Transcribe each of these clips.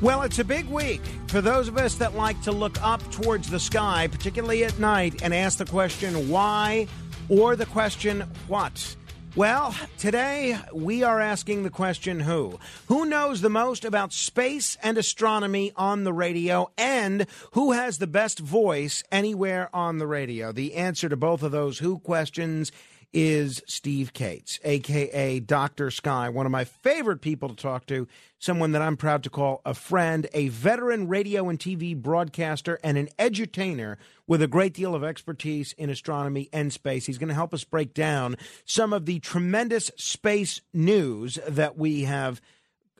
Well, it's a big week for those of us that like to look up towards the sky, particularly at night, and ask the question why or the question what. Well, today we are asking the question who? Who knows the most about space and astronomy on the radio, and who has the best voice anywhere on the radio? The answer to both of those who questions is Steve Kates, aka Dr. Sky, one of my favorite people to talk to, someone that I'm proud to call a friend, a veteran radio and TV broadcaster, and an edutainer with a great deal of expertise in astronomy and space. He's going to help us break down some of the tremendous space news that we have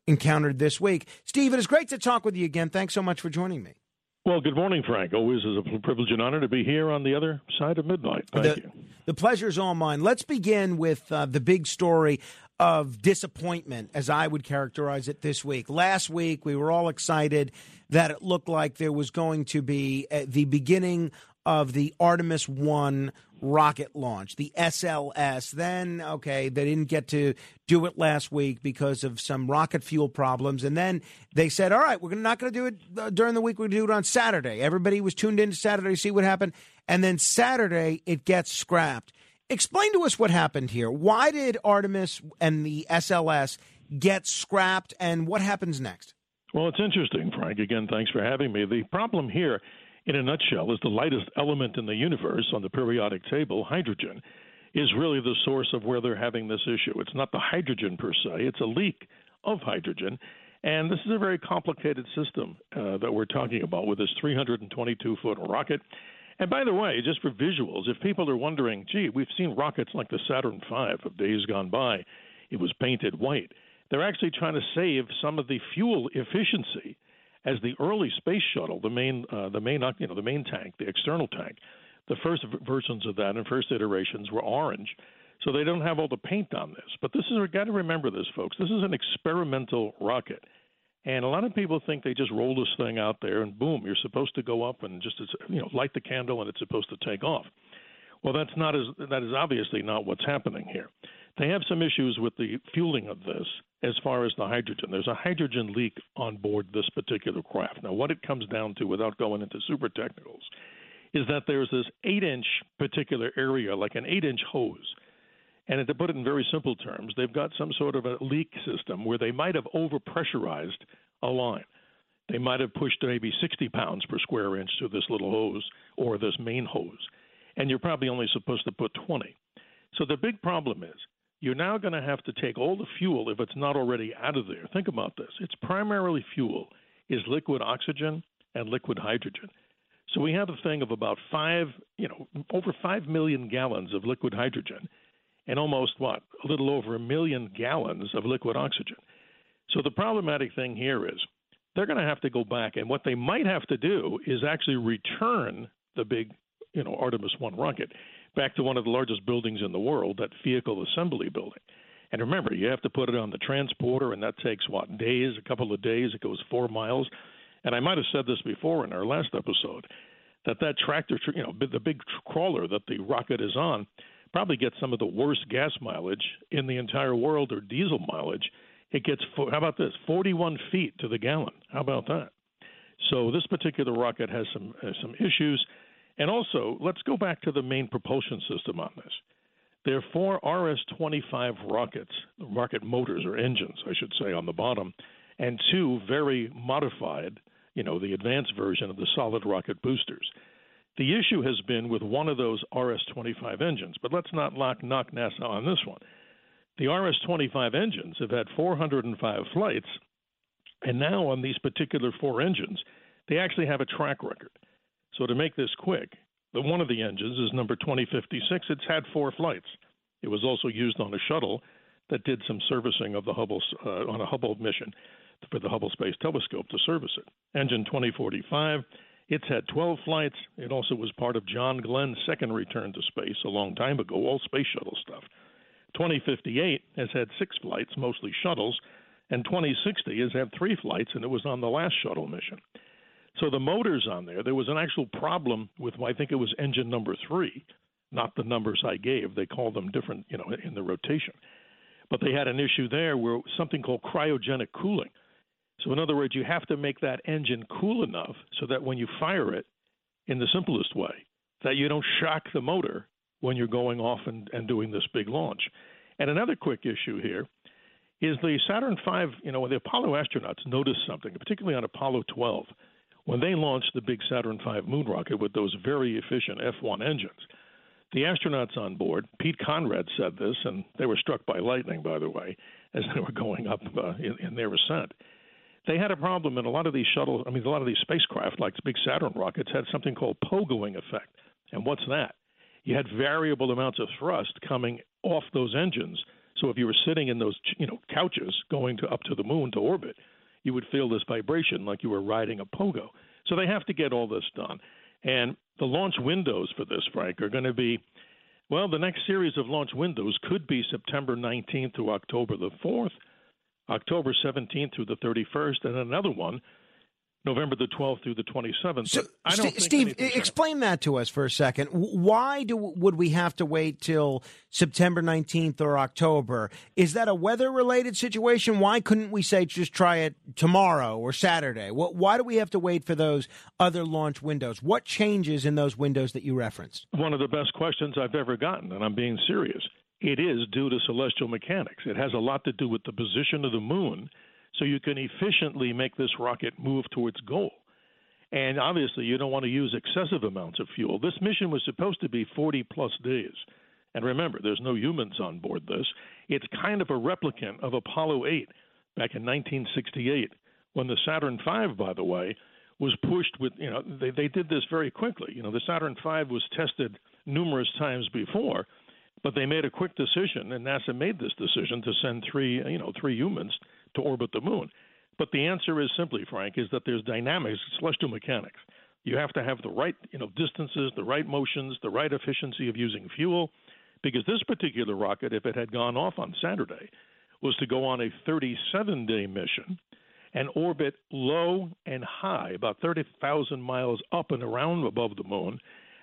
encountered this week. Steve, it is great to talk with you again. Thanks so much for joining me. Well, good morning, Frank. Always is a privilege and honor to be here on the other side of midnight. Thank the, you. The pleasure is all mine. Let's begin with uh, the big story of disappointment, as I would characterize it this week. Last week, we were all excited that it looked like there was going to be uh, the beginning of the Artemis 1 rocket launch, the SLS. Then, okay, they didn't get to do it last week because of some rocket fuel problems. And then they said, all right, we're not going to do it uh, during the week. We're going to do it on Saturday. Everybody was tuned in to Saturday to see what happened. And then Saturday, it gets scrapped. Explain to us what happened here. Why did Artemis and the SLS get scrapped, and what happens next? Well, it's interesting, Frank. Again, thanks for having me. The problem here in a nutshell, is the lightest element in the universe on the periodic table, hydrogen, is really the source of where they're having this issue. It's not the hydrogen per se, it's a leak of hydrogen. And this is a very complicated system uh, that we're talking about with this 322 foot rocket. And by the way, just for visuals, if people are wondering, gee, we've seen rockets like the Saturn V of days gone by, it was painted white. They're actually trying to save some of the fuel efficiency as the early space shuttle, the main, uh, the main, you know, the main tank, the external tank, the first versions of that and first iterations were orange, so they don't have all the paint on this. But this is, got to remember this, folks. This is an experimental rocket, and a lot of people think they just roll this thing out there and boom, you're supposed to go up and just, you know, light the candle and it's supposed to take off. Well, that's not as that is obviously not what's happening here. They have some issues with the fueling of this as far as the hydrogen. There's a hydrogen leak on board this particular craft. Now, what it comes down to, without going into super technicals, is that there's this eight inch particular area, like an eight inch hose. And to put it in very simple terms, they've got some sort of a leak system where they might have overpressurized a line. They might have pushed maybe 60 pounds per square inch through this little hose or this main hose. And you're probably only supposed to put 20. So the big problem is you're now going to have to take all the fuel if it's not already out of there. Think about this. Its primarily fuel is liquid oxygen and liquid hydrogen. So we have a thing of about five, you know, over five million gallons of liquid hydrogen and almost what? A little over a million gallons of liquid oxygen. So the problematic thing here is they're going to have to go back and what they might have to do is actually return the big, you know, Artemis 1 rocket back to one of the largest buildings in the world, that vehicle assembly building. And remember, you have to put it on the transporter, and that takes what days, a couple of days. It goes four miles. And I might have said this before in our last episode that that tractor, you know, the big crawler that the rocket is on, probably gets some of the worst gas mileage in the entire world, or diesel mileage. It gets how about this? 41 feet to the gallon. How about that? So this particular rocket has some uh, some issues. And also, let's go back to the main propulsion system on this. There are four RS 25 rockets, rocket motors or engines, I should say, on the bottom, and two very modified, you know, the advanced version of the solid rocket boosters. The issue has been with one of those RS 25 engines, but let's not lock, knock NASA on this one. The RS 25 engines have had 405 flights, and now on these particular four engines, they actually have a track record. So to make this quick, the one of the engines is number 2056. It's had four flights. It was also used on a shuttle that did some servicing of the Hubble uh, on a Hubble mission for the Hubble Space Telescope to service it. Engine 2045. It's had 12 flights. It also was part of John Glenn's second return to space a long time ago, all space shuttle stuff. 2058 has had six flights, mostly shuttles, and 2060 has had three flights, and it was on the last shuttle mission. So the motors on there, there was an actual problem with, I think it was engine number three, not the numbers I gave. They called them different, you know, in the rotation. But they had an issue there where something called cryogenic cooling. So in other words, you have to make that engine cool enough so that when you fire it, in the simplest way, that you don't shock the motor when you're going off and, and doing this big launch. And another quick issue here is the Saturn V, you know, the Apollo astronauts noticed something, particularly on Apollo 12 when they launched the big Saturn V moon rocket with those very efficient F 1 engines, the astronauts on board, Pete Conrad said this, and they were struck by lightning, by the way, as they were going up uh, in, in their ascent. They had a problem in a lot of these shuttles, I mean, a lot of these spacecraft, like the big Saturn rockets, had something called pogoing effect. And what's that? You had variable amounts of thrust coming off those engines. So if you were sitting in those, you know, couches going to up to the moon to orbit, you would feel this vibration like you were riding a pogo. So they have to get all this done. And the launch windows for this, Frank, are going to be well, the next series of launch windows could be September 19th to October the 4th, October 17th through the 31st, and another one November the 12th through the 27th. So, St- Steve, explain that to us for a second. Why do would we have to wait till September 19th or October? Is that a weather related situation? Why couldn't we say just try it tomorrow or Saturday? What, Why do we have to wait for those other launch windows? What changes in those windows that you referenced? One of the best questions I've ever gotten, and I'm being serious. It is due to celestial mechanics. It has a lot to do with the position of the moon so you can efficiently make this rocket move to its goal. And obviously, you don't want to use excessive amounts of fuel. This mission was supposed to be 40 plus days. And remember, there's no humans on board this. It's kind of a replicant of Apollo 8 back in 1968, when the Saturn V, by the way, was pushed with, you know, they, they did this very quickly. You know, the Saturn V was tested numerous times before, but they made a quick decision, and NASA made this decision to send three, you know, three humans to orbit the moon. But the answer is simply, Frank, is that there's dynamics, celestial mechanics. You have to have the right, you know, distances, the right motions, the right efficiency of using fuel, because this particular rocket, if it had gone off on Saturday, was to go on a 37-day mission and orbit low and high, about 30,000 miles up and around above the moon,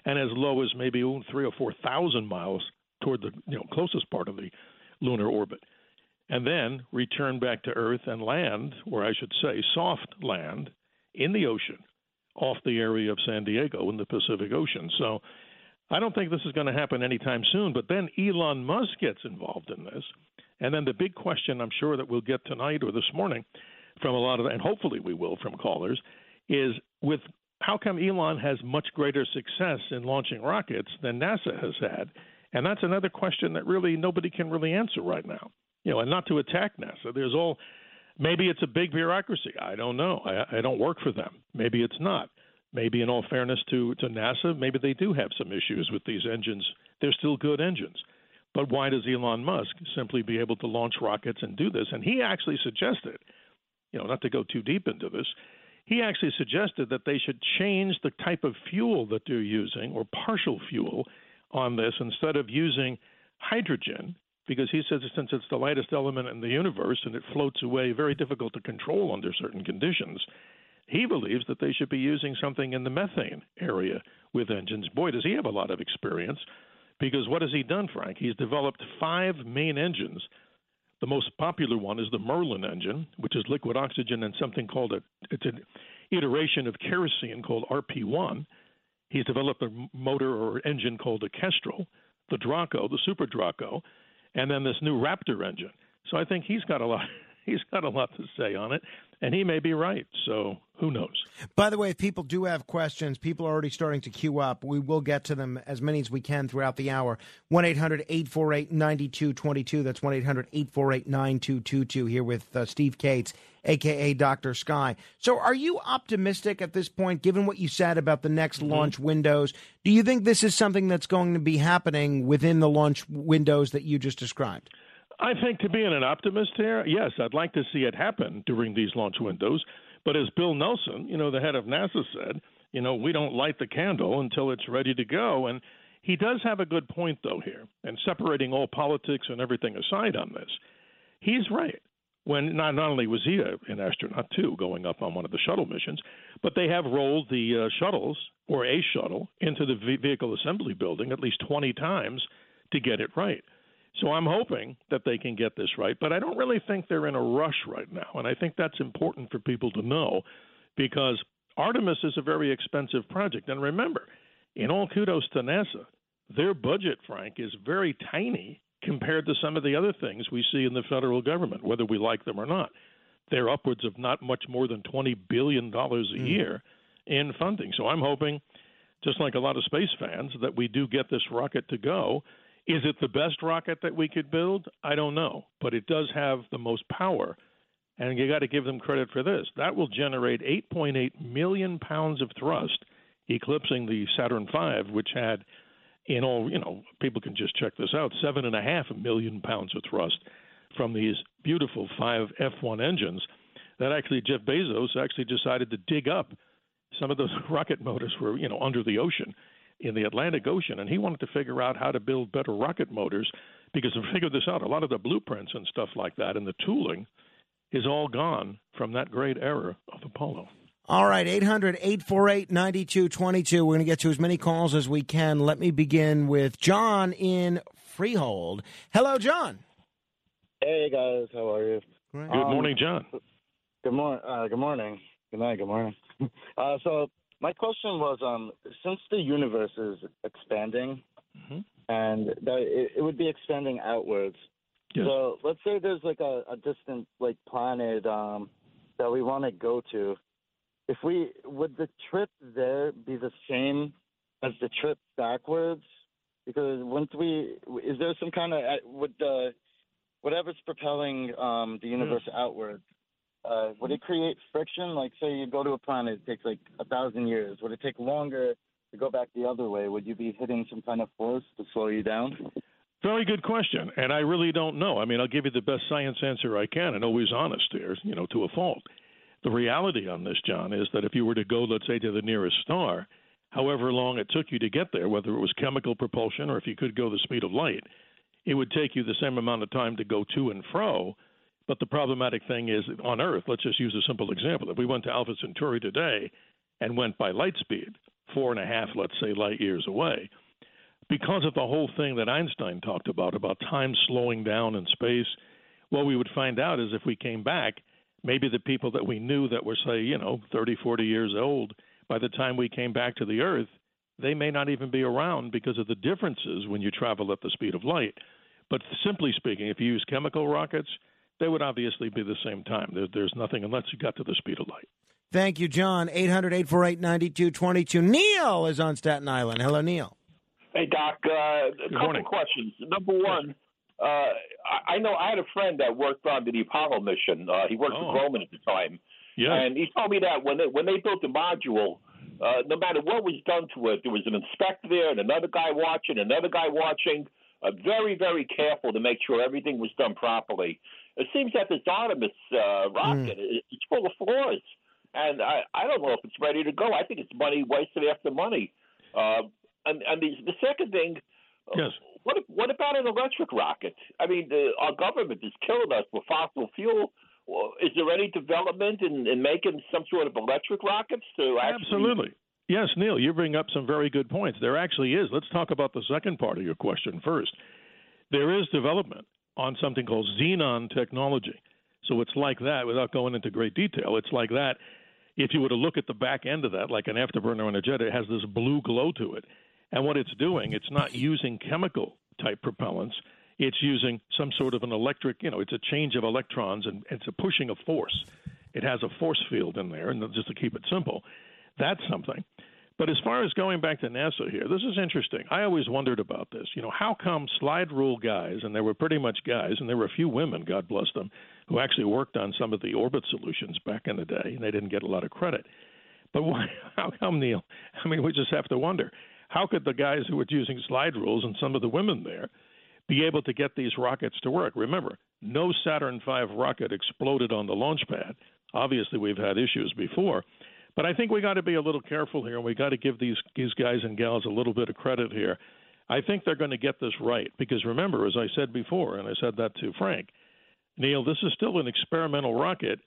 and as low as maybe three or four thousand miles toward the you know closest part of the lunar orbit and then return back to Earth and land, or I should say, soft land in the ocean off the area of San Diego in the Pacific Ocean. So I don't think this is going to happen anytime soon. But then Elon Musk gets involved in this. And then the big question I'm sure that we'll get tonight or this morning from a lot of, and hopefully we will from callers, is with how come Elon has much greater success in launching rockets than NASA has had? And that's another question that really nobody can really answer right now you know, and not to attack NASA. There's all maybe it's a big bureaucracy. I don't know. I, I don't work for them. Maybe it's not. Maybe, in all fairness to to NASA, maybe they do have some issues with these engines. They're still good engines. But why does Elon Musk simply be able to launch rockets and do this? And he actually suggested, you know, not to go too deep into this, he actually suggested that they should change the type of fuel that they're using or partial fuel on this instead of using hydrogen because he says since it's the lightest element in the universe and it floats away, very difficult to control under certain conditions. He believes that they should be using something in the methane area with engines. Boy, does he have a lot of experience. Because what has he done, Frank? He's developed five main engines. The most popular one is the Merlin engine, which is liquid oxygen and something called a it's an iteration of kerosene called RP1. He's developed a motor or engine called a Kestrel, the Draco, the Super Draco, and then this new Raptor engine. So I think he's got a lot. He's got a lot to say on it. And he may be right. So who knows? By the way, if people do have questions, people are already starting to queue up. We will get to them as many as we can throughout the hour. 1 800 848 9222. That's 1 800 848 9222 here with uh, Steve Kates, a.k.a. Dr. Sky. So, are you optimistic at this point, given what you said about the next mm-hmm. launch windows? Do you think this is something that's going to be happening within the launch windows that you just described? I think to being an optimist here, yes, I'd like to see it happen during these launch windows. But as Bill Nelson, you know, the head of NASA said, you know, we don't light the candle until it's ready to go. And he does have a good point, though, here. And separating all politics and everything aside on this, he's right. When not, not only was he a, an astronaut, too, going up on one of the shuttle missions, but they have rolled the uh, shuttles or a shuttle into the vehicle assembly building at least 20 times to get it right. So I'm hoping that they can get this right, but I don't really think they're in a rush right now. And I think that's important for people to know because Artemis is a very expensive project. And remember, in all kudos to NASA, their budget, Frank, is very tiny compared to some of the other things we see in the federal government, whether we like them or not. They're upwards of not much more than $20 billion a mm. year in funding. So I'm hoping, just like a lot of space fans, that we do get this rocket to go is it the best rocket that we could build? I don't know, but it does have the most power. And you got to give them credit for this. That will generate 8.8 million pounds of thrust, eclipsing the Saturn V, which had, in all, you know, people can just check this out, seven and a half million pounds of thrust from these beautiful five F1 engines. That actually Jeff Bezos actually decided to dig up some of those rocket motors were, you know, under the ocean in the Atlantic Ocean, and he wanted to figure out how to build better rocket motors because to figure this out, a lot of the blueprints and stuff like that and the tooling is all gone from that great era of Apollo. All right, 800 848 9222. We're going to get to as many calls as we can. Let me begin with John in Freehold. Hello, John. Hey, guys. How are you? Good um, morning, John. Good, mor- uh, good morning. Good night. Good morning. Uh, so, my question was, um, since the universe is expanding, mm-hmm. and that it, it, would be expanding outwards. Yes. So let's say there's like a, a distant like planet um, that we want to go to. If we would the trip there be the same as the trip backwards? Because once we is there some kind of would the whatever's propelling um, the universe mm. outwards uh, would it create friction? Like, say you go to a planet, it takes like a thousand years. Would it take longer to go back the other way? Would you be hitting some kind of force to slow you down? Very good question, and I really don't know. I mean, I'll give you the best science answer I can, and always honest here, you know, to a fault. The reality on this, John, is that if you were to go, let's say, to the nearest star, however long it took you to get there, whether it was chemical propulsion or if you could go the speed of light, it would take you the same amount of time to go to and fro but the problematic thing is on Earth, let's just use a simple example. If we went to Alpha Centauri today and went by light speed, four and a half, let's say, light years away, because of the whole thing that Einstein talked about, about time slowing down in space, what we would find out is if we came back, maybe the people that we knew that were, say, you know, 30, 40 years old, by the time we came back to the Earth, they may not even be around because of the differences when you travel at the speed of light. But simply speaking, if you use chemical rockets, they would obviously be the same time. There, there's nothing unless you got to the speed of light. Thank you, John. 800 848 9222. Neil is on Staten Island. Hello, Neil. Hey, Doc. Uh, a couple morning. questions. Number one, uh, I know I had a friend that worked on the Apollo mission. Uh, he worked oh. for Grumman at the time. Yeah. And he told me that when they, when they built the module, uh, no matter what was done to it, there was an inspector there and another guy watching, another guy watching. Uh, very, very careful to make sure everything was done properly. It seems that this Artemis uh, rocket mm. it's full of flaws, and I, I don't know if it's ready to go. I think it's money wasted after money. Uh, and and the, the second thing, uh, yes. what what about an electric rocket? I mean, the, our government is killing us with fossil fuel. Is there any development in, in making some sort of electric rockets to actually? Absolutely. Yes, Neil, you bring up some very good points. There actually is. Let's talk about the second part of your question first. There is development on something called xenon technology. So it's like that without going into great detail. It's like that. If you were to look at the back end of that, like an afterburner on a jet, it has this blue glow to it. And what it's doing, it's not using chemical type propellants. It's using some sort of an electric, you know, it's a change of electrons and it's a pushing of force. it has a force field in there, and just to keep it simple, that's something. But as far as going back to NASA here, this is interesting. I always wondered about this. You know, how come slide rule guys, and there were pretty much guys, and there were a few women, God bless them, who actually worked on some of the orbit solutions back in the day, and they didn't get a lot of credit. But why, how come, Neil? I mean, we just have to wonder how could the guys who were using slide rules and some of the women there be able to get these rockets to work? Remember, no Saturn V rocket exploded on the launch pad. Obviously, we've had issues before. But I think we got to be a little careful here, and we got to give these these guys and gals a little bit of credit here. I think they're going to get this right because remember, as I said before, and I said that to Frank, Neil, this is still an experimental rocket,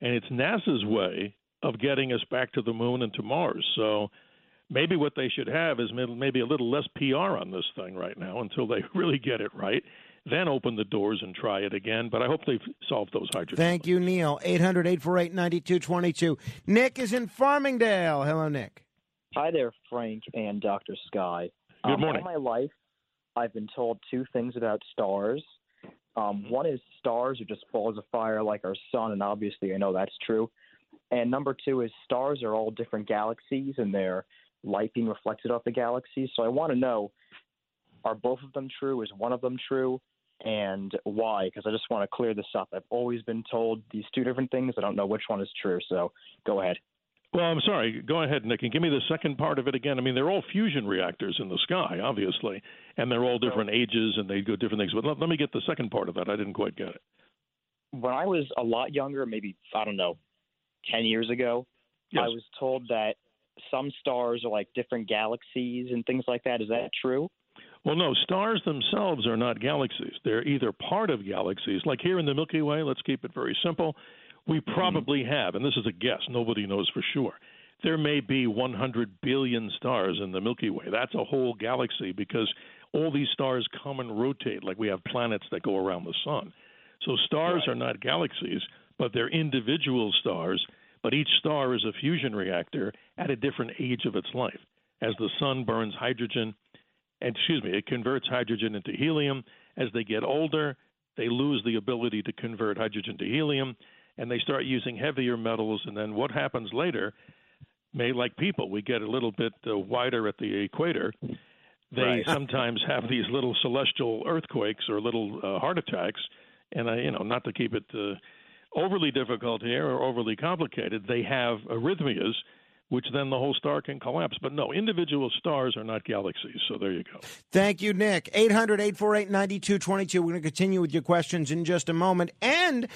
and it's NASA's way of getting us back to the moon and to Mars. So maybe what they should have is maybe a little less PR on this thing right now until they really get it right. Then open the doors and try it again. But I hope they've solved those hydrogen. Thank you, Neil. 800 848 9222. Nick is in Farmingdale. Hello, Nick. Hi there, Frank and Dr. Sky. Good um, morning. All my life, I've been told two things about stars. Um, Mm-hmm. one is stars are just balls of fire like our sun, and obviously I know that's true. And number two is stars are all different galaxies and their light being reflected off the galaxies. So I want to know are both of them true? Is one of them true? And why? Because I just want to clear this up. I've always been told these two different things. I don't know which one is true. So go ahead. Well, I'm sorry. Go ahead, Nick, and give me the second part of it again. I mean, they're all fusion reactors in the sky, obviously, and they're all different ages and they do different things. But let, let me get the second part of that. I didn't quite get it. when I was a lot younger, maybe I don't know, ten years ago, Yes. I was told that some stars are like different galaxies and things like that. Is that true? Well, no, stars themselves are not galaxies. They're either part of galaxies, like here in the Milky Way, let's keep it very simple. We mm-hmm. probably have, and this is a guess, nobody knows for sure. There may be 100 billion stars in the Milky Way. That's a whole galaxy because all these stars come and rotate like we have planets that go around the sun. So stars are not galaxies, but they're individual stars, but each star is a fusion reactor at a different age of its life. As the sun burns hydrogen, excuse me, it converts hydrogen into helium. As they get older, they lose the ability to convert hydrogen to helium, and they start using heavier metals. And then what happens later? May like people, we get a little bit uh, wider at the equator. They Right. sometimes have these little celestial earthquakes or little uh, heart attacks, and I, you know, not to keep it uh, overly difficult here or overly complicated, they have arrhythmias, which then the whole star can collapse. But no, individual stars are not galaxies. So there you go. Thank you, Nick. 800 848 9222. We're going to continue with your questions in just a moment. And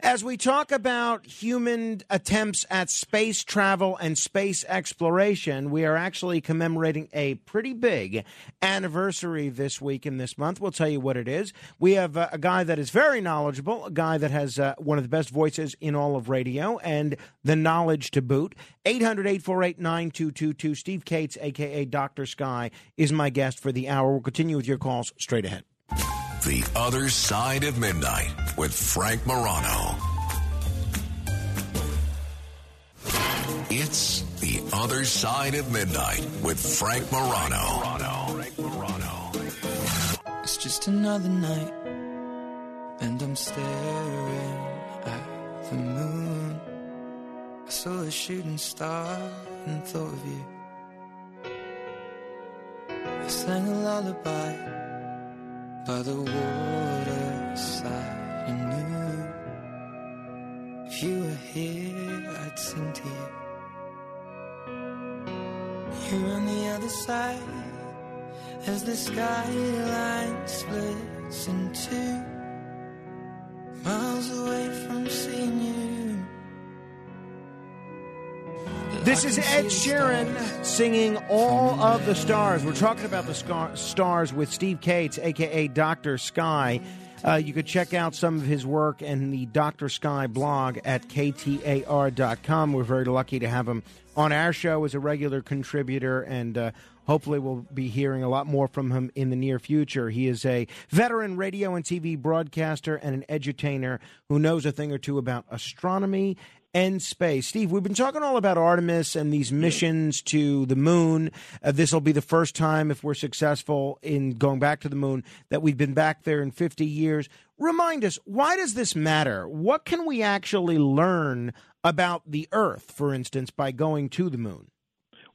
as we talk about human attempts at space travel and space exploration, we are actually commemorating a pretty big anniversary this week and this month. We'll tell you what it is. We have uh, a guy that is very knowledgeable, a guy that has uh, one of the best voices in all of radio and the knowledge to boot. 800 848 9222. Steve Kates, a.k.a. Dr. Sky, is my guest for the hour. We'll continue with your calls straight ahead. The Other Side of Midnight with Frank Morano. It's The Other Side of Midnight with Frank Morano. It's just another night, and I'm staring at the moon. I saw a shooting star and thought of you. I sang a lullaby by the waterside. You knew if you were here, I'd sing to you. You're on the other side as the skyline splits in two. Miles away from seeing you. This is Ed Sheeran singing All of the Stars. We're talking about the scar- stars with Steve Kates, aka Dr. Sky. Uh, you could check out some of his work in the Dr. Sky blog at ktar.com. We're very lucky to have him on our show as a regular contributor, and uh, hopefully, we'll be hearing a lot more from him in the near future. He is a veteran radio and TV broadcaster and an edutainer who knows a thing or two about astronomy end space. Steve, we've been talking all about Artemis and these missions to the moon. Uh, this will be the first time, if we're successful in going back to the moon, that we've been back there in 50 years. Remind us, why does this matter? What can we actually learn about the Earth, for instance, by going to the moon?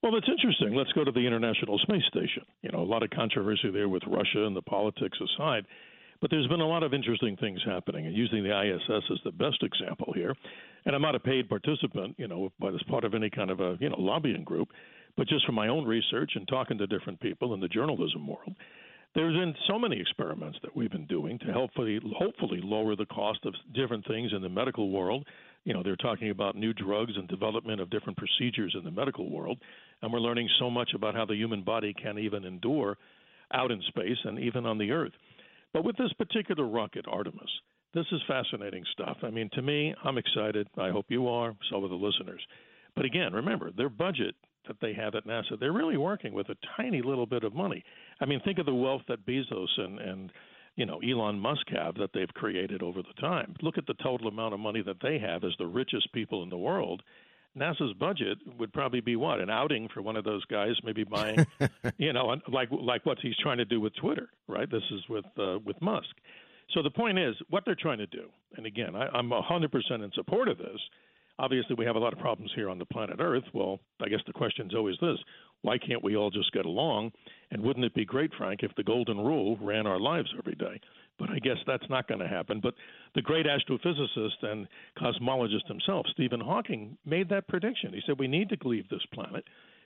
Well, that's interesting. Let's go to the International Space Station. You know, a lot of controversy there with Russia and the politics aside. But there's been a lot of interesting things happening, and using the ISS as the best example here. And I'm not a paid participant, you know, as part of any kind of a you know lobbying group, but just from my own research and talking to different people in the journalism world. There's been so many experiments that we've been doing to hopefully hopefully lower the cost of different things in the medical world. You know, they're talking about new drugs and development of different procedures in the medical world, and we're learning so much about how the human body can even endure out in space and even on the Earth. But with this particular rocket, Artemis, this is fascinating stuff. I mean, to me, I'm excited. I hope you are. So are the listeners. But again, remember, their budget that they have at NASA, they're really working with a tiny little bit of money. I mean, think of the wealth that Bezos and, and you know Elon Musk have that they've created over the time. Look at the total amount of money that they have as the richest people in the world. NASA's budget would probably be what an outing for one of those guys, maybe buying, you know, like like what he's trying to do with Twitter, right? This is with uh, with Musk. So the point is, what they're trying to do, and again, I, I'm 100% in support of this. Obviously, we have a lot of problems here on the planet Earth. Well, I guess the question is always this: Why can't we all just get along? And wouldn't it be great, Frank, if the golden rule ran our lives every day? but I guess that's not going to happen. But the great astrophysicist and cosmologist himself, Stephen Hawking, made that prediction. He said we need to leave this planet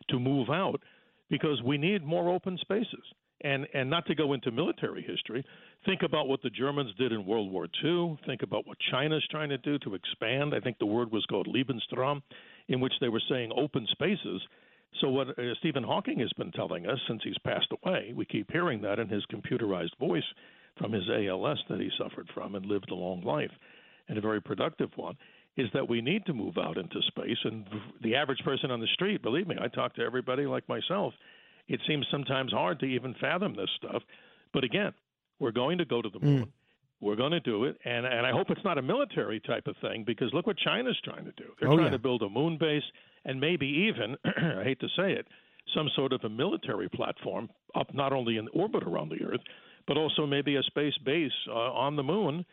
to move out because we need more open spaces. And and not to go into military history, think about what the Germans did in World War II. Think about what China's trying to do to expand. I think the word was called Lebensraum, in which they were saying open spaces. So what uh, Stephen Hawking has been telling us since he's passed away, we keep hearing that in his computerized voice from his ALS that he suffered from and lived a long life and a very productive one is that we need to move out into space and the average person on the street believe me I talk to everybody like myself it seems sometimes hard to even fathom this stuff but again we're going to go to the moon mm. We're going to do it, and and I hope it's not a military type of thing because look what China's trying to do. They're oh, trying yeah. to build a moon base and maybe even, I hate to say it, some sort of a military platform up not only in orbit around the Earth, but also maybe a space base uh, on the moon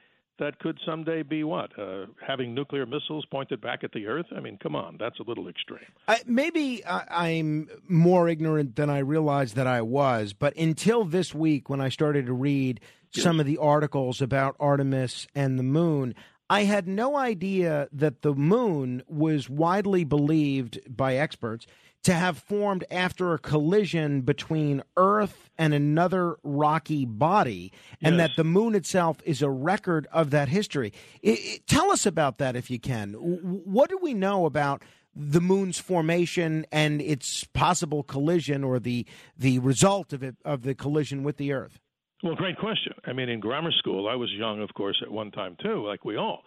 that could someday be what? Uh, having nuclear missiles pointed back at the Earth? I mean, come on, that's a little extreme. maybe I, am more ignorant than I realized that I was, but until this week, when I started to read yes. some of the articles about Artemis and the moon, I had no idea that the moon was widely believed by experts to have formed after a collision between Earth and another rocky body, and yes. that the moon itself is a record of that history. It, it, tell us about that if you can. What do we know about? the moon's formation and its possible collision or the the result of it of the collision with the earth well great question i mean in grammar school i was young of course at one time too like we all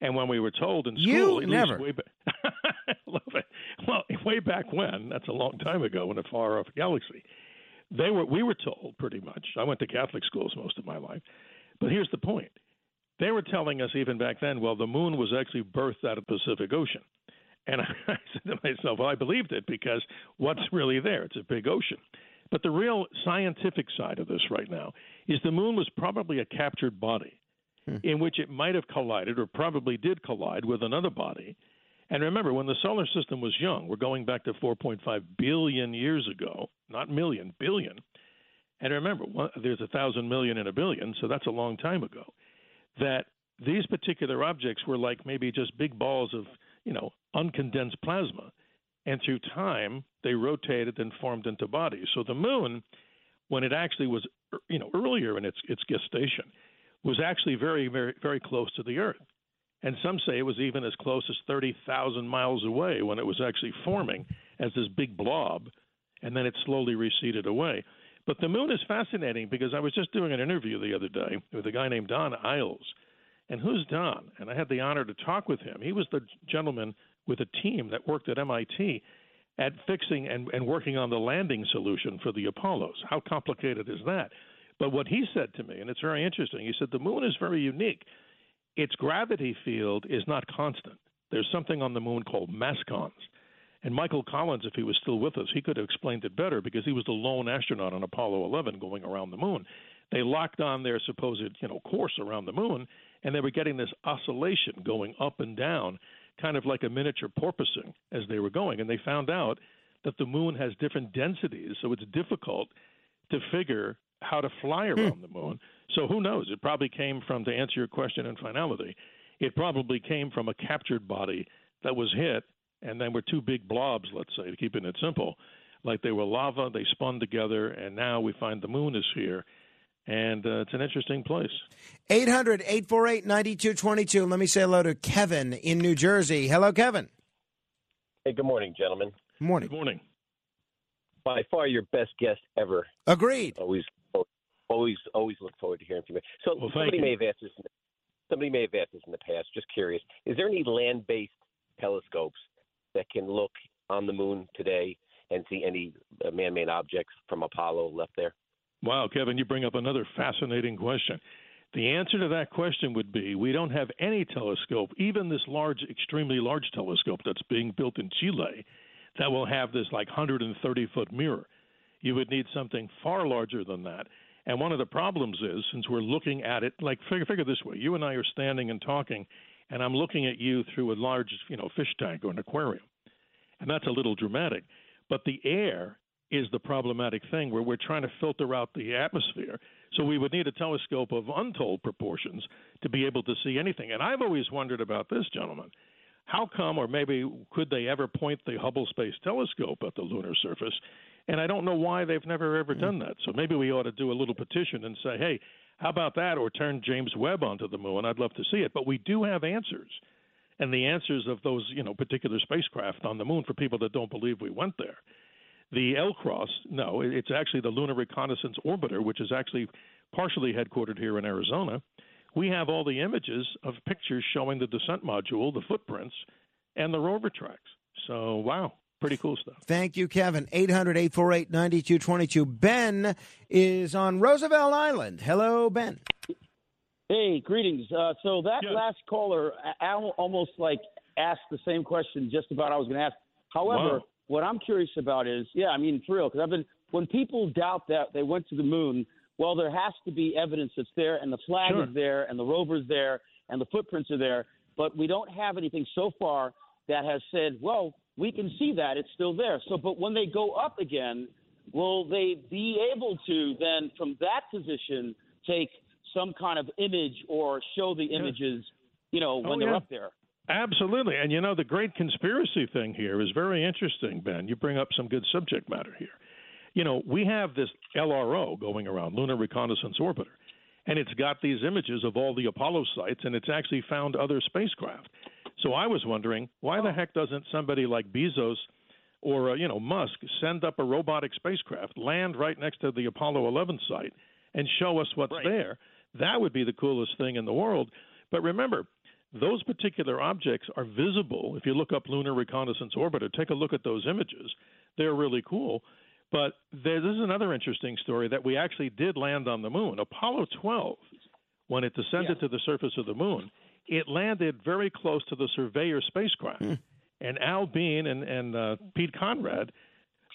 and when we were told in school, you never. Way back, love it. Well, way back when, that's a long time ago in a far off galaxy. They were we were told pretty much. I went to Catholic schools most of my life, but here's the point: they were telling us even back then. Well, the moon was actually birthed out of the Pacific Ocean, and I said to myself, well, I believed it because what's really there? It's a big ocean. But the real scientific side of this right now is the moon was probably a captured body hmm. in which it might have collided or probably did collide with another body and remember, when the solar system was young, we're going back to 4.5 billion years ago, not million, billion. And remember, there's a thousand million and a billion, so that's a long time ago. That these particular objects were like maybe just big balls of, you know, uncondensed plasma. And through time, they rotated and formed into bodies. So the moon, when it actually was, you know, earlier in its its gestation, was actually very, very, very close to the Earth. And some say it was even as close as 30,000 miles away when it was actually forming as this big blob, and then it slowly receded away. But the moon is fascinating because I was just doing an interview the other day with a guy named Don Eyles. And who's Don? And I had the honor to talk with him. He was the gentleman with a team that worked at MIT at fixing and, and working on the landing solution for the Apollos. How complicated is that? But what he said to me, and it's very interesting, he said the moon is very unique its gravity field is not constant. there's something on the moon called mascons. And Michael Collins, if he was still with us, he could have explained it better because he was the lone astronaut on Apollo 11 going around the moon. They locked on their supposed, you know, course around the moon, and they were getting this oscillation going up and down, kind of like a miniature porpoising as they were going. And they found out that the moon has different densities, so it's difficult to figure how to fly Hmm. around the moon. So who knows? It probably came from, to answer your question in finality, it probably came from a captured body that was hit, and then were two big blobs, let's say, to keeping it simple. Like they were lava, they spun together, and now we find the moon is here. And uh, it's an interesting place. 800 848 9222. Let me say hello to Kevin in New Jersey. Hello, Kevin. Hey, good morning, gentlemen. Morning. Good morning. By far your best guest ever. Agreed. Always, always, always look forward to hearing from you. So Well, somebody you. may have asked this. In the, somebody may have asked this in the past. Just curious. Is there any land-based telescopes that can look on the moon today and see any uh, man-made objects from Apollo left there? Wow, Kevin, you bring up another fascinating question. The answer to that question would be we don't have any telescope, even this large, extremely large telescope that's being built in Chile, that will have this like 130 foot mirror. You would need something far larger than that. And one of the problems is, since we're looking at it, like figure, figure this way: you and I are standing and talking, and I'm looking at you through a large, you know, fish tank or an aquarium, and that's a little dramatic. But the air is the problematic thing where we're trying to filter out the atmosphere. So we would need a telescope of untold proportions to be able to see anything. And I've always wondered about this, gentlemen. How come, or maybe could they ever point the Hubble Space Telescope at the lunar surface? And I don't know why they've never ever hmm. done that. So maybe we ought to do a little petition and say, hey, how about that? Or turn James Webb onto the moon. I'd love to see it. But we do have answers. And the answers of those, you know, particular spacecraft on the moon for people that don't believe we went there. The L Cross, no, it's actually the Lunar Reconnaissance Orbiter, which is actually partially headquartered here in Arizona. We have all the images of pictures showing the descent module, the footprints, and the rover tracks. So, wow, pretty cool stuff. Thank you, Kevin. 800 848 9222. Ben is on Roosevelt Island. Hello, Ben. Hey, greetings. Uh, so that Yes. last caller al- almost like asked the same question just about I was going to ask. However, Wow. what I'm curious about is, yeah, I mean, for real, because I've been when people doubt that they went to the moon. Well, there has to be evidence that's there, and the flag Sure. is there, and the rover's there, and the footprints are there. But we don't have anything so far that has said, well, we can see that it's still there. So, but when they go up again, will they be able to then, from that position, take some kind of image or show the images, you know, when Oh, they're yeah. up there? Absolutely. And you know, the great conspiracy thing here is very interesting, Ben. You bring up some good subject matter here. You know, we have this LRO going around, Lunar Reconnaissance Orbiter, and it's got these images of all the Apollo sites, and it's actually found other spacecraft. So I was wondering, why the heck doesn't somebody like Bezos or, uh, you know, Musk send up a robotic spacecraft, land right next to the Apollo 11 site, and show us what's there? That would be the coolest thing in the world. But remember, those particular objects are visible. If you look up Lunar Reconnaissance Orbiter, take a look at those images. They're really cool. But there, this is another interesting story that we actually did land on the moon. Apollo 12, when it descended to the surface of the moon, it landed very close to the Surveyor spacecraft. And Al Bean and, and uh, Pete Conrad,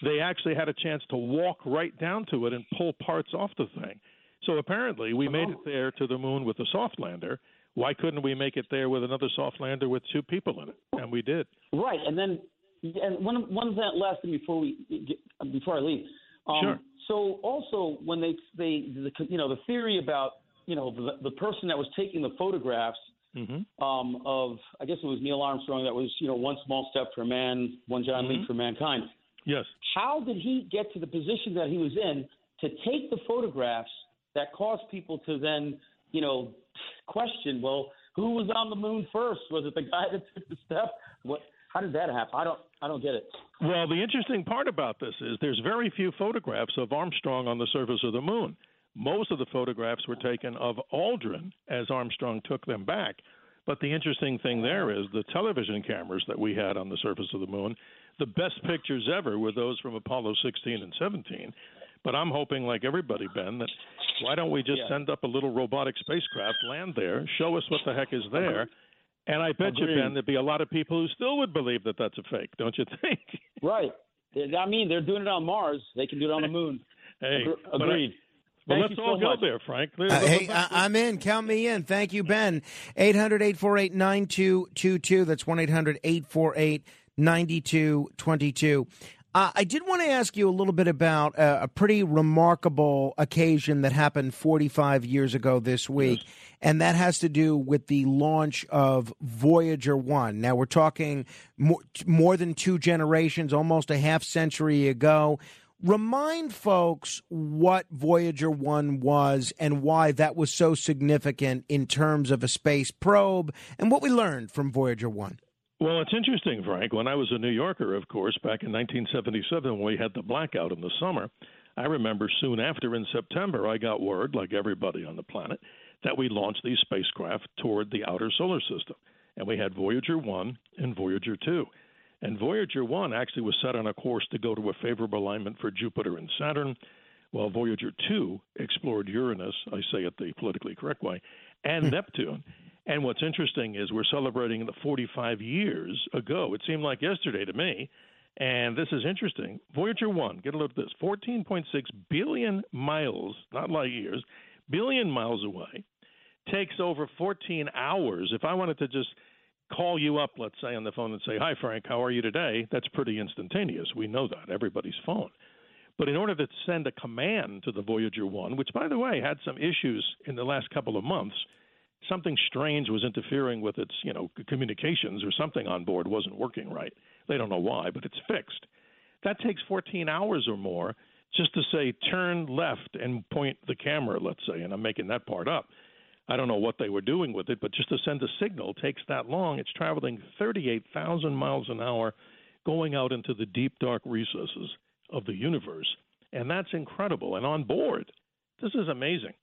they actually had a chance to walk right down to it and pull parts off the thing. So apparently, we made it there to the moon with a soft lander. Why couldn't we make it there with another soft lander with two people in it? And we did. Right, and then and one one that last thing before we get, before I leave. Um, Sure. So also when they they the, you know the theory about you know the, the person that was taking the photographs Mm-hmm. um, of I guess it was Neil Armstrong that was you know one small step for man, one giant leap for mankind. Yes. How did he get to the position that he was in to take the photographs that caused people to then you know question? Well, who was on the moon first? Was it the guy that took the step? What? How did that happen? I don't. I don't get it. Well, the interesting part about this is there's very few photographs of Armstrong on the surface of the moon. Most of the photographs were taken of Aldrin as Armstrong took them back. But the interesting thing there is the television cameras that we had on the surface of the moon, the best pictures ever were those from Apollo 16 and 17. But I'm hoping, like everybody, Ben, that why don't we just Yeah. send up a little robotic spacecraft, land there, show us what the heck is there, And I bet Agreed. you, Ben, there'd be a lot of people who still would believe that that's a fake, don't you think? Right. I mean, they're doing it on Mars. They can do it on the moon. Hey, but I- agreed. Well, Thank let's all so go much. there, Frank. Uh, hey, I, I'm in. Count me in. Thank you, Ben. 800 848 9222. That's 1 800 848 9222. Uh, I did want to ask you a little bit about uh, a pretty remarkable occasion that happened 45 years ago this week, and that has to do with the launch of Voyager 1. Now, we're talking more, more than two generations, almost a half century ago. Remind folks what Voyager 1 was and why that was so significant in terms of a space probe and what we learned from Voyager 1. Well, it's interesting, Frank. When I was a New Yorker, of course, back in 1977, when we had the blackout in the summer, I remember soon after in September, I got word, like everybody on the planet, that we launched these spacecraft toward the outer solar system. And we had Voyager 1 and Voyager 2. And Voyager 1 actually was set on a course to go to a favorable alignment for Jupiter and Saturn, while Voyager 2 explored Uranus, I say it the politically correct way, and hmm. Neptune. And what's interesting is we're celebrating the 45 years ago. It seemed like yesterday to me. And this is interesting. Voyager 1, get a look at this 14.6 billion miles, not light years, billion miles away, takes over 14 hours. If I wanted to just call you up, let's say, on the phone and say, Hi, Frank, how are you today? That's pretty instantaneous. We know that, everybody's phone. But in order to send a command to the Voyager 1, which, by the way, had some issues in the last couple of months, something strange was interfering with its, you know, communications or something on board wasn't working right. They don't know why, but it's fixed. That takes 14 hours or more just to say turn left and point the camera, let's say, and I'm making that part up. I don't know what they were doing with it, but just to send a signal takes that long. It's traveling 38,000 miles an hour going out into the deep dark recesses of the universe. And that's incredible. And on board, this is amazing.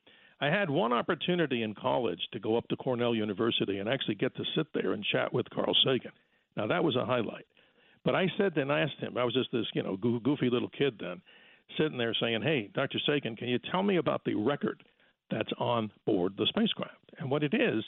I had one opportunity in college to go up to Cornell University and actually get to sit there and chat with Carl Sagan. Now that was a highlight. But I said then I asked him, I was just this, you know, goofy little kid then, sitting there saying, "Hey, Dr. Sagan, can you tell me about the record that's on board the spacecraft?" And what it is,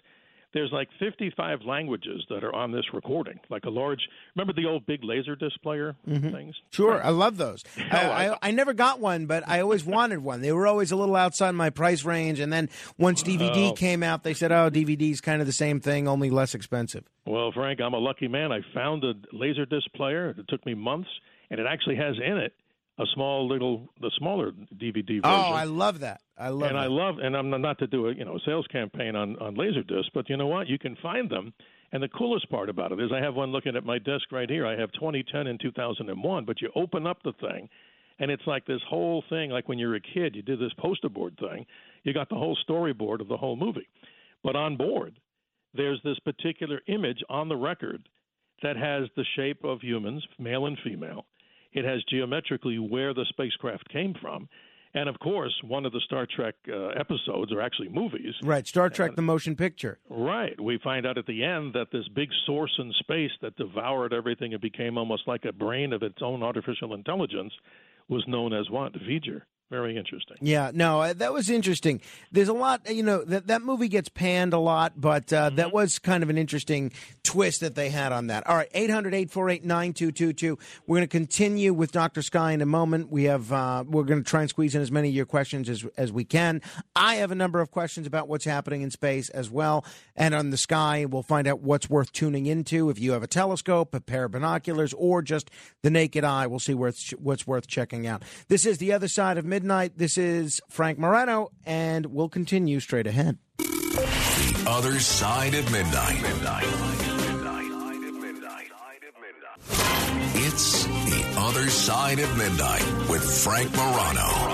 there's like 55 languages that are on this recording, like a large. Remember the old big laser disc player mm-hmm. things? Sure, I love those. I, I, I never got one, but I always wanted one. They were always a little outside my price range. And then once DVD Oh. came out, they said, "Oh, DVD's kind of the same thing, only less expensive." Well, Frank, I'm a lucky man. I found a laser disc player. It took me months, and it actually has in it a small little, the smaller DVD version. Oh, I love that. I love and that. I love, and I'm not to do a you know a sales campaign on on Laserdisc, but you know what? You can find them. And the coolest part about it is I have one looking at my desk right here. I have 2010 and 2001, but you open up the thing, and it's like this whole thing, like when you were a kid, you did this poster board thing. You got the whole storyboard of the whole movie. But on board, there's this particular image on the record that has the shape of humans, male and female. It has geometrically where the spacecraft came from. And of course, one of the Star Trek uh, episodes, or actually movies, Right, Star Trek: The Motion Picture. Right. We find out at the end that this big source in space that devoured everything and became almost like a brain of its own artificial intelligence was known as what? V'ger. Very interesting. Yeah, no, uh, that was interesting. There's a lot, you know, that that movie gets panned a lot, but uh, that was kind of an interesting twist that they had on that. All right, 800-848-9222. We're going to continue with Dr. Sky in a moment. We have uh, we're going to try and squeeze in as many of your questions as as we can. I have a number of questions about what's happening in space as well, and on the sky, we'll find out what's worth tuning into. If you have a telescope, a pair of binoculars, or just the naked eye, we'll see what's what's worth checking out. This is the other side of midnight. This is Frank Morano, and we'll continue straight ahead. The other side of midnight. It's the other side of midnight with Frank Morano.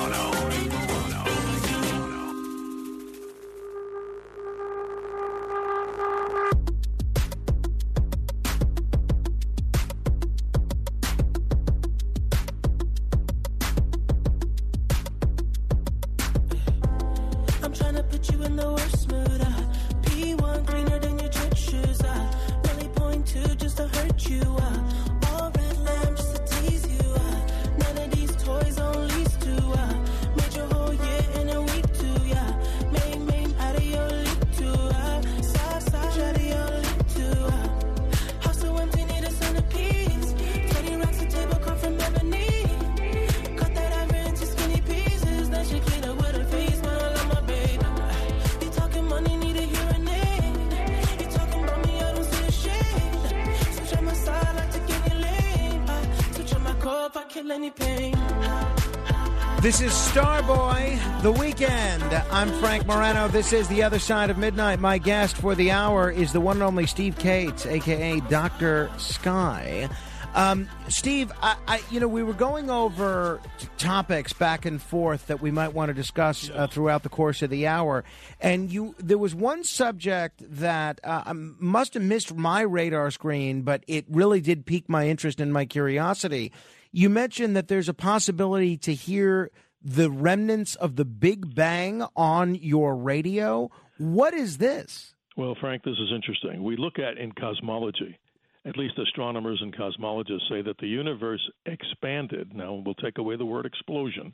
This is The Other Side of Midnight. My guest for the hour is the one and only Steve Kates, a.k.a. Dr. Sky. Um, Steve, I, I, you know, we were going over topics back and forth that we might want to discuss uh, throughout the course of the hour, and you, there was one subject that uh, um, must have missed my radar screen, but it really did pique my interest and my curiosity. You mentioned that there's a possibility to hear the remnants of the Big Bang on your radio. What is this? Well, Frank, this is interesting. We look at in cosmology, at least astronomers and cosmologists say that the universe expanded. Now, we'll take away the word explosion,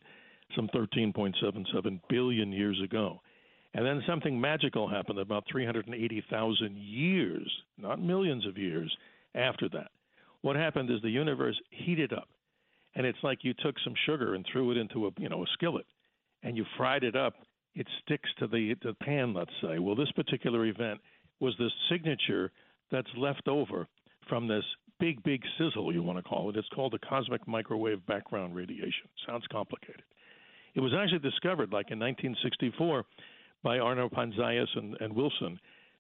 some 13.77 billion years ago. And then something magical happened about 380,000 years, not millions of years, after that. What happened is the universe heated up. And it's like you took some sugar and threw it into a you know a skillet, and you fried it up. It sticks to the the pan, let's say. Well, this particular event was the signature that's left over from this big, big sizzle, you want to call it. It's called the cosmic microwave background radiation. Sounds complicated. It was actually discovered, like in 1964, by Arno Penzias and, and Wilson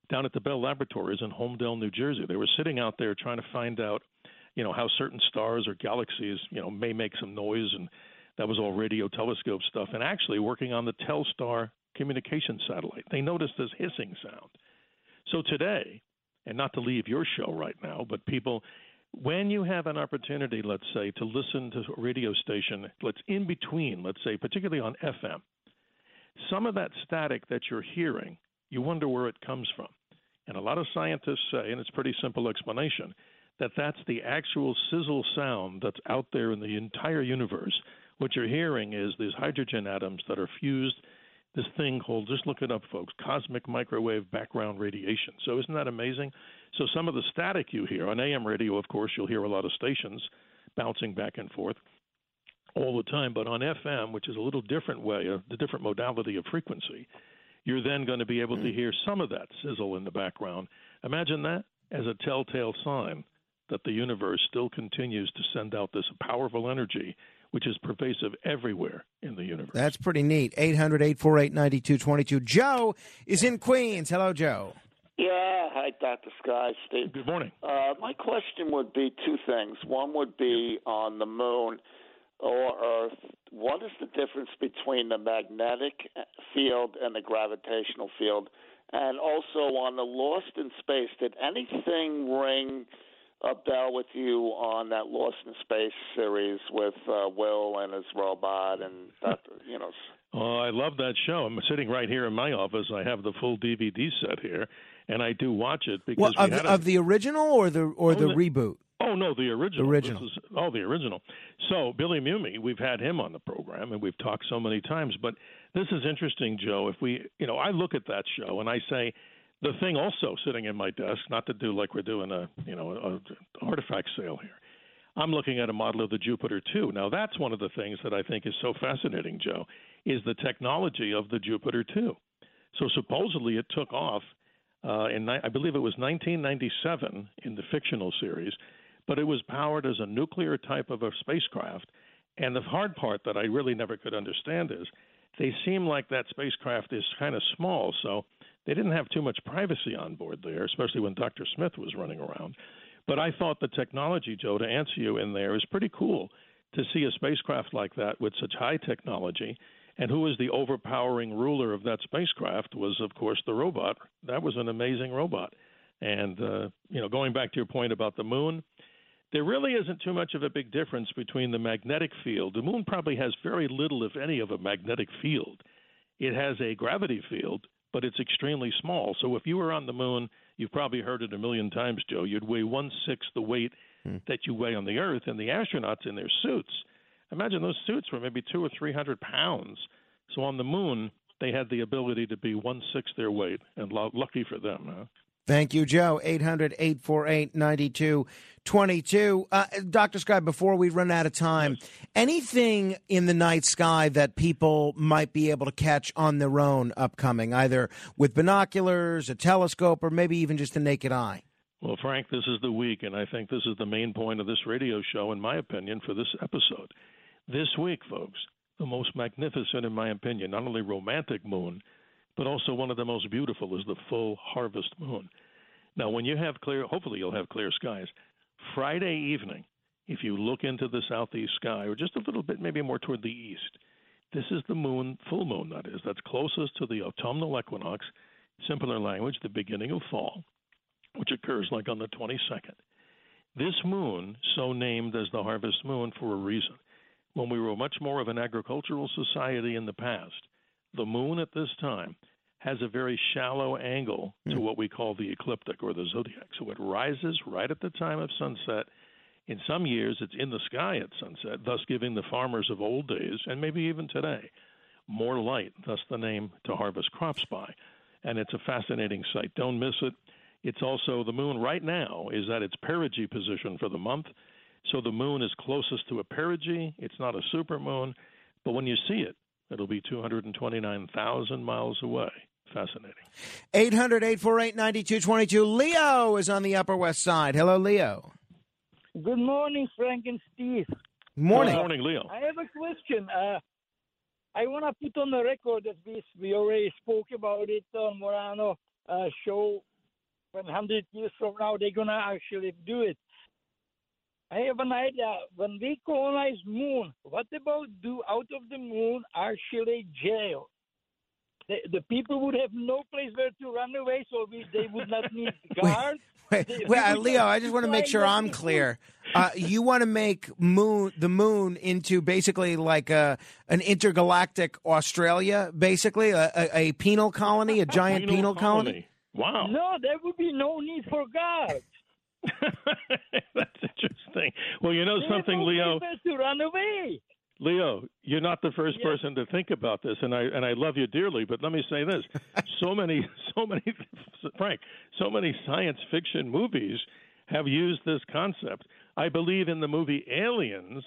down at the Bell Laboratories in Holmdel, New Jersey. They were sitting out there trying to find out, you know, how certain stars or galaxies, you know, may make some noise, and that was all radio telescope stuff. And actually working on the Telstar communication satellite, they noticed this hissing sound. So today, and not to leave your show right now, but people, when you have an opportunity, let's say, to listen to a radio station, let's in between, let's say, particularly on FM, some of that static that you're hearing, you wonder where it comes from. And a lot of scientists say, and it's a pretty simple explanation, that that's the actual sizzle sound that's out there in the entire universe. What you're hearing is these hydrogen atoms that are fused. This thing called just look it up folks cosmic microwave background radiation. So isn't that amazing? So some of the static you hear on am radio of course you'll hear a lot of stations bouncing back and forth all the time. But on fm which is a little different way of the different modality of frequency you're then going to be able to hmm. hear some of that sizzle in the background. Imagine that as a telltale sign that the universe still continues to send out this powerful energy which is pervasive everywhere in the universe. That's pretty neat. 800 848 9222. Joe is in Queens. Hello, Joe. Yeah, hi, Dr. Sky. Steve. Good morning. Uh, my question would be two things. One would be on the moon or Earth, what is the difference between the magnetic field and the gravitational field? And also on the Lost in Space, did anything ring a bell with you on that Lost in Space series with uh, Will and his robot and Dr. you know? Oh, I love that show. I'm sitting right here in my office. I have the full DVD set here, and I do watch it because Well, we of, had the, a- of the original or the or Oh, the the- reboot? Oh no, the original. The original. This is- oh, the original. So Billy Mumy, we've had him on the program, and we've talked so many times. But this is interesting, Joe. If we, you know, I look at that show and I say, the thing also sitting in my desk, not to do like we're doing a, you know, a, a artifact sale here. I'm looking at a model of the Jupiter 2. Now that's one of the things that I think is so fascinating, Joe, is the technology of the Jupiter 2. So supposedly it took off uh, in I believe it was 1997 in the fictional series, but it was powered as a nuclear type of a spacecraft. And the hard part that I really never could understand is they seem like that spacecraft is kind of small, so they didn't have too much privacy on board there, especially when Dr. Smith was running around. But I thought the technology, Joe, to answer you in there is pretty cool to see a spacecraft like that with such high technology. And who was the overpowering ruler of that spacecraft was, of course, the robot. That was an amazing robot. And, uh, you know, going back to your point about the moon, there really isn't too much of a big difference between the magnetic field. The moon probably has very little, if any, of a magnetic field. It has a gravity field, but it's extremely small. So if you were on the moon, you've probably heard it a million times, Joe, you'd weigh one sixth the weight hmm. that you weigh on the Earth. And the astronauts in their suits, imagine those suits were maybe two or three hundred pounds. So on the moon, they had the ability to be one sixth their weight, and lo- lucky for them. Huh? Thank you, Joe. 800 848 9222. Uh, Dr. Sky, before we run out of time, anything in the night sky that people might be able to catch on their own upcoming, either with binoculars, a telescope, or maybe even just the naked eye? Well, Frank, this is the week, and I think this is the main point of this radio show, in my opinion, for this episode. This week, folks, the most magnificent, in my opinion, not only romantic moon, but also one of the most beautiful is the full harvest moon. Now, when you have clear, hopefully you'll have clear skies. Friday evening, if you look into the southeast sky, or just a little bit, maybe more toward the east, this is the moon, full moon, that is, that's closest to the autumnal equinox, simpler language, the beginning of fall, which occurs like on the 22nd. This moon, so named as the harvest moon for a reason. When we were much more of an agricultural society in the past, the moon at this time has a very shallow angle to hmm. what we call the ecliptic or the zodiac. So it rises right at the time of sunset. In some years, it's in the sky at sunset, thus giving the farmers of old days, and maybe even today, more light, thus the name to harvest crops by. And it's a fascinating sight. Don't miss it. It's also the moon right now is at its perigee position for the month. So the moon is closest to a perigee. It's not a supermoon, but when you see it, it'll be 229,000 miles away. Fascinating. 800 848 9222. Leo is on the Upper West Side. Hello, Leo. Good morning, Frank and Steve. Morning. Good morning, Leo. I have a question. Uh, I want to put on the record that we, we already spoke about it on Morano uh, show. 100 years from now, they're going to actually do it. I have an idea. When we colonize moon, what about do out of the moon actually jail? The, the people would have no place where to run away, so we, they would not need guards. Wait, They- wait, uh, Leo, I just want to make sure I'm clear. Uh, you want to make moon the moon into basically like a an intergalactic Australia, basically a, a, a penal colony, a giant penal, colony. Wow. No, there would be no need for guards. That's interesting. Well, you know They something, Leo. to run away. Leo, you're not the first person to think about this, and I and I love you dearly. But let me say this: so many, so many, Frank, so many science fiction movies have used this concept. I believe in the movie Aliens,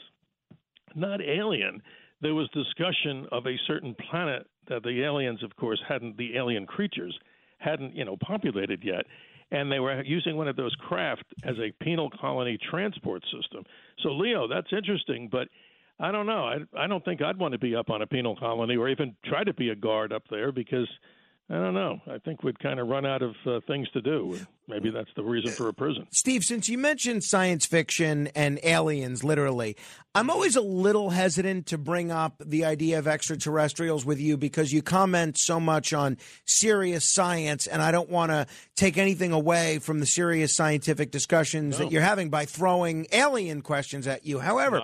not Alien. There was discussion of a certain planet that the aliens, of course, hadn't the alien creatures hadn't you know populated yet, and they were using one of those craft as a penal colony transport system. So, Leo, that's interesting, but I don't know. I I don't think I'd want to be up on a penal colony or even try to be a guard up there because I don't know. I think we'd kind of run out of uh, things to do. Maybe that's the reason for a prison. Steve, since you mentioned science fiction and aliens, literally, I'm always a little hesitant to bring up the idea of extraterrestrials with you because you comment so much on serious science, and I don't want to take anything away from the serious scientific discussions No. that you're having by throwing alien questions at you. However,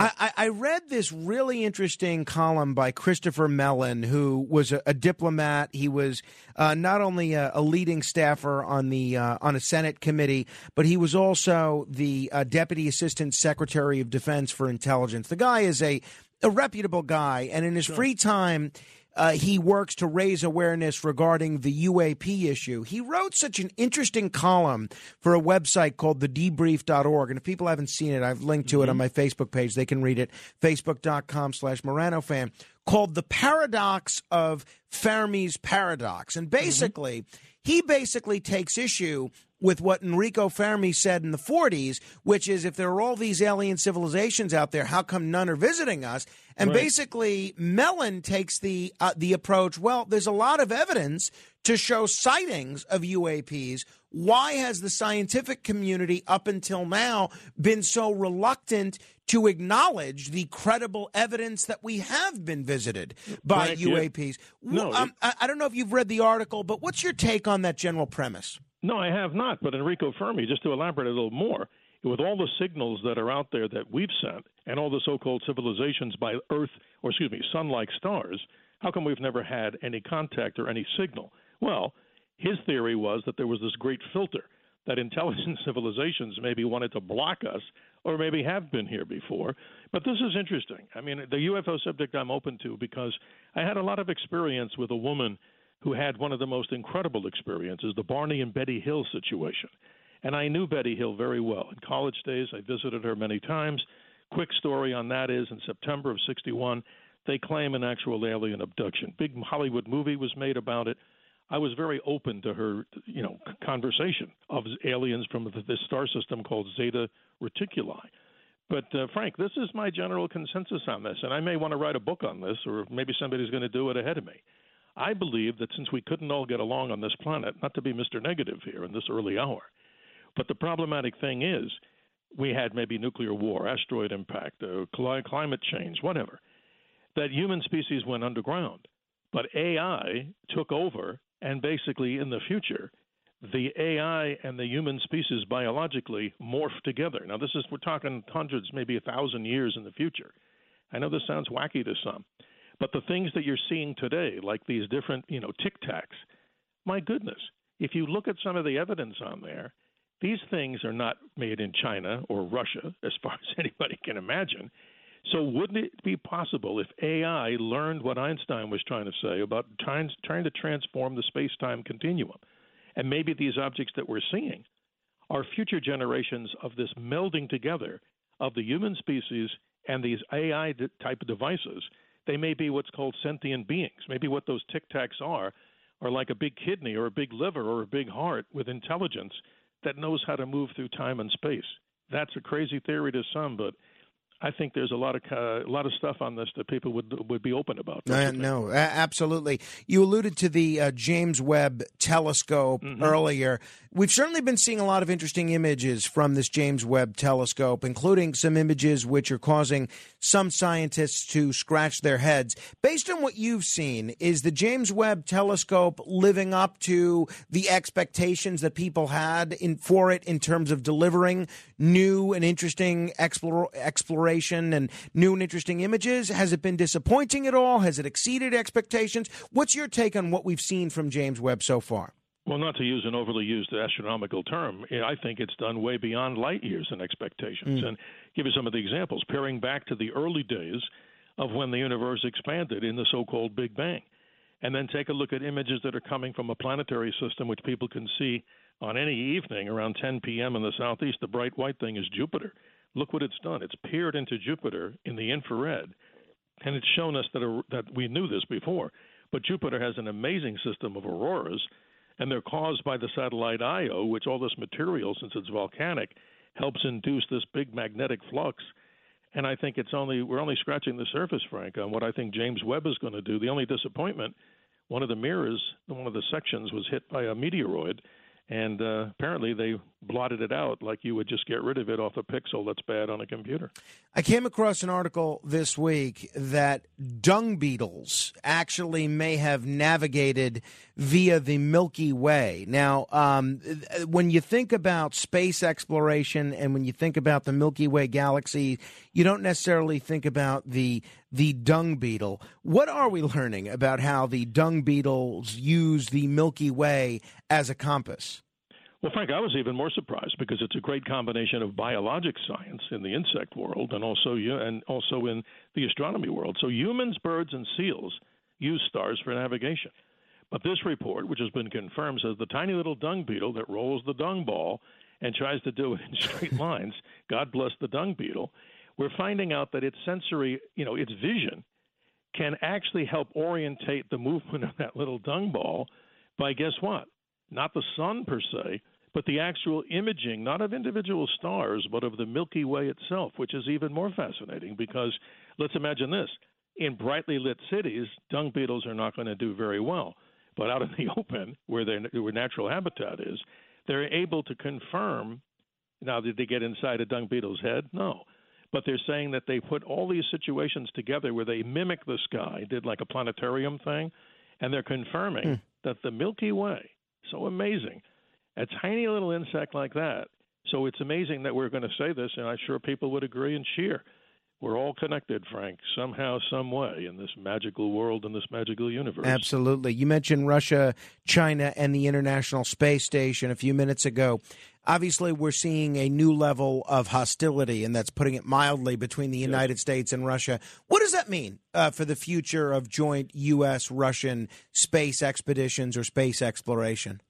I, I read this really interesting column by Christopher Mellon, who was a, a diplomat. He was uh, not only a, a leading staffer on the uh, on a Senate committee, but he was also the uh, deputy assistant secretary of defense for intelligence. The guy is a a reputable guy, and in his free time. Uh, he works to raise awareness regarding the UAP issue. He wrote such an interesting column for a website called thedebrief.org. And if people haven't seen it, I've linked to it on my Facebook page. They can read it, facebook.com slash Morano fan, called The Paradox of Fermi's Paradox. And basically, he basically takes issue with what Enrico Fermi said in the 40s, which is if there are all these alien civilizations out there, how come none are visiting us? And Right. basically, Mellon takes the uh, the approach. Well, there's a lot of evidence to show sightings of UAPs. Why has the scientific community up until now been so reluctant to acknowledge the credible evidence that we have been visited by yeah. UAPs? No, um, I, I don't know if you've read the article, but what's your take on that general premise? No, I have not. But Enrico Fermi, just to elaborate a little more, with all the signals that are out there that we've sent, and all the so-called civilizations by Earth, or excuse me, sun-like stars, how come we've never had any contact or any signal? Well, his theory was that there was this great filter that intelligent civilizations maybe wanted to block us or maybe have been here before. But this is interesting. I mean, the UFO subject I'm open to because I had a lot of experience with a woman who had one of the most incredible experiences, the Barney and Betty Hill situation. And I knew Betty Hill very well. In college days, I visited her many times. Quick story on that is in September of 61, they claim an actual alien abduction. Big Hollywood movie was made about it. I was very open to her, you know, conversation of aliens from this star system called Zeta Reticuli. But uh, Frank, this is my general consensus on this, and I may want to write a book on this, or maybe somebody's going to do it ahead of me. I believe that since we couldn't all get along on this planet, not to be Mr. Negative here in this early hour, but the problematic thing is we had maybe nuclear war, asteroid impact, uh, climate change, whatever, that human species went underground. But AI took over, and basically in the future, the AI and the human species biologically morph together. Now, this is, we're talking hundreds, maybe a thousand years in the future. I know this sounds wacky to some, but the things that you're seeing today, like these different, you know, tic tacs, my goodness, if you look at some of the evidence on there, these things are not made in China or Russia, as far as anybody can imagine. So, wouldn't it be possible if AI learned what Einstein was trying to say about trying, trying to transform the space time continuum? And maybe these objects that we're seeing are future generations of this melding together of the human species and these AI type devices. They may be what's called sentient beings. Maybe what those tic tacs are are like a big kidney or a big liver or a big heart with intelligence that knows how to move through time and space. That's a crazy theory to some, but I think there's a lot of uh, a lot of stuff on this that people would would be open about. Uh, no, absolutely. You alluded to the uh, James Webb Telescope mm-hmm. earlier. We've certainly been seeing a lot of interesting images from this James Webb Telescope, including some images which are causing some scientists to scratch their heads. Based on what you've seen, is the James Webb Telescope living up to the expectations that people had in for it in terms of delivering new and interesting explore, and new and interesting images? Has it been disappointing at all? Has it exceeded expectations? What's your take on what we've seen from James Webb so far? Well, not to use an overly used astronomical term, I think it's done way beyond light years and expectations. Mm. And give you some of the examples, peering back to the early days of when the universe expanded in the so called Big Bang. And then take a look at images that are coming from a planetary system, which people can see on any evening around 10 p.m. in the southeast. The bright white thing is Jupiter. Look what it's done. It's peered into Jupiter in the infrared, and it's shown us that, a, that we knew this before. But Jupiter has an amazing system of auroras, and they're caused by the satellite Io, which all this material, since it's volcanic, helps induce this big magnetic flux. And I think it's only we're only scratching the surface, Frank, on what I think James Webb is going to do. The only disappointment, one of the mirrors, one of the sections was hit by a meteoroid, and uh, apparently they blotted it out like you would just get rid of it off a pixel that's bad on a computer. I came across an article this week that dung beetles actually may have navigated via the Milky Way. Now, um, when you think about space exploration and when you think about the Milky Way galaxy, you don't necessarily think about the the dung beetle. What are we learning about how the dung beetles use the Milky Way as a compass? Well, Frank, I was even more surprised because it's a great combination of biologic science in the insect world and also and also in the astronomy world. So humans, birds, and seals use stars for navigation. But this report, which has been confirmed, says the tiny little dung beetle that rolls the dung ball and tries to do it in straight lines. God bless the dung beetle. We're finding out that its sensory, you know, its vision can actually help orientate the movement of that little dung ball by guess what? Not the sun per se, but the actual imaging, not of individual stars, but of the Milky Way itself, which is even more fascinating because let's imagine this. In brightly lit cities, dung beetles are not going to do very well. But out in the open, where their where natural habitat is, they're able to confirm. Now, did they get inside a dung beetle's head? No. But they're saying that they put all these situations together where they mimic the sky, did like a planetarium thing, and they're confirming mm. that the Milky Way, so amazing, a tiny little insect like that. So it's amazing that we're going to say this, and I'm sure people would agree and cheer. We're all connected, Frank, somehow, some way, in this magical world, in this magical universe. Absolutely. You mentioned Russia, China, and the International Space Station a few minutes ago. Obviously, we're seeing a new level of hostility, and that's putting it mildly, between the United yes. States and Russia. What does that mean uh, for the future of joint U.S. Russian space expeditions or space exploration?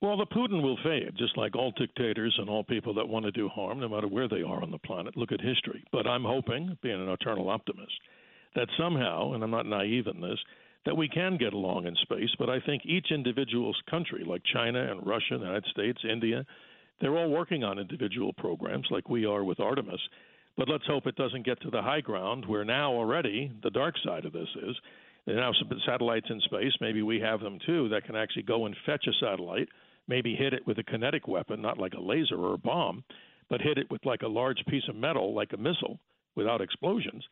Well, the Putin will fade, just like all dictators and all people that want to do harm, no matter where they are on the planet. Look at history. But I'm hoping, being an eternal optimist, that somehow, and I'm not naive in this, that we can get along in space. But I think each individual country, like China and Russia, the United States, India, they're all working on individual programs like we are with Artemis. But let's hope it doesn't get to the high ground where now already the dark side of this is. There are now satellites in space. Maybe we have them too that can actually go and fetch a satellite, maybe hit it with a kinetic weapon, not like a laser or a bomb, but hit it with like a large piece of metal, like a missile, without explosions.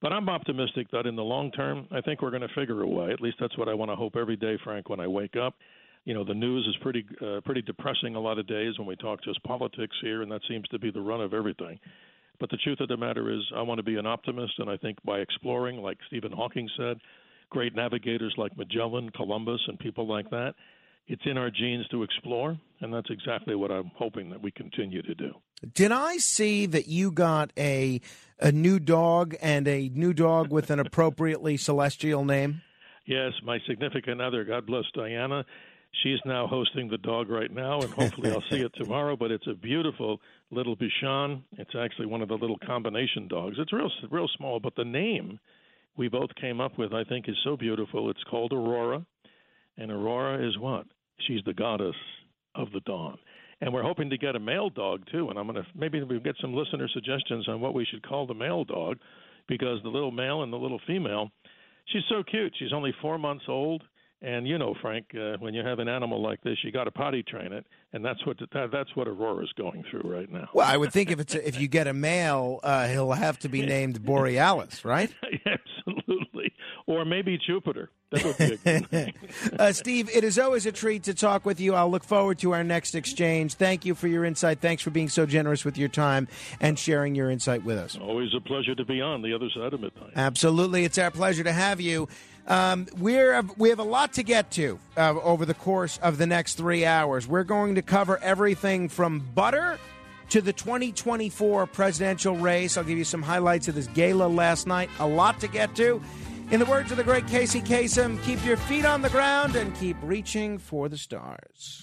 But I'm optimistic that in the long term, I think we're going to figure a way. At least that's what I want to hope every day, Frank, when I wake up. You know, the news is pretty uh, pretty depressing a lot of days when we talk just politics here, and that seems to be the run of everything. But the truth of the matter is, I want to be an optimist, and I think by exploring, like Stephen Hawking said, great navigators like Magellan, Columbus, and people like that, it's in our genes to explore, and that's exactly what I'm hoping that we continue to do. Did I see that you got a a new dog and a new dog with an appropriately celestial name? Yes, my significant other, God bless Diana, she's now hosting the dog right now, and hopefully I'll see it tomorrow. But it's a beautiful little Bichon. It's actually one of the little combination dogs. It's real, real small, but the name we both came up with, I think, is so beautiful. It's called Aurora, and Aurora is what? She's the goddess of the dawn. And we're hoping to get a male dog too. And I'm to maybe we get some listener suggestions on what we should call the male dog, because the little male and the little female, she's so cute. She's only four months old, and you know, Frank, uh, when you have an animal like this, you got to potty train it, and that's what that, that's what Aurora's going through right now. Well, I would think if it's a, if you get a male, uh, he'll have to be named Borealis, right? Absolutely, or maybe Jupiter. That would be a good name. uh, Steve, it is always a treat to talk with you. I'll look forward to our next exchange. Thank you for your insight. Thanks for being so generous with your time and sharing your insight with us. Always a pleasure to be on the other side of midnight. Absolutely, it's our pleasure to have you. Um, we're we have a lot to get to uh, over the course of the next three hours. We're going to cover everything from butter to the 2024 presidential race. I'll give you some highlights of this gala last night. A lot to get to. In the words of the great Casey Kasem, keep your feet on the ground and keep reaching for the stars.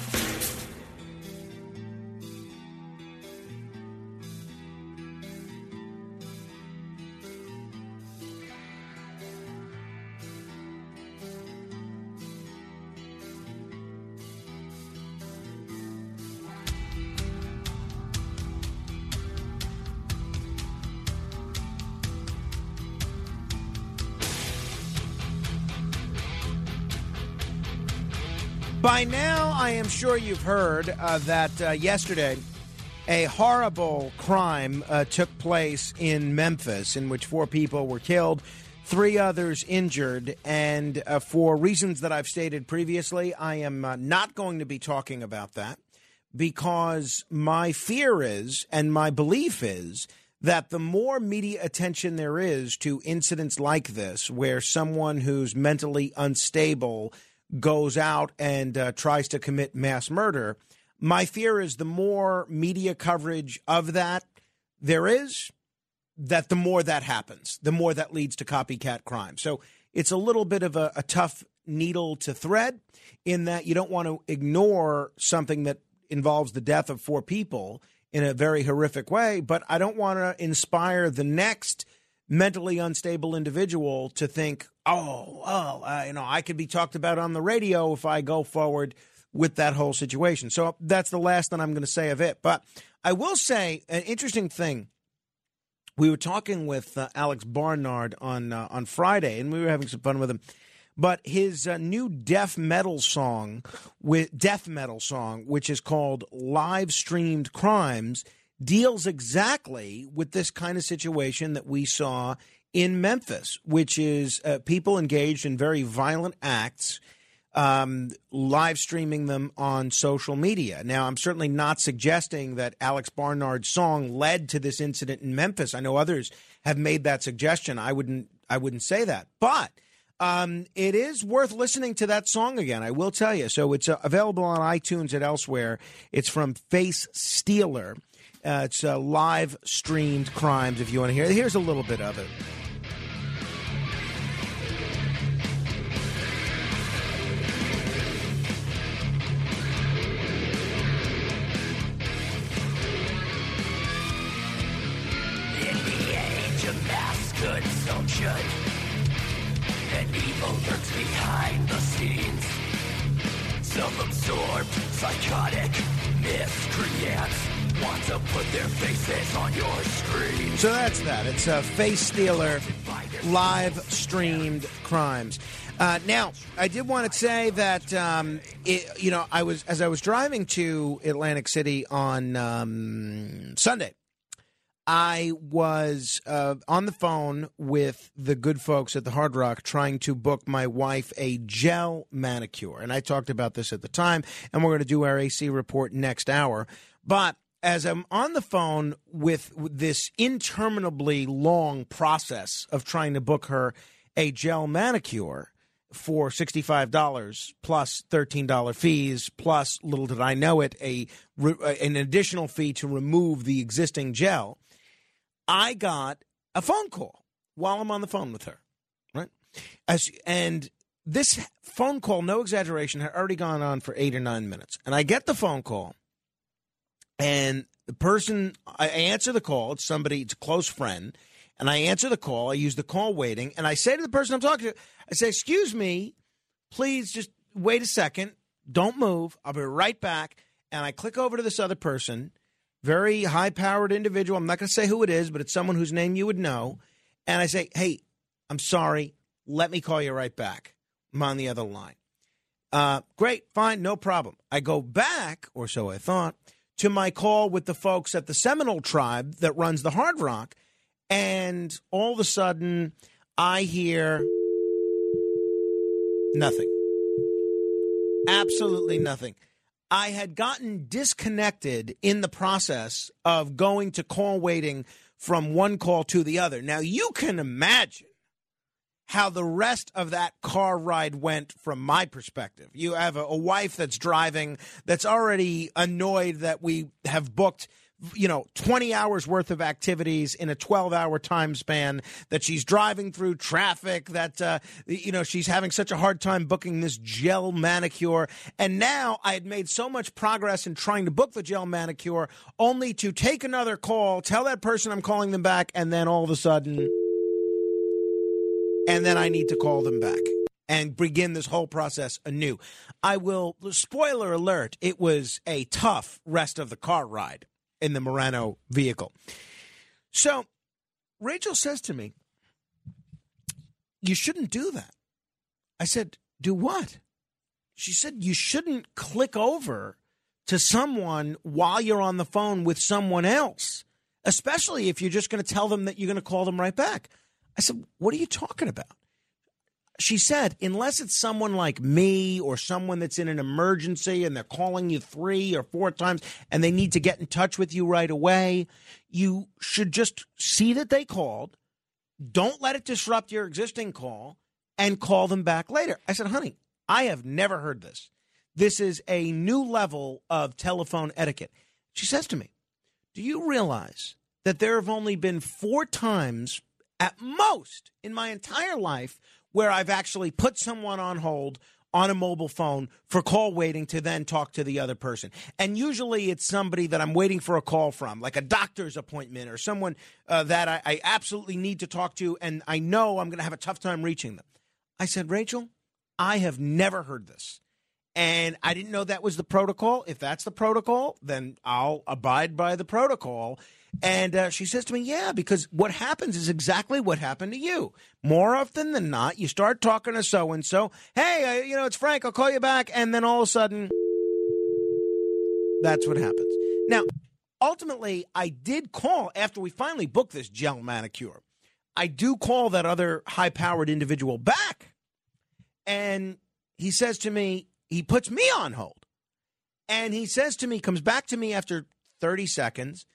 I am sure you've heard uh, that uh, yesterday a horrible crime uh, took place in Memphis in which four people were killed, three others injured. And uh, for reasons that I've stated previously, I am uh, not going to be talking about that because my fear is and my belief is that the more media attention there is to incidents like this, where someone who's mentally unstable goes out and uh, tries to commit mass murder, my fear is the more media coverage of that there is, that the more that happens, the more that leads to copycat crime. So it's a little bit of a, a tough needle to thread in that you don't want to ignore something that involves the death of four people in a very horrific way, but I don't want to inspire the next mentally unstable individual to think, oh, oh, uh, you know, I could be talked about on the radio if I go forward with that whole situation. So that's the last that I'm going to say of it. But I will say an interesting thing. We were talking with uh, Alex Barnard on uh, on Friday, and we were having some fun with him. But his uh, new death metal song, with death metal song, which is called "Live Streamed Crimes," deals exactly with this kind of situation that we saw in Memphis, which is uh, people engaged in very violent acts, um, live streaming them on social media. Now, I'm certainly not suggesting that Alex Barnard's song led to this incident in Memphis. I know others have made that suggestion. I wouldn't. I wouldn't say that, but. Um, it is worth listening to that song again. I will tell you. So it's uh, available on iTunes and elsewhere. It's from Face Stealer. Uh, it's uh, live streamed crimes if you want to hear. Here's a little bit of it. self-absorbed, psychotic miscreants want to put their faces on your screen. So that's that. It's a face stealer live streamed crimes. Uh, now, I did want to say that um, it, you know I was as I was driving to Atlantic City on um, Sunday. I was uh, on the phone with the good folks at the Hard Rock trying to book my wife a gel manicure. And I talked about this at the time, and we're going to do our AC report next hour. But as I'm on the phone with this interminably long process of trying to book her a gel manicure for $65 plus $13 fees plus little did I know it a uh, an additional fee to remove the existing gel I got a phone call while I'm on the phone with her right? As and this phone call no exaggeration had already gone on for 8 or 9 minutes. And I get the phone call and the person I answer the call. It's somebody, it's a close friend, and I answer the call. I use the call waiting, and I say to the person I'm talking to, I say, "Excuse me, please just wait a second. Don't move. I'll be right back." And I click over to this other person, very high-powered individual. I'm not going to say who it is, but it's someone whose name you would know. And I say, "Hey, I'm sorry. Let me call you right back. I'm on the other line." Uh, great, fine, no problem. I go back, or so I thought to my call with the folks at the Seminole tribe that runs the Hard Rock. And all of a sudden, I hear nothing. Absolutely nothing. I had gotten disconnected in the process of going to call waiting from one call to the other. Now, you can imagine how the rest of that car ride went from my perspective. You have a, a, wife that's driving that's already annoyed that we have booked you know 20 hours worth of activities in a 12 hour time span that she's driving through traffic that uh, you know she's having such a hard time booking this gel manicure and now i had made so much progress in trying to book the gel manicure only to take another call tell that person i'm calling them back and then all of a sudden and then I need to call them back and begin this whole process anew. I will, spoiler alert, it was a tough rest of the car ride in the Morano vehicle. So Rachel says to me, You shouldn't do that. I said, Do what? She said, You shouldn't click over to someone while you're on the phone with someone else, especially if you're just going to tell them that you're going to call them right back. I said, What are you talking about? She said, Unless it's someone like me or someone that's in an emergency and they're calling you three or four times and they need to get in touch with you right away, you should just see that they called. Don't let it disrupt your existing call and call them back later. I said, Honey, I have never heard this. This is a new level of telephone etiquette. She says to me, Do you realize that there have only been four times at most in my entire life where I've actually put someone on hold on a mobile phone for call waiting to then talk to the other person. And usually it's somebody that I'm waiting for a call from, like a doctor's appointment or someone uh, that I, I absolutely need to talk to, and I know I'm going to have a tough time reaching them. I said, Rachel, I have never heard this. And I didn't know that was the protocol. If that's the protocol, then I'll abide by the protocol. And uh, she says to me, Yeah, because what happens is exactly what happened to you. More often than not, you start talking to so and so. Hey, you know, it's Frank. I'll call you back. And then all of a sudden, that's what happens. Now, ultimately, I did call after we finally booked this gel manicure. I do call that other high powered individual back. And he says to me, he puts me on hold. And he says to me, comes back to me after 30 seconds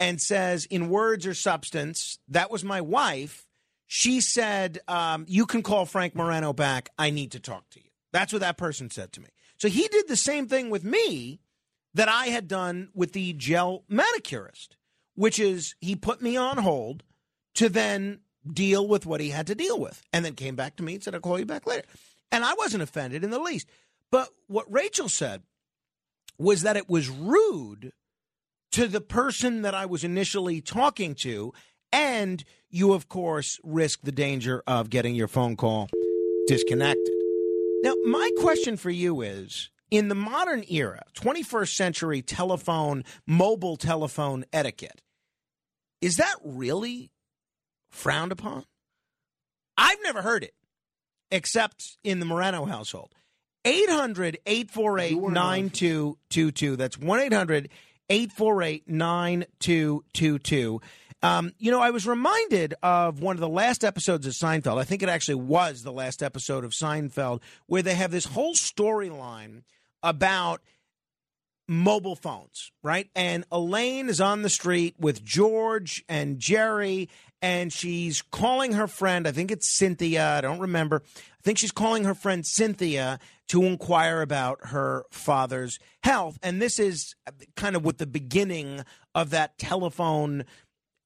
and says, in words or substance, that was my wife. She said, um, You can call Frank Morano back. I need to talk to you. That's what that person said to me. So he did the same thing with me that I had done with the gel manicurist, which is he put me on hold to then deal with what he had to deal with and then came back to me and said, I'll call you back later. And I wasn't offended in the least. But what Rachel said was that it was rude to the person that I was initially talking to. And you, of course, risk the danger of getting your phone call disconnected. Now, my question for you is in the modern era, 21st century telephone, mobile telephone etiquette, is that really frowned upon? I've never heard it, except in the Morano household. 800 848 9222. That's 1 800 848 9222. Um, you know, I was reminded of one of the last episodes of Seinfeld. I think it actually was the last episode of Seinfeld, where they have this whole storyline about mobile phones, right? And Elaine is on the street with George and Jerry, and she's calling her friend. I think it's Cynthia. I don't remember. I think she's calling her friend Cynthia to inquire about her father's health. And this is kind of what the beginning of that telephone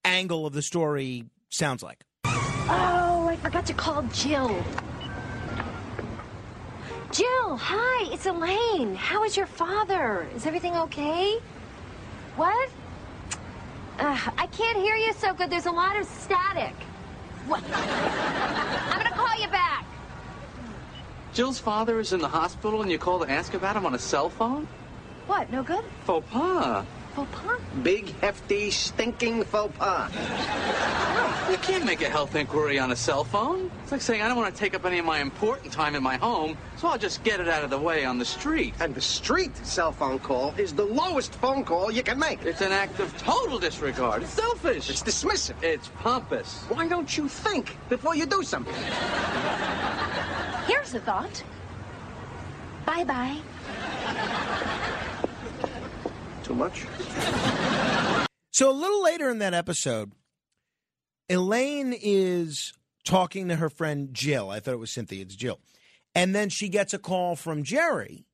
angle of the story sounds like. Oh, I forgot to call Jill. Jill, hi, it's Elaine. How is your father? Is everything okay? What? Uh, I can't hear you so good. There's a lot of static. What? I'm gonna call you back. Jill's father is in the hospital and you call to ask about him on a cell phone? What? No good? Faux pas. Faux pas? Big, hefty, stinking faux pas. You can't make a health inquiry on a cell phone. It's like saying, I don't want to take up any of my important time in my home, so I'll just get it out of the way on the street. And the street cell phone call is the lowest phone call you can make. It's an act of total disregard. It's selfish. It's dismissive. It's pompous. Why don't you think before you do something? Here's a thought. Bye bye. Too much? So a little later in that episode, Elaine is talking to her friend Jill. I thought it was Cynthia. It's Jill. And then she gets a call from Jerry.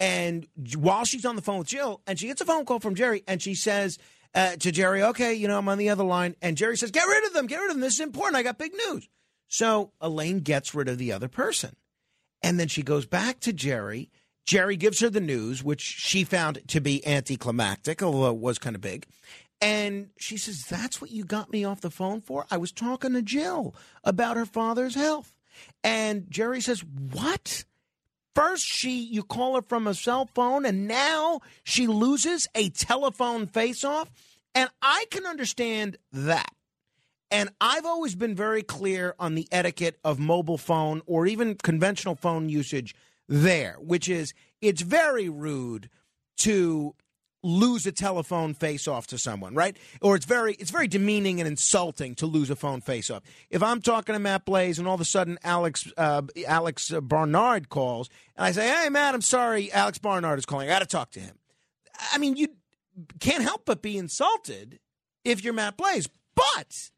And while she's on the phone with Jill, and she gets a phone call from Jerry, and she says uh, to Jerry, okay, you know, I'm on the other line. And Jerry says, get rid of them, get rid of them. This is important. I got big news. So Elaine gets rid of the other person. And then she goes back to Jerry. Jerry gives her the news, which she found to be anticlimactic, although it was kind of big. And she says, That's what you got me off the phone for? I was talking to Jill about her father's health. And Jerry says, What? First, she you call her from a cell phone, and now she loses a telephone face off. And I can understand that. And I've always been very clear on the etiquette of mobile phone or even conventional phone usage there, which is it's very rude to lose a telephone face off to someone, right? Or it's very it's very demeaning and insulting to lose a phone face off. If I'm talking to Matt Blaze and all of a sudden Alex uh, Alex Barnard calls and I say, "Hey Matt, I'm sorry, Alex Barnard is calling. I got to talk to him." I mean, you can't help but be insulted if you're Matt Blaze, but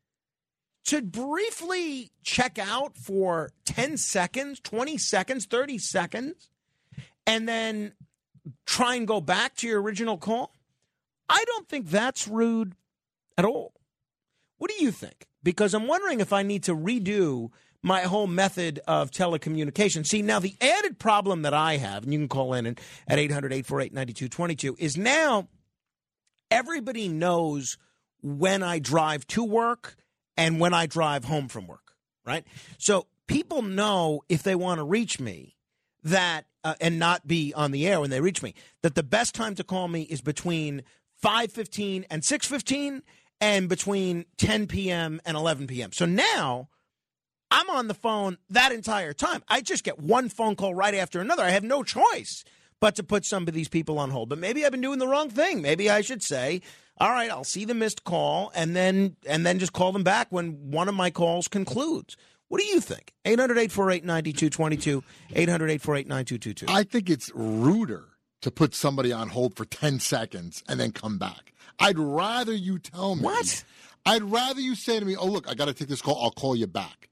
to briefly check out for 10 seconds, 20 seconds, 30 seconds, and then try and go back to your original call, I don't think that's rude at all. What do you think? Because I'm wondering if I need to redo my whole method of telecommunication. See, now the added problem that I have, and you can call in at 800 848 9222, is now everybody knows when I drive to work and when I drive home from work, right? So people know if they want to reach me that uh, and not be on the air when they reach me that the best time to call me is between 5:15 and 6:15 and between 10 p.m. and 11 p.m. So now I'm on the phone that entire time. I just get one phone call right after another. I have no choice but to put some of these people on hold. But maybe I've been doing the wrong thing. Maybe I should say, all right, I'll see the missed call and then and then just call them back when one of my calls concludes. What do you think? 800 848 9222. 800 848 9222. I think it's ruder to put somebody on hold for 10 seconds and then come back. I'd rather you tell me. What? I'd rather you say to me, oh, look, I got to take this call. I'll call you back.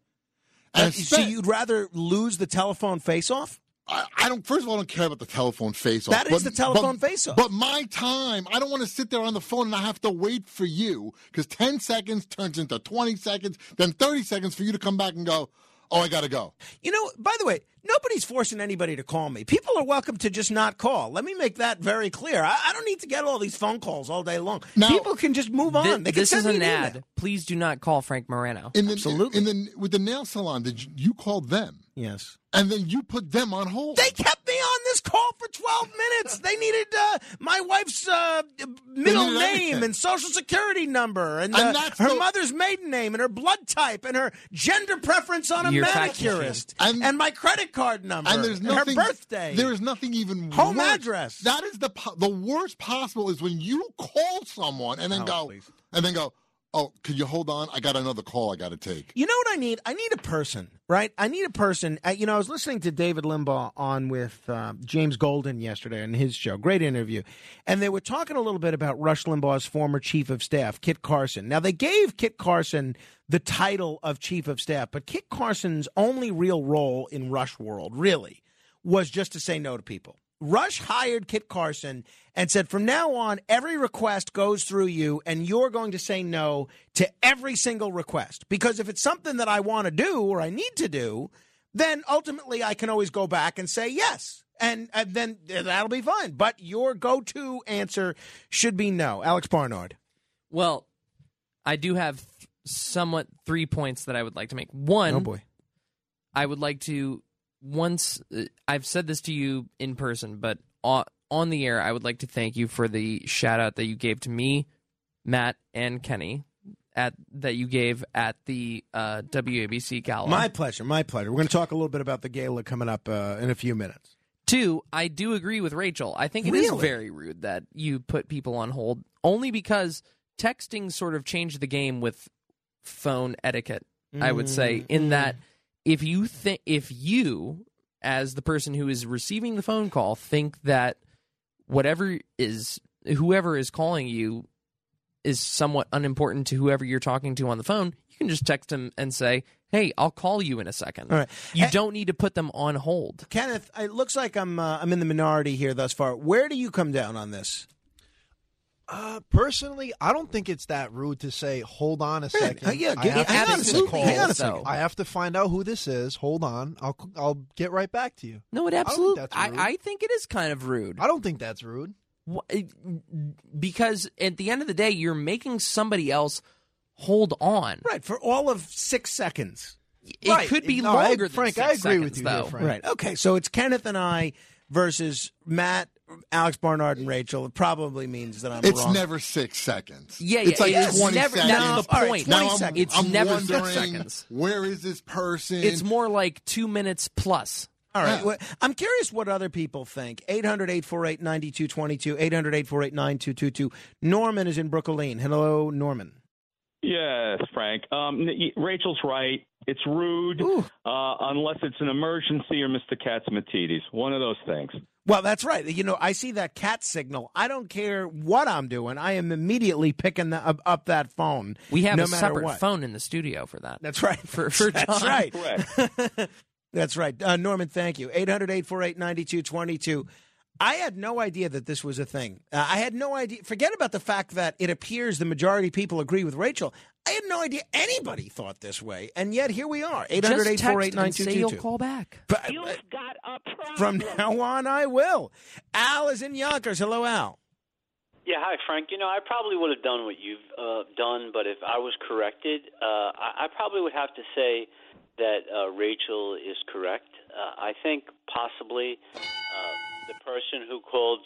Uh, so you'd rather lose the telephone face off? I, I don't. First of all, I don't care about the telephone face off. That is the telephone face-off. But my time, I don't want to sit there on the phone and I have to wait for you because ten seconds turns into twenty seconds, then thirty seconds for you to come back and go. Oh, I got to go. You know, by the way, nobody's forcing anybody to call me. People are welcome to just not call. Let me make that very clear. I, I don't need to get all these phone calls all day long. People can just move on. Thi- they can this send is me an email. ad. Please do not call Frank Morano. In the, In the with the nail salon, did you, you call them? Yes. And then you put them on hold. They kept me on this call for 12 minutes. They needed uh, my wife's uh, middle name everything. and social security number and, And uh, her the- mother's maiden name and her blood type and her gender preference on a Your fact manicurist and, my credit card number and there's nothing. her birthday. There is nothing even Home worse. address. That is the the worst possible is when you call someone and then Oh, go please. and then go. Oh, could you hold on? I got another call I got to take. You know what I need? I need a person, right? I need a person. Uh, you know, I was listening to David Limbaugh on with uh, James Golden yesterday on his show. Great interview. And they were talking a little bit about Rush Limbaugh's former chief of staff, Kit Carson. Now, they gave Kit Carson the title of chief of staff, but Kit Carson's only real role in Rush World, really, was just to say no to people. Rush hired Kit Carson and said, from now on, every request goes through you, and you're going to say no to every single request. Because if it's something that I want to do or I need to do, then ultimately I can always go back and say yes. And, and then that'll be fine. But your go to answer should be no. Alex Barnard. Well, I do have somewhat three points that I would like to make. One, Oh, boy. I would like to once uh, I've said this to you in person, but on, on the air, I would like to thank you for the shout out that you gave to me, Matt, and Kenny at that you gave at the uh, WABC gala. My pleasure. My pleasure. We're going to talk a little bit about the gala coming up uh, in a few minutes. Two, I do agree with Rachel. I think it is Really? very rude that you put people on hold only because texting sort of changed the game with phone etiquette. I would say in that if you think if you as the person who is receiving the phone call think that whatever is whoever is calling you is somewhat unimportant to whoever you're talking to on the phone, you can just text them and say, "Hey, I'll call you in a second. All right. You don't need to put them on hold. Kenneth, it looks like I'm uh, I'm in the minority here thus far. Where do you come down on this? Uh, personally, I don't think it's that rude to say, "Hold on a second. Uh, yeah, I get- have to hang on a second. call. Hang on a second. I have to find out who this is. Hold on. I'll I'll get right back to you." No, it I don't think absolutely. that's I, rude. I think it is kind of rude. I don't think that's rude. Because at the end of the day, you're making somebody else hold on. Right for all of six seconds. It Right. could be No, I- longer. than Frank, six I agree with seconds, you here, though. Frank. Right. Okay. So it's Kenneth and I versus Matt, Alex Barnard, and Rachel. It probably means that I'm wrong. It's wrong. never six seconds. Yeah, yeah. it's yeah, like it is 20 never- seconds. that's the All right, point. now 20 I'm- seconds. It's I'm never six wondering, seconds. Where is this person? It's more like two minutes plus. All right. Well, I'm curious what other people think. 800 848 9222. 800 848 9222. Norman is in Brooklyn. Hello, Norman. Yes, Frank. Um, y- Rachel's right. It's rude uh, unless it's an emergency or Mr. Catsimatidis. One of those things. Well, that's right. You know, I see that cat signal. I don't care what I'm doing. I am immediately picking the, up, up that phone. We have no a separate what. phone in the studio for that. That's right. For, for That's John. right. That's right. Uh, Norman, thank you. 800 848 9222. I had no idea that this was a thing. Uh, I had no idea. Forget about the fact that it appears the majority of people agree with Rachel. I had no idea anybody thought this way. And yet here we are. 800 Just text 848 and say you'll call back. You've got a problem. From now on, I will. Al is in Yonkers. Hello, Al. Yeah, hi, Frank. You know, I probably would have done what you've uh, done, but if I was corrected, uh, I, I probably would have to say that uh, Rachel is correct. Uh, I think possibly uh, the person who called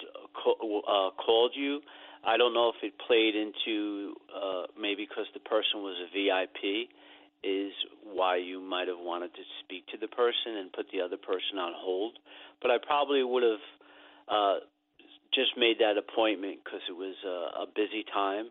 uh, called you. I don't know if it played into uh, maybe because the person was a VIP is why you might have wanted to speak to the person and put the other person on hold. But I probably would have uh, just made that appointment because it was uh, a busy time,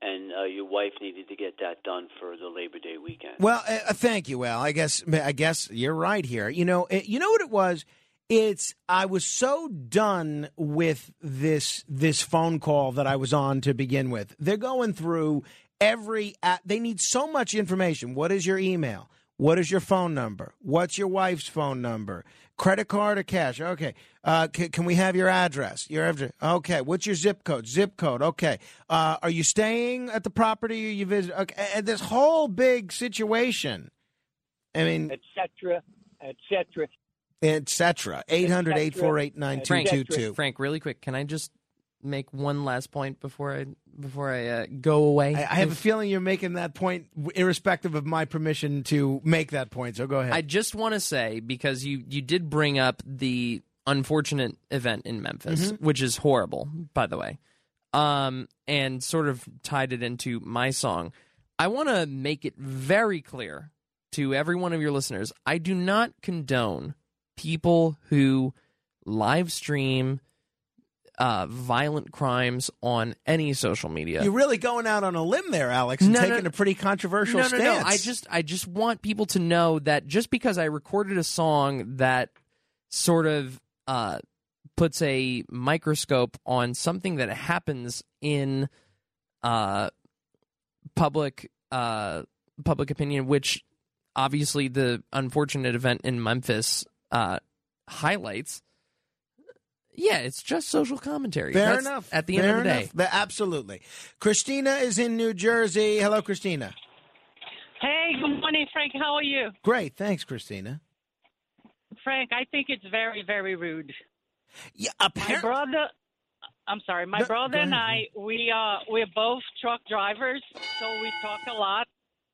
and uh, your wife needed to get that done for the Labor Day weekend. Well, uh, thank you, Al. I guess I guess you're right here. You know, uh, you know what it was. It's I was so done with this this phone call that I was on to begin with. They're going through every. They need so much information. What is your email? What is your phone number? What's your wife's phone number? Credit card or cash? Okay. Uh, can, can we have your address? Your address. Okay. What's your zip code? Zip code. Okay. Uh, are you staying at the property or you visit? Okay. And this whole big situation. I mean, etc., etc. etc. 800 848 Frank, 9222. Frank, really quick, can I just make one last point before I before I uh, go away? I, I have a feeling you're making that point irrespective of my permission to make that point. So go ahead. I just want to say because you you did bring up the unfortunate event in Memphis, Mhm. which is horrible, by the way, um, and sort of tied it into my song. I want to make it very clear to every one of your listeners: I do not condone people who live stream uh, violent crimes on any social media. You're really going out on a limb there, Alex, and No, no, taking a pretty controversial no, no, stance. No, I just I just want people to know that just because I recorded a song that sort of uh, puts a microscope on something that happens in uh, public uh, public opinion, which obviously the unfortunate event in Memphis uh, highlights. Yeah, it's just social commentary. Fair That's- enough. At the Fair end of the day, enough. Absolutely. Christina is in New Jersey. Hello, Christina. Hey, good morning, Frank. How are you? Great. Thanks, Christina. Frank, I think it's very, very rude. Yeah, apparently. my brother. I'm sorry. My No, brother and I, we uh, we're both truck drivers, so we talk a lot,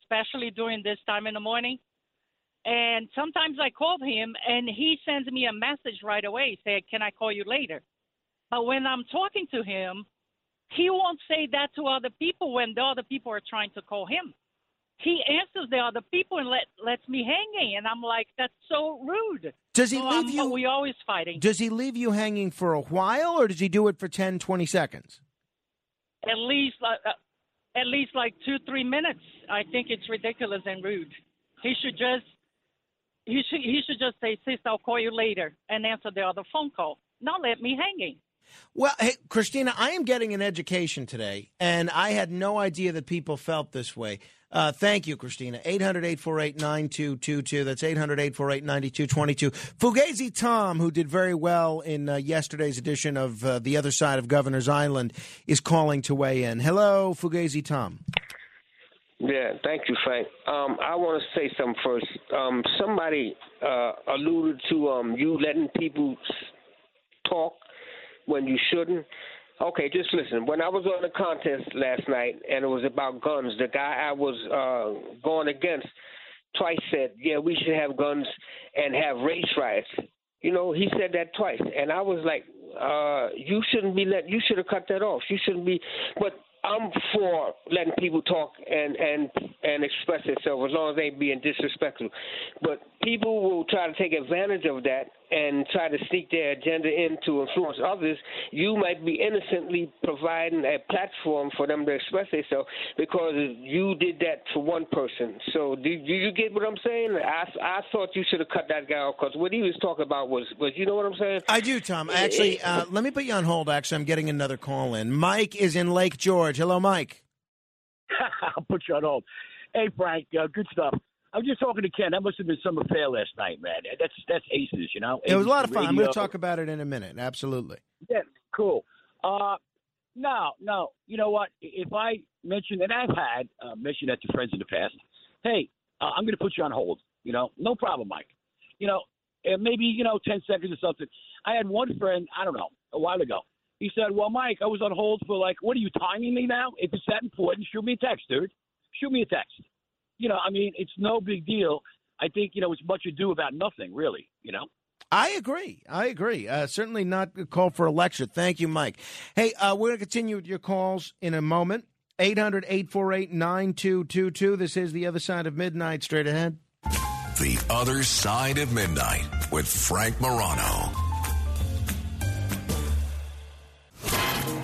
especially during this time in the morning. And sometimes I call him, and he sends me a message right away, saying, "Can I call you later?" But when I'm talking to him, he won't say that to other people when the other people are trying to call him. He answers the other people and let lets me hanging, and I'm like, "That's so rude." Does he So leave I'm- you- We always fighting. Does he leave you hanging for a while, or does he do it for 10, 20 seconds? at least uh, uh, at least like two three minutes. I think it's ridiculous and rude. He should just he should he should just say, "Sis, I'll call you later," and answer the other phone call. Not let me hanging. Well, hey, Christina, I am getting an education today, and I had no idea that people felt this way. Uh, thank you, Christina. 800 848 9222. That's 800 848 9222. Fugazi Tom, who did very well in uh, yesterday's edition of uh, The Other Side of Governor's Island, is calling to weigh in. Hello, Fugazi Tom. Yeah, thank you, Frank. Um, I want to say something first. Um, somebody uh, alluded to um, you letting people talk when you shouldn't. Okay, just listen. When I was on the contest last night and it was about guns, the guy I was uh, going against twice said, "Yeah, we should have guns and have race riots." You know, he said that twice, and I was like, uh, "You shouldn't be let. You should have cut that off. You shouldn't be." But I'm for letting people talk and and and express themselves as long as they ain't being disrespectful. But people will try to take advantage of that and try to sneak their agenda in to influence others. You might be innocently providing a platform for them to express themselves because you did that for one person. So do, do you get what I'm saying? I I thought you should have cut that guy off because what he was talking about was was you know what I'm saying? I do, Tom. Actually, uh, let me put you on hold. Actually, I'm getting another call in. Mike is in Lake George. Hello, Mike. I'll put you on hold. Hey, Frank, uh, good stuff. I was just talking to Ken. That must have been some affair last night, man. That's that's aces, you know. It was a lot of fun. I'm going to talk about it in a minute. Absolutely. Yeah, cool. Uh, no, no. You know what? If I mention, and I've had uh, mentioned that to friends in the past, hey, uh, I'm going to put you on hold. You know, no problem, Mike. You know, and maybe you know, ten seconds or something. I had one friend, I don't know, a while ago. He said, "Well, Mike, I was on hold for like, what are you timing me now? If it's that important, shoot me a text, dude. Shoot me a text. You know, I mean, it's no big deal. I think you know it's much ado about nothing, really. You know." I agree. I agree. Uh, certainly not a call for a lecture. Thank you, Mike. Hey, uh, we're going to continue with your calls in a moment. 800 848 9222. This is The Other Side of Midnight. Straight ahead. The Other Side of Midnight with Frank Morano.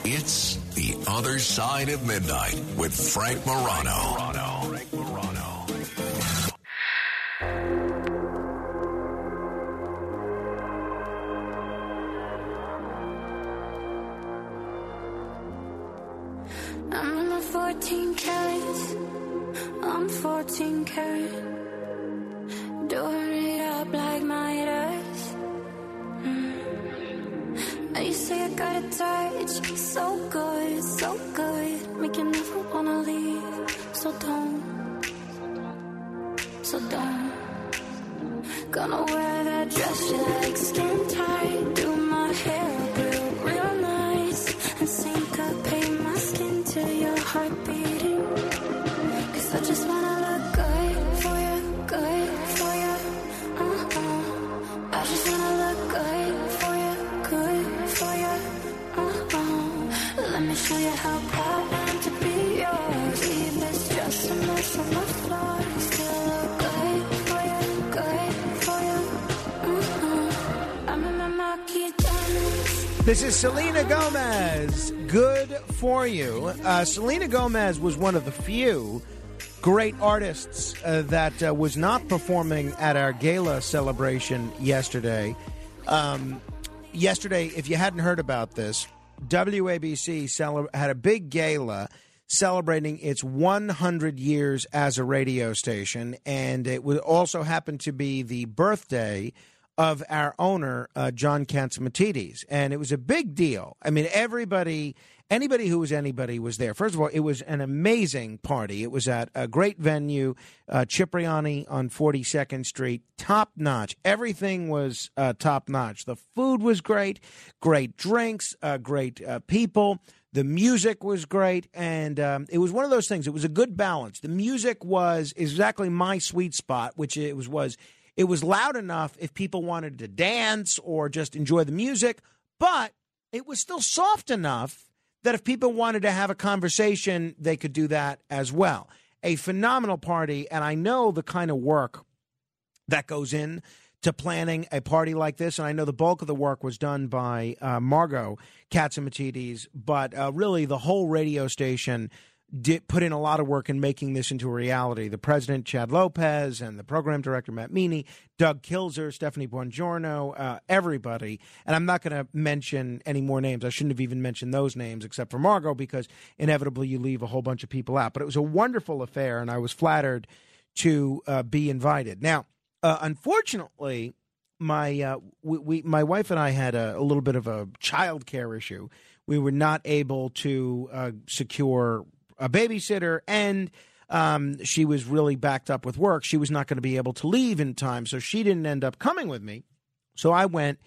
It's The Other Side of Midnight with Frank Morano. Frank Morano. I'm 14 carat. Doing it up like my ears. Mm. You say I got a touch. So good, so good. Make you never wanna leave. So don't. So don't. Gonna wear that dress you like skin tight. Do my hair real, real nice. And syncopate my skin to your heart my Marquis diamonds. This is Selena Gomez. Good for you. Uh, Selena Gomez was one of the few great artists uh, that uh, was not performing at our gala celebration yesterday. Um, yesterday, if you hadn't heard about this, WABC had a big gala celebrating its 100 years as a radio station, and it would also happen to be the birthday of our owner, uh, John Catsimatidis. And it was a big deal. I mean, everybody, anybody who was anybody was there. First of all, it was an amazing party. It was at a great venue, uh, Cipriani on 42nd Street, top notch. Everything was uh, top notch. The food was great, great drinks, uh, great uh, people. The music was great, and um, it was one of those things. It was a good balance. The music was exactly my sweet spot, which it was was it was loud enough if people wanted to dance or just enjoy the music, but it was still soft enough that if people wanted to have a conversation, they could do that as well. A phenomenal party, and I know the kind of work that goes in to planning a party like this. And I know the bulk of the work was done by uh, Margot Catsimatidis, but uh, really the whole radio station did put in a lot of work in making this into a reality. The president, Chad Lopez, and the program director, Matt Meany, Doug Kilzer, Stephanie Buongiorno, uh, everybody. And I'm not going to mention any more names. I shouldn't have even mentioned those names except for Margot because inevitably you leave a whole bunch of people out. But it was a wonderful affair, and I was flattered to uh, be invited. Now, uh, unfortunately, my uh, we, we my wife and I had a, a little bit of a child care issue. We were not able to uh, secure a babysitter, and um, she was really backed up with work. She was not going to be able to leave in time, so she didn't end up coming with me. So I went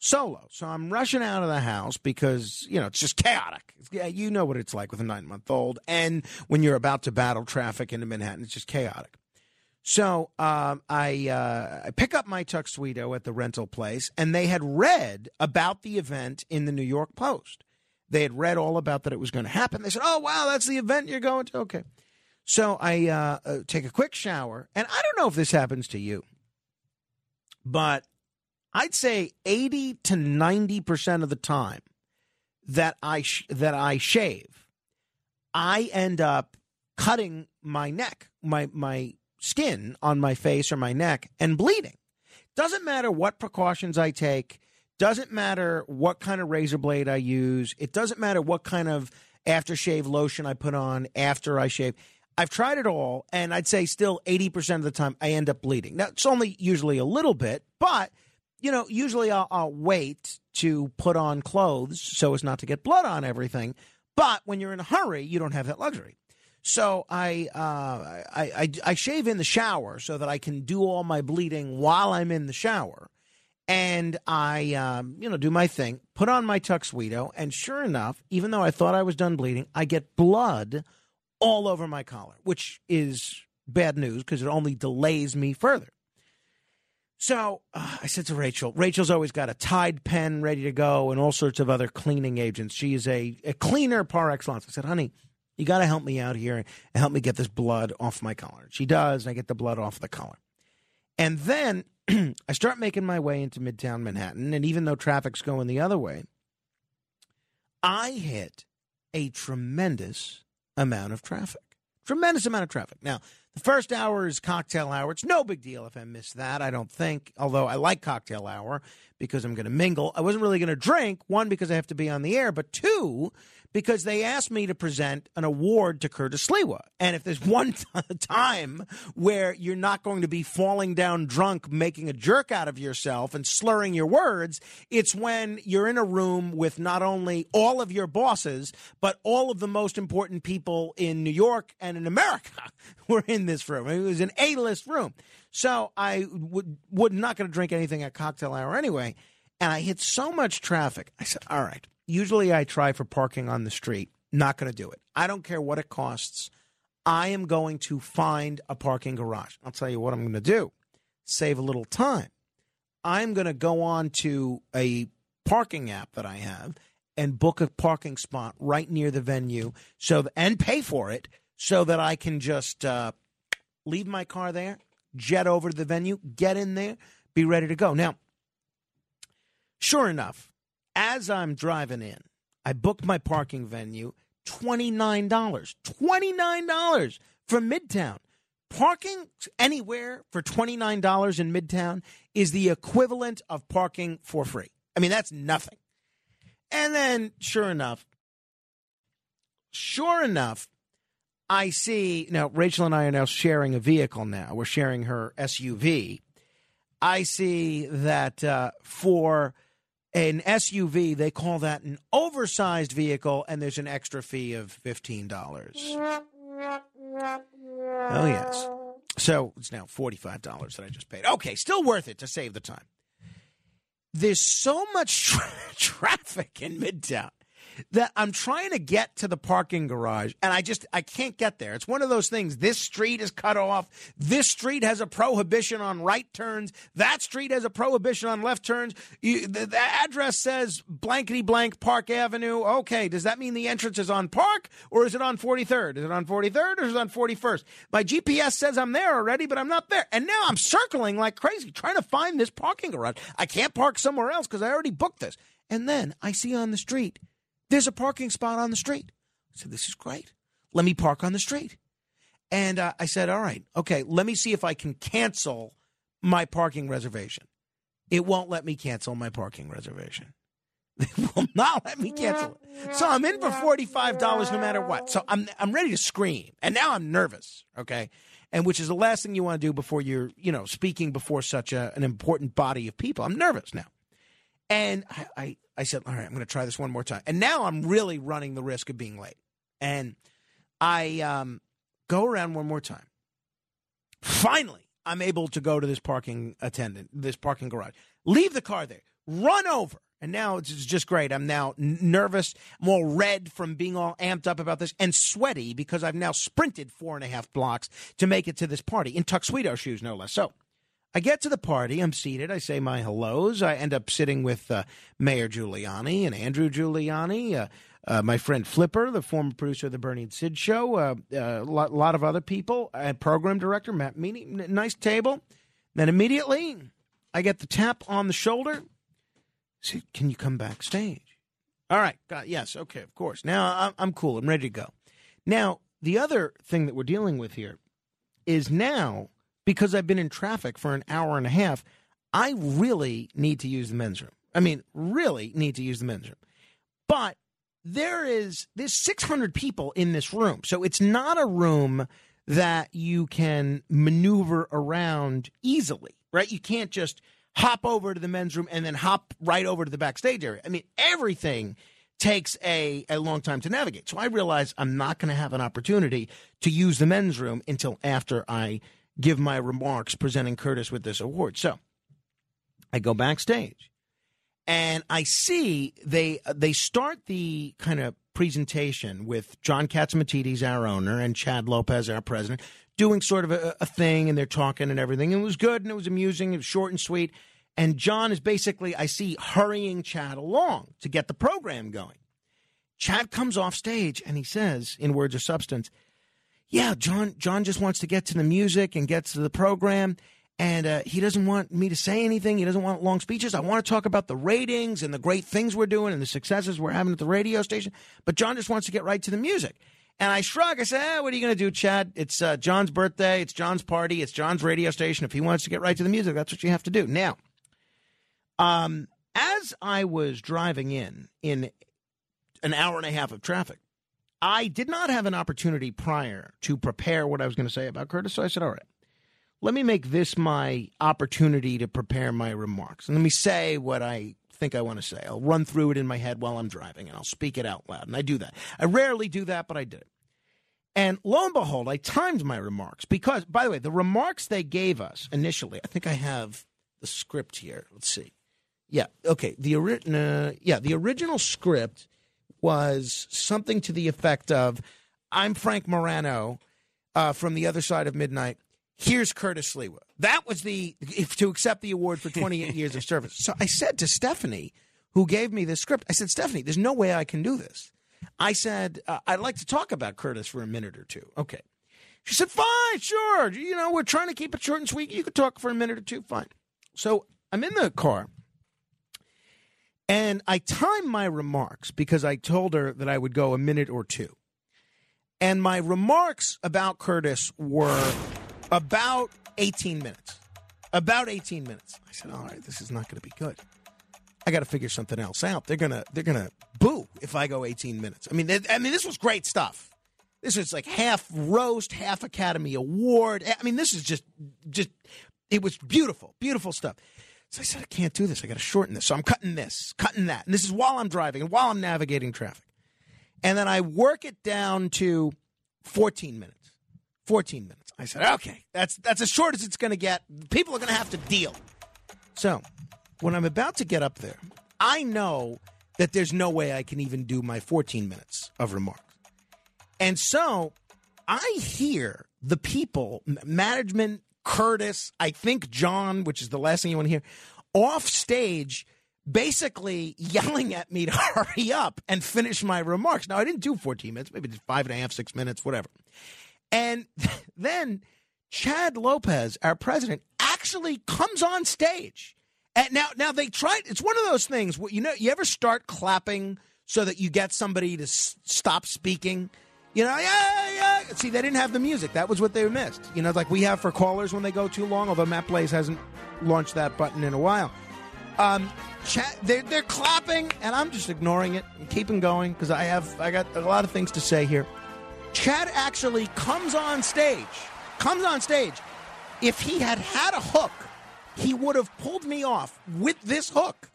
solo. So I'm rushing out of the house because, you know, it's just chaotic. Yeah, you know what it's like with a nine month old. And when you're about to battle traffic into Manhattan, it's just chaotic. So um, I, uh, I pick up my tuxedo at the rental place, and they had read about the event in the New York Post. They had read all about that it was going to happen. They said, "Oh wow, that's the event you're going to." Okay, so I uh, uh, take a quick shower, and I don't know if this happens to you, but I'd say eighty to ninety percent of the time that I sh- that I shave, I end up cutting my neck, my my skin on my face or my neck, and bleeding. Doesn't matter what precautions I take. Doesn't matter what kind of razor blade I use. It doesn't matter what kind of aftershave lotion I put on after I shave. I've tried it all, and I'd say still 80% of the time I end up bleeding. Now, it's only usually a little bit, but, you know, usually I'll, I'll wait to put on clothes so as not to get blood on everything. But when you're in a hurry, you don't have that luxury. So I, uh, I, I, I shave in the shower so that I can do all my bleeding while I'm in the shower and I, um, you know, do my thing, put on my tuxedo, and sure enough, even though I thought I was done bleeding, I get blood all over my collar, which is bad news because it only delays me further. So uh, I said to Rachel, Rachel's always got a Tide pen ready to go and all sorts of other cleaning agents. She is a, a cleaner par excellence. I said, honey, you got to help me out here and help me get this blood off my collar. She does, and I get the blood off the collar. And then I start making my way into Midtown Manhattan, and even though traffic's going the other way, I hit a tremendous amount of traffic. Tremendous amount of traffic. Now, the first hour is cocktail hour. It's no big deal if I miss that, I don't think, although I like cocktail hour because I'm going to mingle. I wasn't really going to drink, one, because I have to be on the air, but two, because they asked me to present an award to Curtis Sliwa. And if there's one t- time where you're not going to be falling down drunk, making a jerk out of yourself and slurring your words, it's when you're in a room with not only all of your bosses, but all of the most important people in New York and in America. We're in in this room. It was an A list room. So I would, would not going to drink anything at cocktail hour anyway. And I hit so much traffic. I said, all right. Usually I try for parking on the street. Not going to do it. I don't care what it costs. I am going to find a parking garage. I'll tell you what I'm going to do save a little time. I'm going to go on to a parking app that I have and book a parking spot right near the venue so and pay for it so that I can just uh, leave my car there, jet over to the venue, get in there, be ready to go. Now, sure enough, as I'm driving in, I booked my parking venue $29. $29 from Midtown. Parking anywhere for $29 in Midtown is the equivalent of parking for free. I mean, that's nothing. And then, sure enough, sure enough, I see now Rachel and I are now sharing a vehicle now. We're sharing her SUV. I see that uh, for an SUV, they call that an oversized vehicle, and there's an extra fee of $15. Oh, yes. So it's now $45 that I just paid. Okay, still worth it to save the time. There's so much tra- traffic in Midtown that I'm trying to get to the parking garage and I just I can't get there. It's one of those things. This street is cut off. This street has a prohibition on right turns. That street has a prohibition on left turns. You, the, the address says blankety blank Park Avenue. Okay, does that mean the entrance is on Park or is it on 43rd? Is it on 43rd or is it on 41st? My GPS says I'm there already, but I'm not there. And now I'm circling like crazy trying to find this parking garage. I can't park somewhere else because I already booked this. And then I see on the street there's a parking spot on the street. I said, This is great. Let me park on the street. And uh, I said, All right, okay, let me see if I can cancel my parking reservation. It won't let me cancel my parking reservation. It will not let me cancel it. So I'm in for $45 no matter what. So I'm, I'm ready to scream. And now I'm nervous, okay? And which is the last thing you want to do before you're, you know, speaking before such a, an important body of people. I'm nervous now. And I, I, I said, all right, I'm going to try this one more time. And now I'm really running the risk of being late. And I um, go around one more time. Finally, I'm able to go to this parking attendant, this parking garage, leave the car there, run over. And now it's just great. I'm now nervous. I'm red from being all amped up about this and sweaty because I've now sprinted four and a half blocks to make it to this party in tuxedo shoes, no less. So I get to the party. I'm seated. I say my hellos. I end up sitting with uh, Mayor Giuliani and Andrew Giuliani, uh, uh, my friend Flipper, the former producer of the Bernie and Sid show, a uh, lot, lot, of other people, and program director Matt Meany. Nice table. Then immediately, I get the tap on the shoulder. Say, can you come backstage? All right. Got, yes. Okay. Of course. Now I'm, I'm cool. I'm ready to go. Now the other thing that we're dealing with here is now because I've been in traffic for an hour and a half, I really need to use the men's room. I mean, really need to use the men's room. But there is there's 600 people in this room. So it's not a room that you can maneuver around easily, right? You can't just hop over to the men's room and then hop right over to the backstage area. I mean, everything takes a, a long time to navigate. So I realize I'm not going to have an opportunity to use the men's room until after I give my remarks presenting Curtis with this award. So I go backstage and I see they uh, they start the kind of presentation with John Catsimatidis, our owner, and Chad Lopez, our president, doing sort of a, a thing, and they're talking and everything. And it was good and it was amusing. It was short and sweet. And John is basically, I see, hurrying Chad along to get the program going. Chad comes off stage and he says, in words of substance, yeah, John John just wants to get to the music and get to the program. And uh, he doesn't want me to say anything. He doesn't want long speeches. I want to talk about the ratings and the great things we're doing and the successes we're having at the radio station. But John just wants to get right to the music. And I shrug. I say, eh, "What are you going to do, Chad? It's uh, John's birthday. It's John's party. It's John's radio station. If he wants to get right to the music, that's what you have to do." Now, um, as I was driving in in an hour and a half of traffic, I did not have an opportunity prior to prepare what I was going to say about Curtis. So I said, all right, let me make this my opportunity to prepare my remarks. And let me say what I think I want to say. I'll run through it in my head while I'm driving and I'll speak it out loud. And I do that. I rarely do that, but I did it. And lo and behold, I timed my remarks because, by the way, the remarks they gave us initially, I think I have the script here. Let's see. Yeah, okay. The ori- uh, yeah, the original script was something to the effect of, "I'm Frank Morano uh, from the other side of midnight. Here's Curtis Sliwa." That was the if to accept the award for 28 years of service. So I said to Stephanie, who gave me this script, I said, "Stephanie, there's no way I can do this." I said, uh, "I'd like to talk about Curtis for a minute or two. Okay. She said, "Fine, sure. You know, we're trying to keep it short and sweet. You could talk for a minute or two. Fine." So I'm in the car. And I timed my remarks because I told her that I would go a minute or two. And my remarks about Curtis were about 18 minutes. About 18 minutes. I said, "All right, this is not going to be good. I got to figure something else out. They're going to they're going to boo if I go 18 minutes." I mean, I mean this was great stuff. This was like half roast, half Academy Award. I mean, this is just just it was beautiful, beautiful stuff. So I said, I can't do this. I got to shorten this. So I'm cutting this, cutting that. And this is while I'm driving and while I'm navigating traffic. And then I work it down to 14 minutes. 14 minutes. I said, okay, that's that's as short as it's going to get. People are going to have to deal. So when I'm about to get up there, I know that there's no way I can even do my 14 minutes of remarks. And so I hear the people, management, Curtis, I think John, which is the last thing you want to hear, off stage basically yelling at me to hurry up and finish my remarks. Now, I didn't do 14 minutes, maybe just five and a half, six minutes, whatever. And then Chad Lopez, our president, actually comes on stage. And now, now they tried. It's one of those things where you know you ever start clapping so that you get somebody to s- stop speaking. You know, yeah, yeah. See, they didn't have the music. That was what they missed. You know, like we have for callers when they go too long. Although Matt Blaze hasn't launched that button in a while. Um, chat, they're they're clapping, and I'm just ignoring it and keeping going because I have I got a lot of things to say here. Chad actually comes on stage, comes on stage. If he had had a hook, he would have pulled me off with this hook.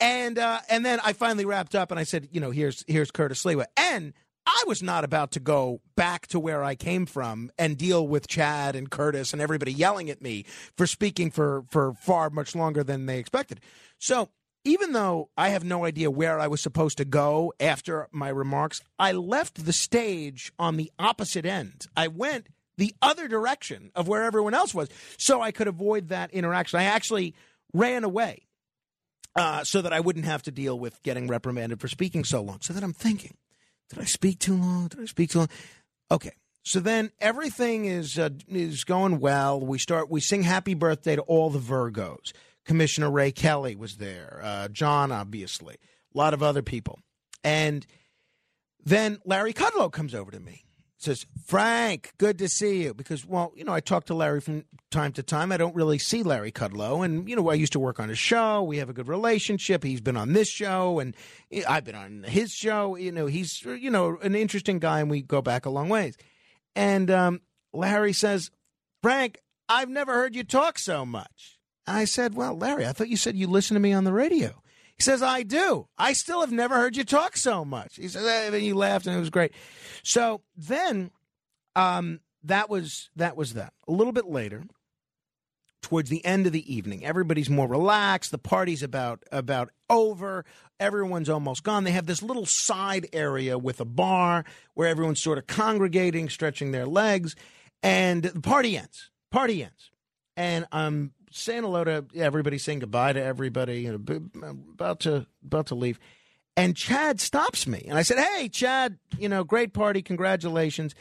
And uh, and then I finally wrapped up and I said, you know, here's here's Curtis Sliwa. And I was not about to go back to where I came from and deal with Chad and Curtis and everybody yelling at me for speaking for for far much longer than they expected. So even though I have no idea where I was supposed to go after my remarks, I left the stage on the opposite end. I went the other direction of where everyone else was so I could avoid that interaction. I actually ran away uh, so that I wouldn't have to deal with getting reprimanded for speaking so long. So that I'm thinking, did I speak too long? Did I speak too long? Okay. So then everything is uh, is going well. We start. We sing "Happy Birthday" to all the Virgos. Commissioner Ray Kelly was there. Uh, John, obviously, a lot of other people, and then Larry Kudlow comes over to me. Says, Frank, good to see you. Because, well, you know, I talk to Larry from time to time. I don't really see Larry Kudlow. And, you know, I used to work on his show. We have a good relationship. He's been on this show, and I've been on his show. You know, he's, you know, an interesting guy, and we go back a long ways. And um, Larry says, Frank, I've never heard you talk so much. I said, Well, Larry, I thought you said you listened to me on the radio. He says, I do. I still have never heard you talk so much. He says, eh, and he laughed, and it was great. So then um, that was that was that. A little bit later, towards the end of the evening, everybody's more relaxed. The party's about about over. Everyone's almost gone. They have this little side area with a bar where everyone's sort of congregating, stretching their legs, and the party ends. Party ends, and I'm saying hello to everybody, saying goodbye to everybody, you know, about to about to leave. And Chad stops me, and I said, "Hey, Chad, you know, great party, congratulations."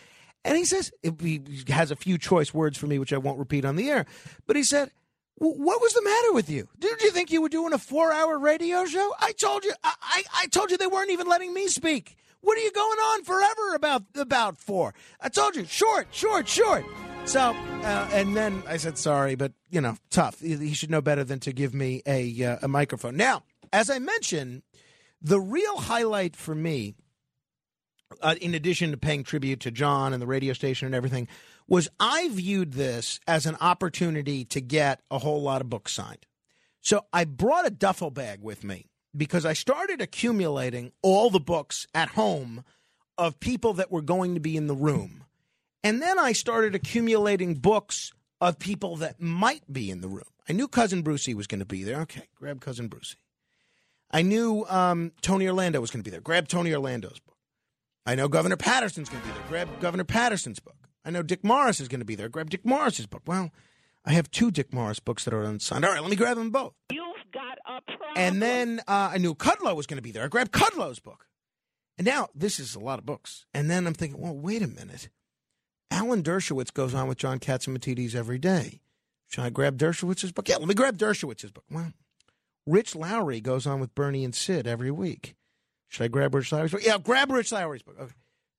And he says he has a few choice words for me, which I won't repeat on the air. But he said, "W- "What was the matter with you? Did you think you were doing a four-hour radio show? I told you, I, I, I told you they weren't even letting me speak. What are you going on forever about about for? I told you, short, short, short." So, uh, and then I said, "Sorry, but you know, tough. He should know better than to give me a uh, a microphone." Now, as I mentioned, the real highlight for me uh, in addition to paying tribute to John and the radio station and everything, was I viewed this as an opportunity to get a whole lot of books signed. So I brought a duffel bag with me because I started accumulating all the books at home of people that were going to be in the room And then I started accumulating books of people that might be in the room. I knew Cousin Brucie was going to be there. Okay, grab Cousin Brucie. I knew um, Tony Orlando was going to be there. Grab Tony Orlando's book. I know Governor Paterson's going to be there. Grab Governor Paterson's book. I know Dick Morris is going to be there. Grab Dick Morris's book. Well, I have two Dick Morris books that are unsigned. All right, let me grab them both. You've got a problem. And then uh, I knew Kudlow was going to be there. I grabbed Kudlow's book. And now this is a lot of books. And then I'm thinking, well, wait a minute. Alan Dershowitz goes on with John Catsimatidis every day. Should I grab Dershowitz's book? Yeah, let me grab Dershowitz's book. Well, Rich Lowry goes on with Bernie and Sid every week. Should I grab Rich Lowry's book? Yeah, grab Rich Lowry's book. Okay.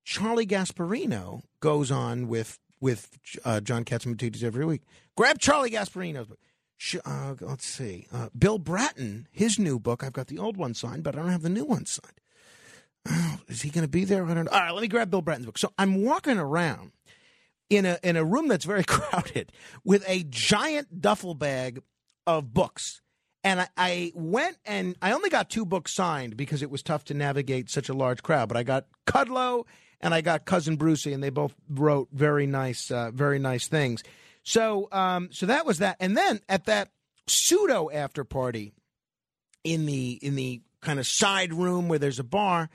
Charlie Gasparino goes on with with uh, John Catsimatidis every week. Grab Charlie Gasparino's book. Sh- uh, let's see. Uh, Bill Bratton, his new book. I've got the old one signed, but I don't have the new one signed. Oh, is he going to be there? I don't know. All right, let me grab Bill Bratton's book. So I'm walking around in a in a room that's very crowded with a giant duffel bag of books. And I, I went and I only got two books signed because it was tough to navigate such a large crowd. But I got Kudlow and I got Cousin Brucie, and they both wrote very nice, uh, very nice things. So, um, so that was that. And then at that pseudo after party in the in the kind of side room where there's a bar,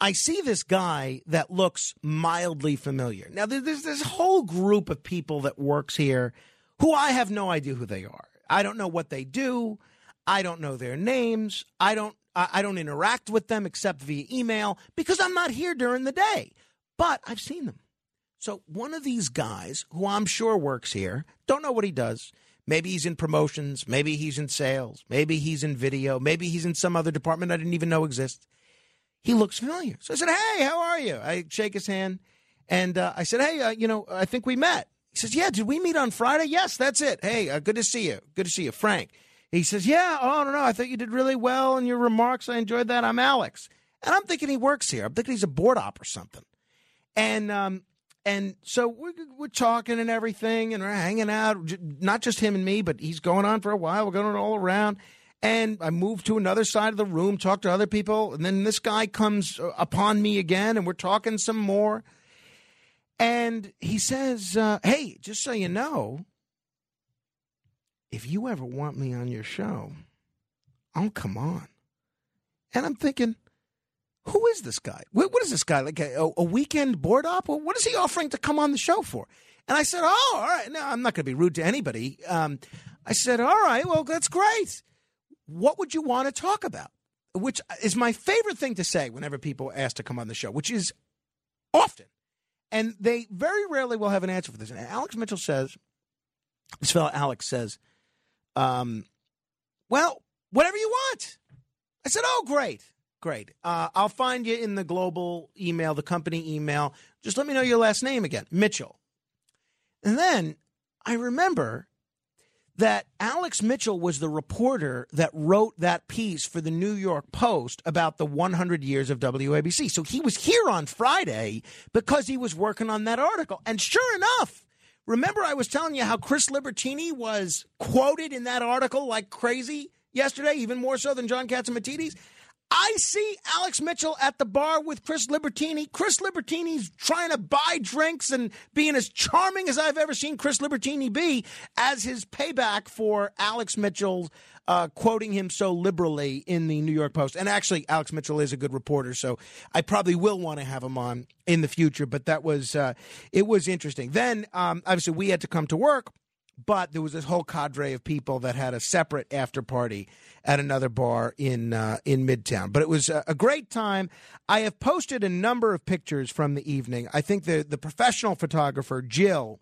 I see this guy that looks mildly familiar. Now, there's this whole group of people that works here who I have no idea who they are. I don't know what they do. I don't know their names. I don't. I don't interact with them except via email because I'm not here during the day. But I've seen them. So one of these guys, who I'm sure works here, don't know what he does. Maybe he's in promotions. Maybe he's in sales. Maybe he's in video. Maybe he's in some other department I didn't even know exists. He looks familiar. So I said, Hey, how are you? I shake his hand. And uh, I said, Hey, uh, you know, I think we met. He says, Yeah, did we meet on Friday? Yes, that's it. Hey, uh, good to see you. Good to see you, Frank. He says, Yeah, oh, no, no. I thought you did really well in your remarks. I enjoyed that. I'm Alex. And I'm thinking he works here. I'm thinking he's a board op or something. And um, and so we're, we're talking and everything, and we're hanging out. Not just him and me, but he's going on for a while. We're going all around. And I move to another side of the room, talk to other people, and then this guy comes uh, upon me again, and we're talking some more. And he says, uh, "Hey, just so you know, if you ever want me on your show, I'll come on." And I'm thinking, who is this guy? What, what is this guy like? A, a weekend board op? What is he offering to come on the show for? And I said, "Oh, all right. No, I'm not going to be rude to anybody." Um, I said, "All right. Well, that's great. What would you want to talk about?" Which is my favorite thing to say whenever people ask to come on the show, which is often, and they very rarely will have an answer for this. And Alex Mitchell says, "This fellow Alex says, um, well, whatever you want." I said, "Oh, great." Great. Uh, I'll find you in the global email, the company email. Just let me know your last name again, Mitchell. And then I remember that Alex Mitchell was the reporter that wrote that piece for the New York Post about the 100 years of WABC. So he was here on Friday because he was working on that article. And sure enough, remember I was telling you how Chris Libertini was quoted in that article like crazy yesterday, even more so than John Catsimatidis? I see Alex Mitchell at the bar with Chris Libertini. Chris Libertini's trying to buy drinks and being as charming as I've ever seen Chris Libertini be as his payback for Alex Mitchell uh, quoting him so liberally in the New York Post. And actually, Alex Mitchell is a good reporter, so I probably will want to have him on in the future. But that was uh, it was interesting. Then um, obviously we had to come to work but there was this whole cadre of people that had a separate after party at another bar in uh, in Midtown. But it was a, a great time. I have posted a number of pictures from the evening. I think the the professional photographer Jill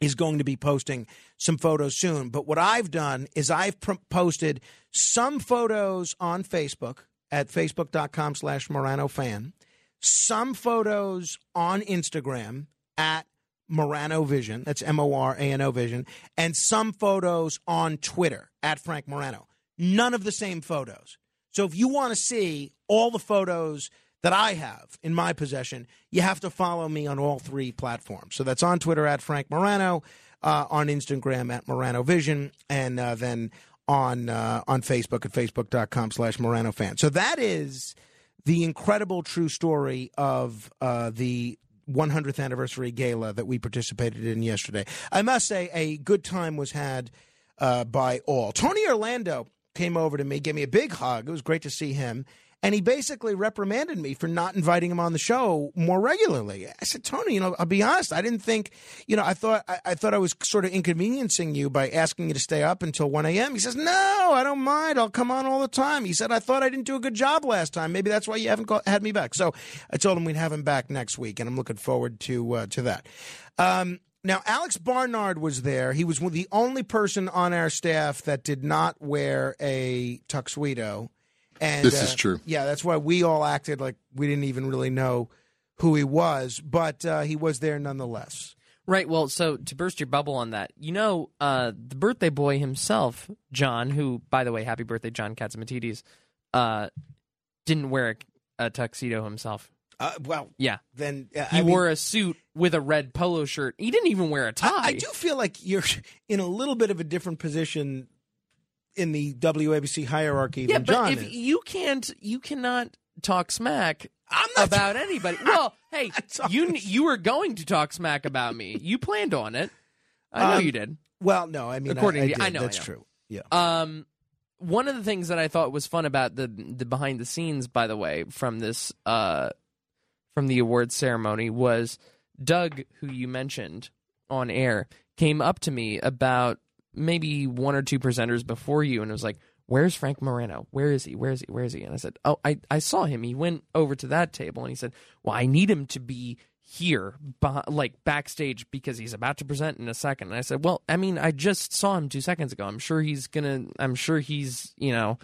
is going to be posting some photos soon. But what I've done is I've pr- posted some photos on Facebook at facebook.com slash Morano fan, some photos on Instagram at Morano Vision. That's M O R A N O Vision. And some photos on Twitter at Frank Morano. None of the same photos. So if you want to see all the photos that I have in my possession, you have to follow me on all three platforms. So that's on Twitter at Frank Morano, uh, on Instagram at Morano Vision, and uh, then on uh, on Facebook at facebook.com slash Morano fan. So that is the incredible true story of uh, the 100th anniversary gala that we participated in yesterday. I must say, a good time was had uh, by all. Tony Orlando came over to me, gave me a big hug. It was great to see him. And he basically reprimanded me for not inviting him on the show more regularly. I said, Tony, you know, I'll be honest. I didn't think, you know, I thought I, I thought I was sort of inconveniencing you by asking you to stay up until one a.m. He says, No, I don't mind. I'll come on all the time. He said, I thought I didn't do a good job last time. Maybe that's why you haven't got, had me back. So I told him we'd have him back next week, and I'm looking forward to uh, to that. Um, now, Alex Barnard was there. He was the only person on our staff that did not wear a tuxedo. And This is uh, true. Yeah, that's why we all acted like we didn't even really know who he was, but uh, he was there nonetheless. Right. Well, so to burst your bubble on that, you know, uh, the birthday boy himself, John, who, by the way, happy birthday, John Catsimatidis, uh, didn't wear a, a tuxedo himself. Uh, well, Yeah. then uh, He I mean- wore a suit with a red polo shirt. He didn't even wear a tie. I, I do feel like you're in a little bit of a different position in the WABC hierarchy yeah, than but John if is. you can't, you cannot talk smack about anybody. Well, hey, you you were going to talk smack about me. You planned on it. I know Um, you did. Well, no, I mean, according I, I to you. I know that's I know. true. Yeah. Um, one of the things that I thought was fun about the the behind the scenes, by the way, from this uh from the awards ceremony was Doug, who you mentioned on air, came up to me about maybe one or two presenters before you and it was like, Where's Frank Morano? Where is he? Where is he? Where is he? And I said, Oh, I, I saw him. He went over to that table and he said, Well, I need him to be here, like backstage, because he's about to present in a second. And I said, Well, I mean, I just saw him two seconds ago. I'm sure he's gonna. I'm sure he's, you know,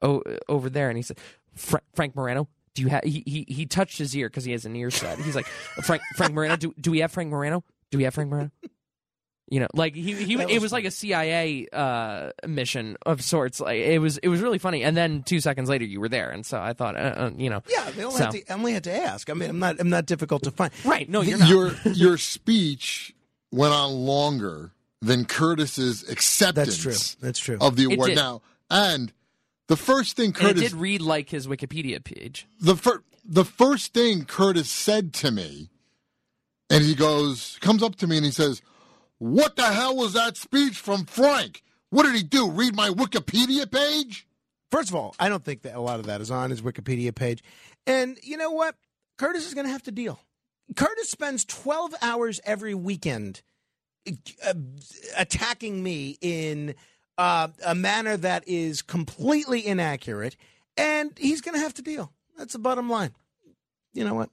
o- over there. And he said, Fra- Frank Morano. Do you have? He, he he touched his ear because he has an ear set. He's like, Frank Frank Morano. Do do we have Frank Morano? Do we have Frank Morano? You know, like he, he That it was was like a CIA uh, mission of sorts. Like it was it was really funny. And then two seconds later, you were there, and so I thought, uh, uh, you know, Yeah, they only, so- had to, only had to ask. I mean, I'm not I'm not difficult to find. Right? No, you're not. your your speech went on longer than Curtis's acceptance. That's true. That's true. Of the award now, and the first thing And it Curtis did read like his Wikipedia page. the fir- the first thing Curtis said to me, and he goes, comes up to me and he says, "What the hell was that speech from Frank? What did he do? Read my Wikipedia page?" First of all, I don't think that a lot of that is on his Wikipedia page. And you know what? Curtis is going to have to deal. Curtis spends 12 hours every weekend uh, attacking me in uh, a manner that is completely inaccurate, and he's going to have to deal. That's the bottom line. You know what?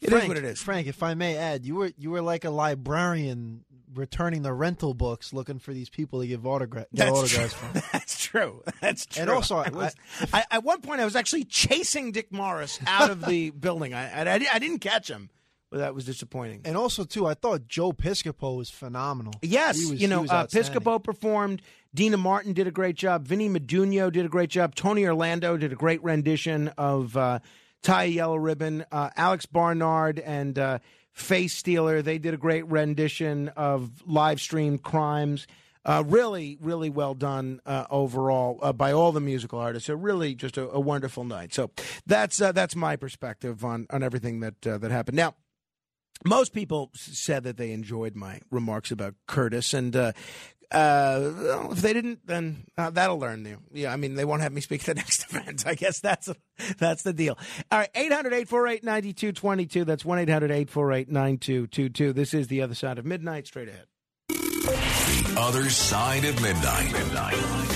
It is Frank, what it is. Frank, if I may add, you were you were like a librarian returning the rental books, looking for these people to give autograph That's autographs true. from. That's true. That's true. And also, I was, I, at one point, I was actually chasing Dick Morris out of the building. I, I, I didn't catch him, but that was disappointing. And also, too, I thought Joe Piscopo was phenomenal. Yes, was- you know, uh. Piscopo performed. Deana Martin did a great job. Vinnie Medugno did a great job. Tony Orlando did a great rendition of uh, Tie a Yellow Ribbon. Uh, Alex Barnard and uh, Face Stealer, they did a great rendition of live streamed crimes. Uh, really, really well done uh, overall uh, by all the musical artists. So really, just a, a wonderful night. So that's uh, that's my perspective on on everything that uh, that happened. Now, most people said that they enjoyed my remarks about Curtis, and uh, if they didn't, then uh, that'll learn them. Yeah, I mean, they won't have me speak at the next event. I guess that's that's the deal. All right, 800 848 9222. That's 1 800 848 9222. This is The Other Side of Midnight. Straight ahead. The other side of midnight.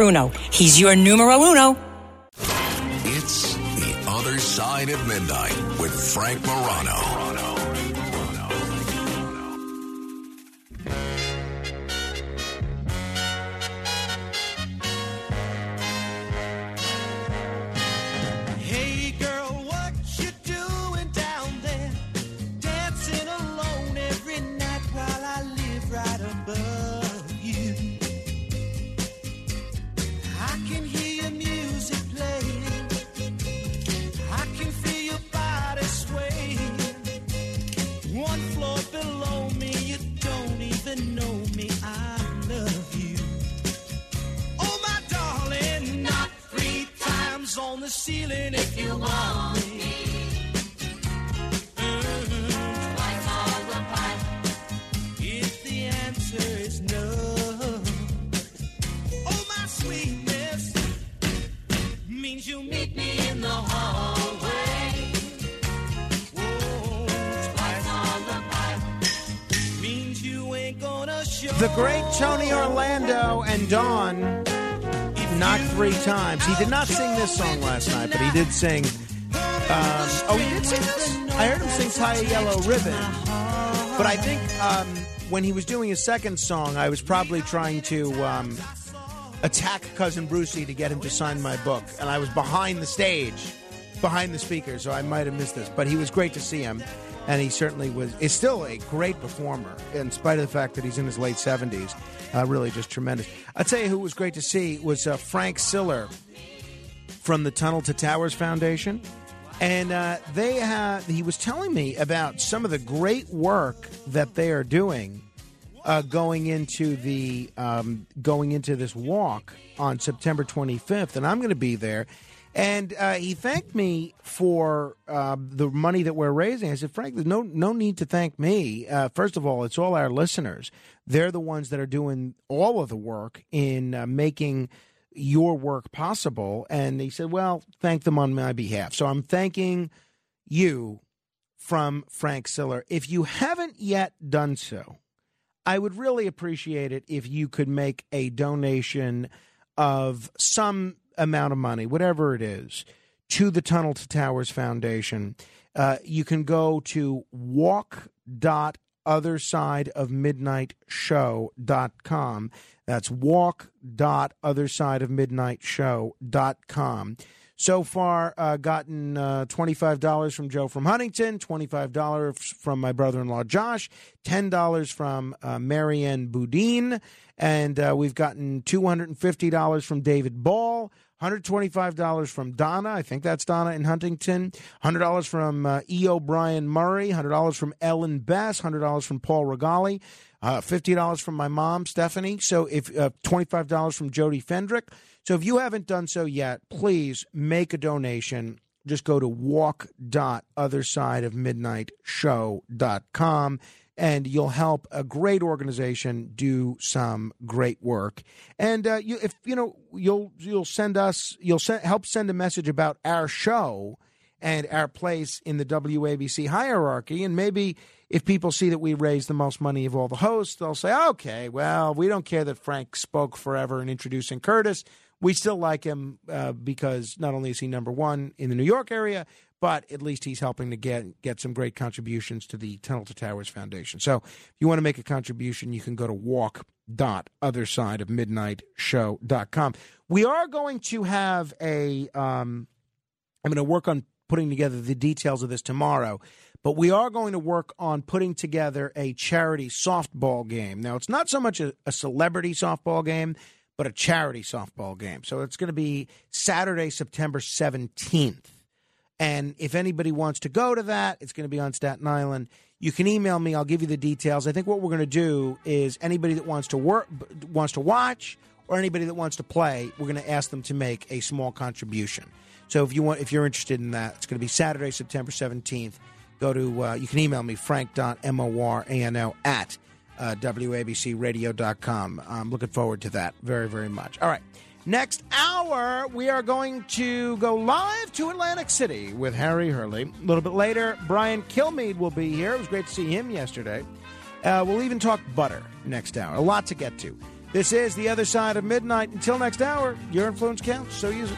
He's your numero uno. It's The Other Side of Midnight with Frank Morano. Ceiling if you want me. Mm-hmm. If the answer is no, oh my sweetness means you meet me in the hallway. Oh, on the you ain't gonna show. The great Tony Orlando and Dawn knocked three times. He did not sing this song last night, but he did sing. Um, oh, he did sing this? I heard him sing Tie a Yellow Ribbon. But I think um, when he was doing his second song, I was probably trying to um, attack Cousin Brucie to get him to sign my book. And I was behind the stage, behind the speaker, so I might have missed this. But he was great to see him. And he certainly was, is still a great performer, in spite of the fact that he's in his late 70s. Uh, really just tremendous. I'll tell you who was great to see was uh, Frank Siller from the Tunnel to Towers Foundation. And uh, they have, he was telling me about some of the great work that they are doing uh, going into the um, going into this walk on September 25th, and I'm going to be there. And uh, he thanked me for uh, the money that we're raising. I said, Frank, there's no no need to thank me. Uh, first of all, it's all our listeners. They're the ones that are doing all of the work in uh, making your work possible. And he said, well, thank them on my behalf. So I'm thanking you from Frank Siller. If you haven't yet done so, I would really appreciate it if you could make a donation of some amount of money, whatever it is, to the Tunnel to Towers Foundation. Uh, you can go to walk.othersideofmidnightshow.com. That's walk.othersideofmidnightshow.com. So far, uh, gotten uh, $25 from Joe from Huntington, $25 from my brother in law Josh, $10 from uh, Marianne Boudin, and uh, we've gotten $250 from David Ball, $125 from Donna. I think that's Donna in Huntington. $100 from uh, E. O'Brien Murray. $100 from Ellen Bess. $100 from Paul Regali. Uh, $50 from my mom, Stephanie. So if uh, $25 from Jody Fendrick. So if you haven't done so yet, please make a donation. Just go to walk.othersideofmidnightshow.com and you'll help a great organization do some great work. And uh, you, if you know, you'll you'll send us, you'll help send a message about our show and our place in the WABC hierarchy. And maybe if people see that we raise the most money of all the hosts, they'll say, "Okay, well, we don't care that Frank spoke forever in introducing Curtis." We still like him uh, because not only is he number one in the New York area, but at least he's helping to get get some great contributions to the Tunnel to Towers Foundation. So if you want to make a contribution, you can go to walk.othersideofmidnightshow.com. We are going to have a um, I'm going to work on putting together the details of this tomorrow, but we are going to work on putting together a charity softball game. Now, it's not so much a, a celebrity softball game, but a charity softball game. So it's going to be Saturday, September 17th. And if anybody wants to go to that, it's going to be on Staten Island. You can email me. I'll give you the details. I think what we're going to do is anybody that wants to work, wants to watch, or anybody that wants to play, we're going to ask them to make a small contribution. So if you want, if you're interested in that, it's going to be Saturday, September 17th. Go to uh, you can email me frank.morano at uh, wabcradio.com. I'm looking forward to that very very much. All right. Next hour, we are going to go live to Atlantic City with Harry Hurley. A little bit later, Brian Kilmeade will be here. It was great to see him yesterday. Uh, we'll even talk butter next hour. A lot to get to. This is The Other Side of Midnight. Until next hour, your influence counts, so use it.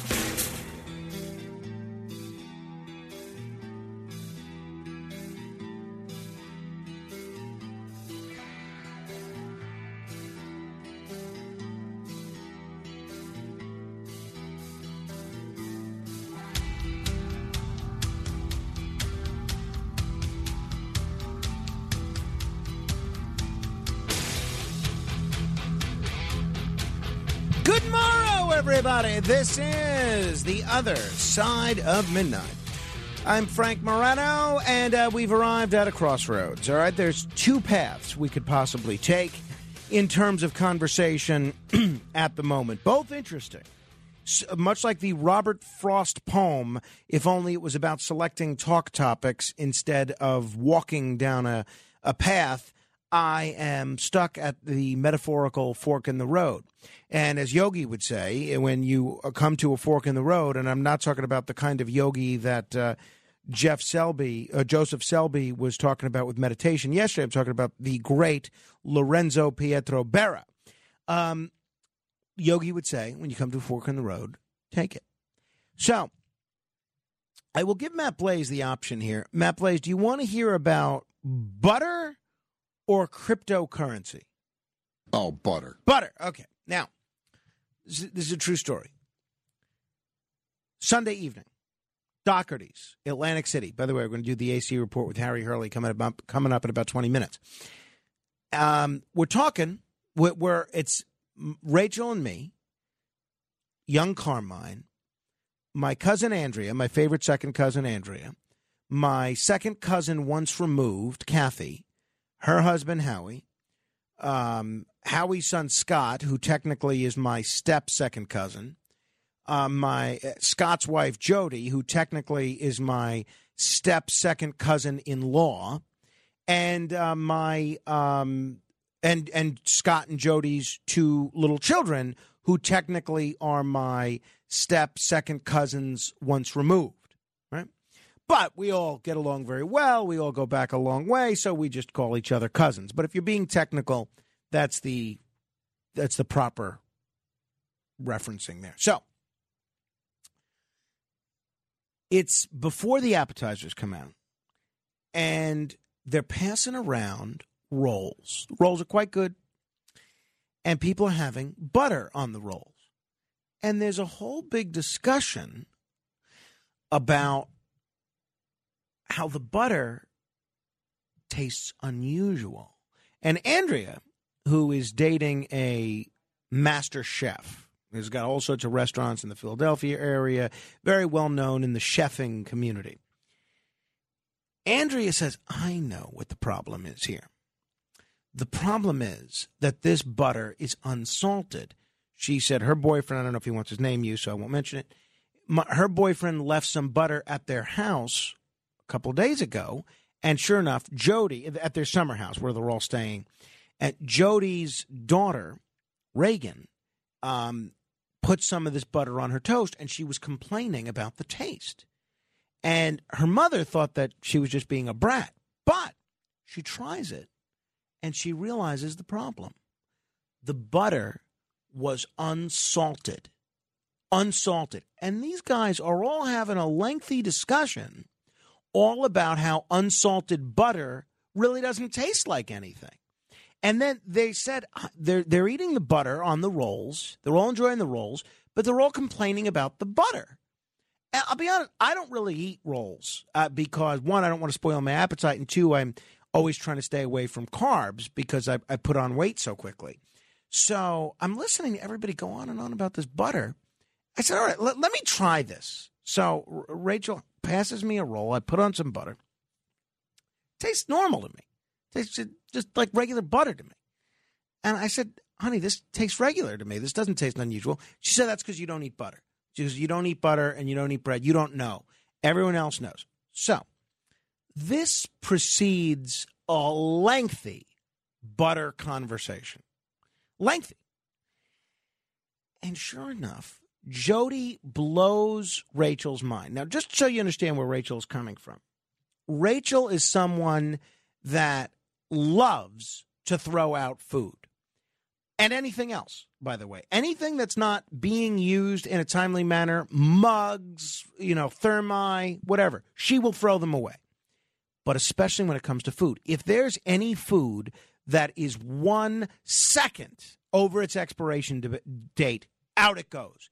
Everybody. This is The Other Side of Midnight. I'm Frank Morano, and uh, we've arrived at a crossroads. All right, there's two paths we could possibly take in terms of conversation at the moment, both interesting. S- much like the Robert Frost poem, if only it was about selecting talk topics instead of walking down a, a path, I am stuck at the metaphorical fork in the road. And as Yogi would say, when you come to a fork in the road, and I'm not talking about the kind of yogi that uh, Jeff Selby, uh, Joseph Selby was talking about with meditation yesterday. I'm talking about the great Lorenzo Pietro Berra. Um, Yogi would say, when you come to a fork in the road, take it. So, I will give Matt Blaze the option here. Matt Blaze, do you want to hear about butter or cryptocurrency? Oh, butter. Butter. Okay. Now, this is, a true story. Sunday evening, Doherty's, Atlantic City. By the way, we're going to do the AC report with Harry Hurley coming up, coming up in about 20 minutes. Um, we're talking where, where it's Rachel and me, young Carmine, my cousin Andrea, my favorite second cousin Andrea, my second cousin once removed, Kathy, her husband Howie, um, Howie's son Scott, who technically is my step second cousin, uh, my uh, Scott's wife Jody, who technically is my step second cousin in law, and uh, my um, and and Scott and Jody's two little children, who technically are my step second cousins once removed? But we all get along very well. We all go back a long way, so we just call each other cousins. But if you're being technical, that's the that's the proper referencing there. So it's before the appetizers come out, and they're passing around rolls. Rolls are quite good, and people are having butter on the rolls. And there's a whole big discussion about how the butter tastes unusual. And Andrea, who is dating a master chef, who's got all sorts of restaurants in the Philadelphia area, very well known in the chefing community. Andrea says, I know what the problem is here. The problem is that this butter is unsalted. She said her boyfriend, I don't know if he wants his name used, so I won't mention it. My, her boyfriend left some butter at their house couple days ago. And sure enough, Jody, at their summer house where they're all staying, and Jody's daughter, Reagan, um, put some of this butter on her toast and she was complaining about the taste. And her mother thought that she was just being a brat. But she tries it and she realizes the problem. The butter was unsalted. Unsalted. And these guys are all having a lengthy discussion all about how unsalted butter really doesn't taste like anything. And then they said uh, they're they're eating the butter on the rolls. They're all enjoying the rolls, but they're all complaining about the butter. And I'll be honest, I don't really eat rolls uh, because one, I don't want to spoil my appetite, and two, I'm always trying to stay away from carbs because I, I put on weight so quickly. So I'm listening to everybody go on and on about this butter. I said, all right, let, me try this. So Rachel passes me a roll. I put on some butter. Tastes normal to me. Tastes just like regular butter to me. And I said, honey, this tastes regular to me. This doesn't taste unusual. She said, that's because you don't eat butter. She goes, you don't eat butter and you don't eat bread. You don't know. Everyone else knows. So this precedes a lengthy butter conversation. Lengthy. And sure enough, Jody blows Rachel's mind. Now, just so you understand where Rachel's coming from, Rachel is someone that loves to throw out food and anything else, by the way. Anything that's not being used in a timely manner, mugs, you know, thermi, whatever, she will throw them away. But especially when it comes to food. If there's any food that is one second over its expiration date, out it goes.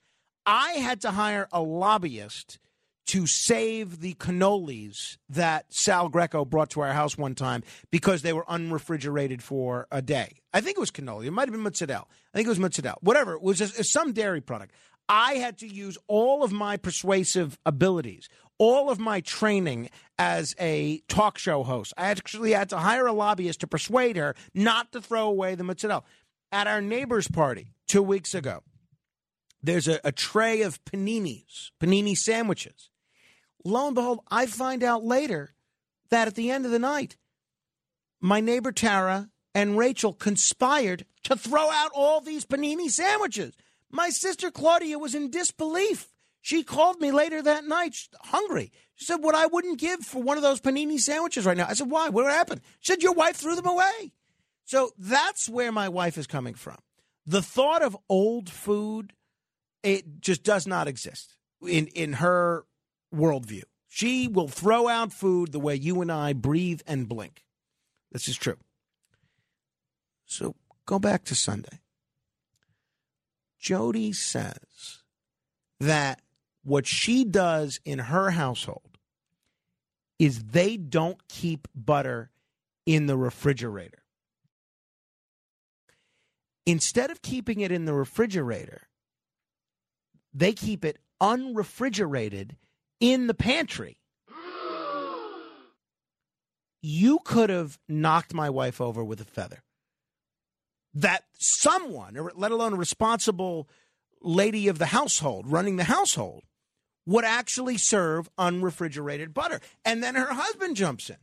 I had to hire a lobbyist to save the cannolis that Sal Greco brought to our house one time because they were unrefrigerated for a day. I think it was cannoli. It might have been mozzarella. I think it was mozzarella. Whatever. It was some dairy product. I had to use all of my persuasive abilities, all of my training as a talk show host. I actually had to hire a lobbyist to persuade her not to throw away the mozzarella. At our neighbor's party two weeks ago, there's a, a tray of paninis, panini sandwiches. Lo and behold, I find out later that at the end of the night, my neighbor Tara and Rachel conspired to throw out all these panini sandwiches. My sister Claudia was in disbelief. She called me later that night, hungry. She said, What I wouldn't give for one of those panini sandwiches right now. I said, Why? What happened? She said, Your wife threw them away. So that's where my wife is coming from. The thought of old food, it just does not exist in, in her worldview. She will throw out food the way you and I breathe and blink. This is true. So go back to Sunday. Jody says that what she does in her household is they don't keep butter in the refrigerator. Instead of keeping it in the refrigerator, they keep it unrefrigerated in the pantry. You could have knocked my wife over with a feather. That someone, or let alone a responsible lady of the household running the household, would actually serve unrefrigerated butter. And then her husband jumps in.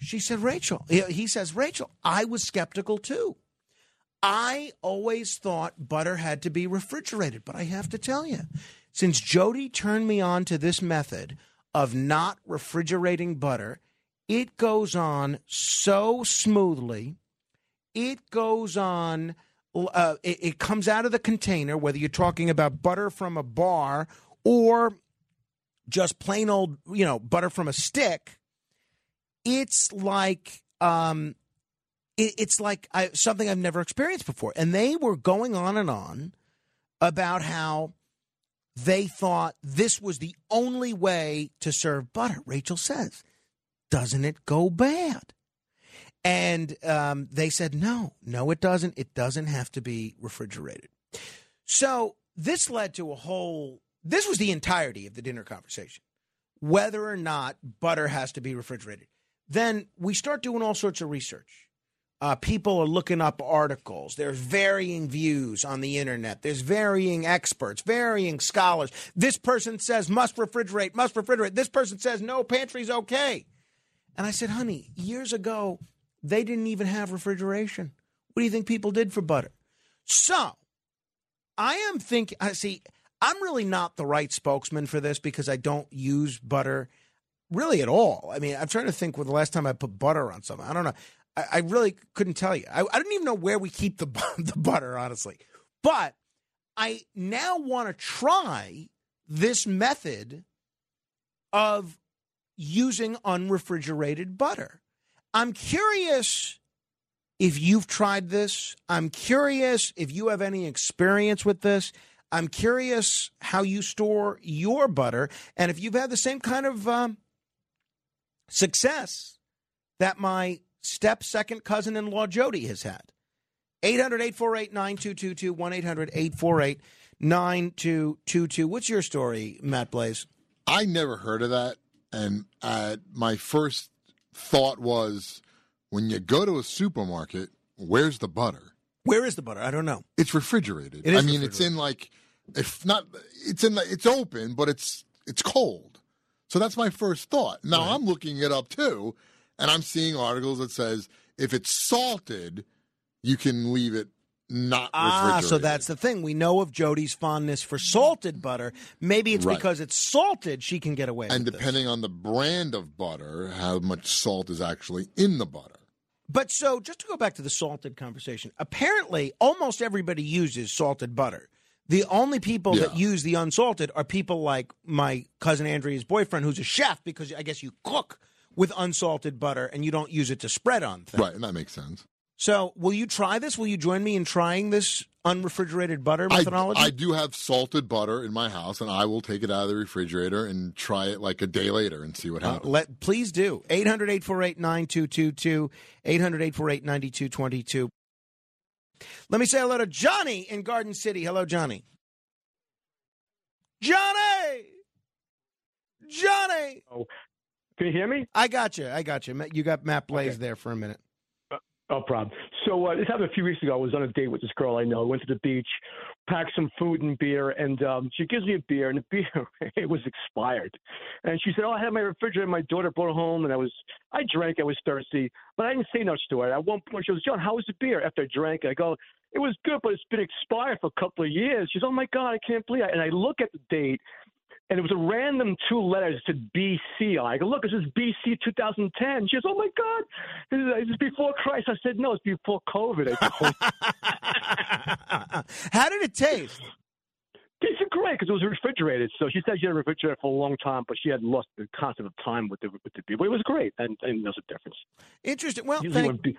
She said, Rachel, he he says, Rachel, I was skeptical too. I always thought butter had to be refrigerated, but I have to tell you, since Jody turned me on to this method of not refrigerating butter, it goes on so smoothly. It goes on, uh, it, it comes out of the container, whether you're talking about butter from a bar or just plain old, you know, butter from a stick. It's like, um, it, it's like I, something I've never experienced before. And they were going on and on about how they thought this was the only way to serve butter. Rachel says, doesn't it go bad? And um, they said, no, no, it doesn't. It doesn't have to be refrigerated. So this led to a whole, this was the entirety of the dinner conversation whether or not butter has to be refrigerated. Then we start doing all sorts of research. Uh, people are looking up articles. There's varying views on the internet. There's varying experts, varying scholars. This person says must refrigerate, must refrigerate. This person says no, pantry's okay. And I said, honey, years ago, they didn't even have refrigeration. What do you think people did for butter? So I am thinking, I see, I'm really not the right spokesman for this because I don't use butter really at all. I mean, I'm trying to think when the last time I put butter on something. I don't know. I, I really couldn't tell you. I, I don't even know where we keep the, the butter, honestly. But I now want to try this method of using unrefrigerated butter. I'm curious if you've tried this. I'm curious if you have any experience with this. I'm curious how you store your butter and if you've had the same kind of um, success that my step second cousin in law Jody has had. 800 848 9222 1 800 848 9222. What's your story, Matt Blaze? I never heard of that. And uh, my first thought was when you go to a supermarket, where's the butter? Where is the butter? I don't know. It's refrigerated. It I mean, it's in like, if not, it's in, the, it's open, but it's it's cold. So that's my first thought. Now I'm looking it up too, and I'm seeing articles that says if it's salted, you can leave it not Ah, so that's the thing. We know of Jody's fondness for salted butter. Maybe it's Right. because it's salted she can get away and with this. depending on the brand of butter, how much salt is actually in the butter. But so, just to go back to the salted conversation, apparently almost everybody uses salted butter. The only people that use the unsalted are people like my cousin Andrea's boyfriend, who's a chef, because I guess you cook with unsalted butter and you don't use it to spread on things. Right, and that makes sense. So, will you try this? Will you join me in trying this unrefrigerated butter methodology? I, I do have salted butter in my house, and I will take it out of the refrigerator and try it like a day later and see what Uh, happens. let please do 800 848 9222 800 848 9222 let me say hello to johnny in garden city hello johnny Johnny, Johnny. Oh, can you hear me? I got you. I got you. You got Matt Blaze there for a minute. No problem. So uh, this happened a few weeks ago. I was on a date with this girl I know. Went to the beach, packed some food and beer, and um, she gives me a beer, and the beer it was expired. And she said, "Oh, I had my refrigerator. My daughter brought it home, and I was I drank. I was thirsty, but I didn't say much to her." At one point, she goes, "John, how was the beer?" After I drank, I go, "It was good, but it's been expired for a couple of years." She's, "Oh my God, I can't believe it!" And I look at the date, and it was a random two letters to BC. I go, look, this is BC 2010. She goes, oh my God, this is, this is before Christ. I said, no, it's before COVID. How did it taste? Tasted great because it was refrigerated. So she said she had a refrigerator for a long time, but she had lost the concept of time with the with the beer. But it was great, and, and there's a difference. Interesting. Well, Usually thank, when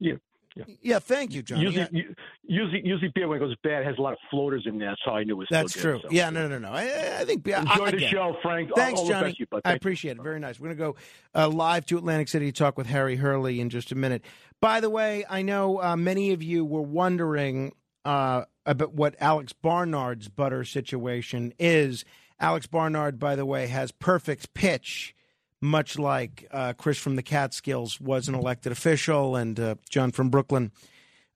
yeah. Yeah. yeah, thank you, Johnny. Usually, Yeah. u- usually, usually beer when it goes bad has a lot of floaters in there. That's how I knew it was. That's still true. good, so. Yeah, no, no, no. I, I think. I- Enjoy the again, show, Frank. Thanks, all the Johnny. best you, bud. I Thank you. appreciate it. Very nice. We're going to go uh, live to Atlantic City to talk with Harry Hurley in just a minute. By the way, I know uh, many of you were wondering uh, about what Alex Barnard's butter situation is. Alex Barnard, by the way, has perfect pitch, much like uh, Chris from the Catskills was an elected official, and uh, John from Brooklyn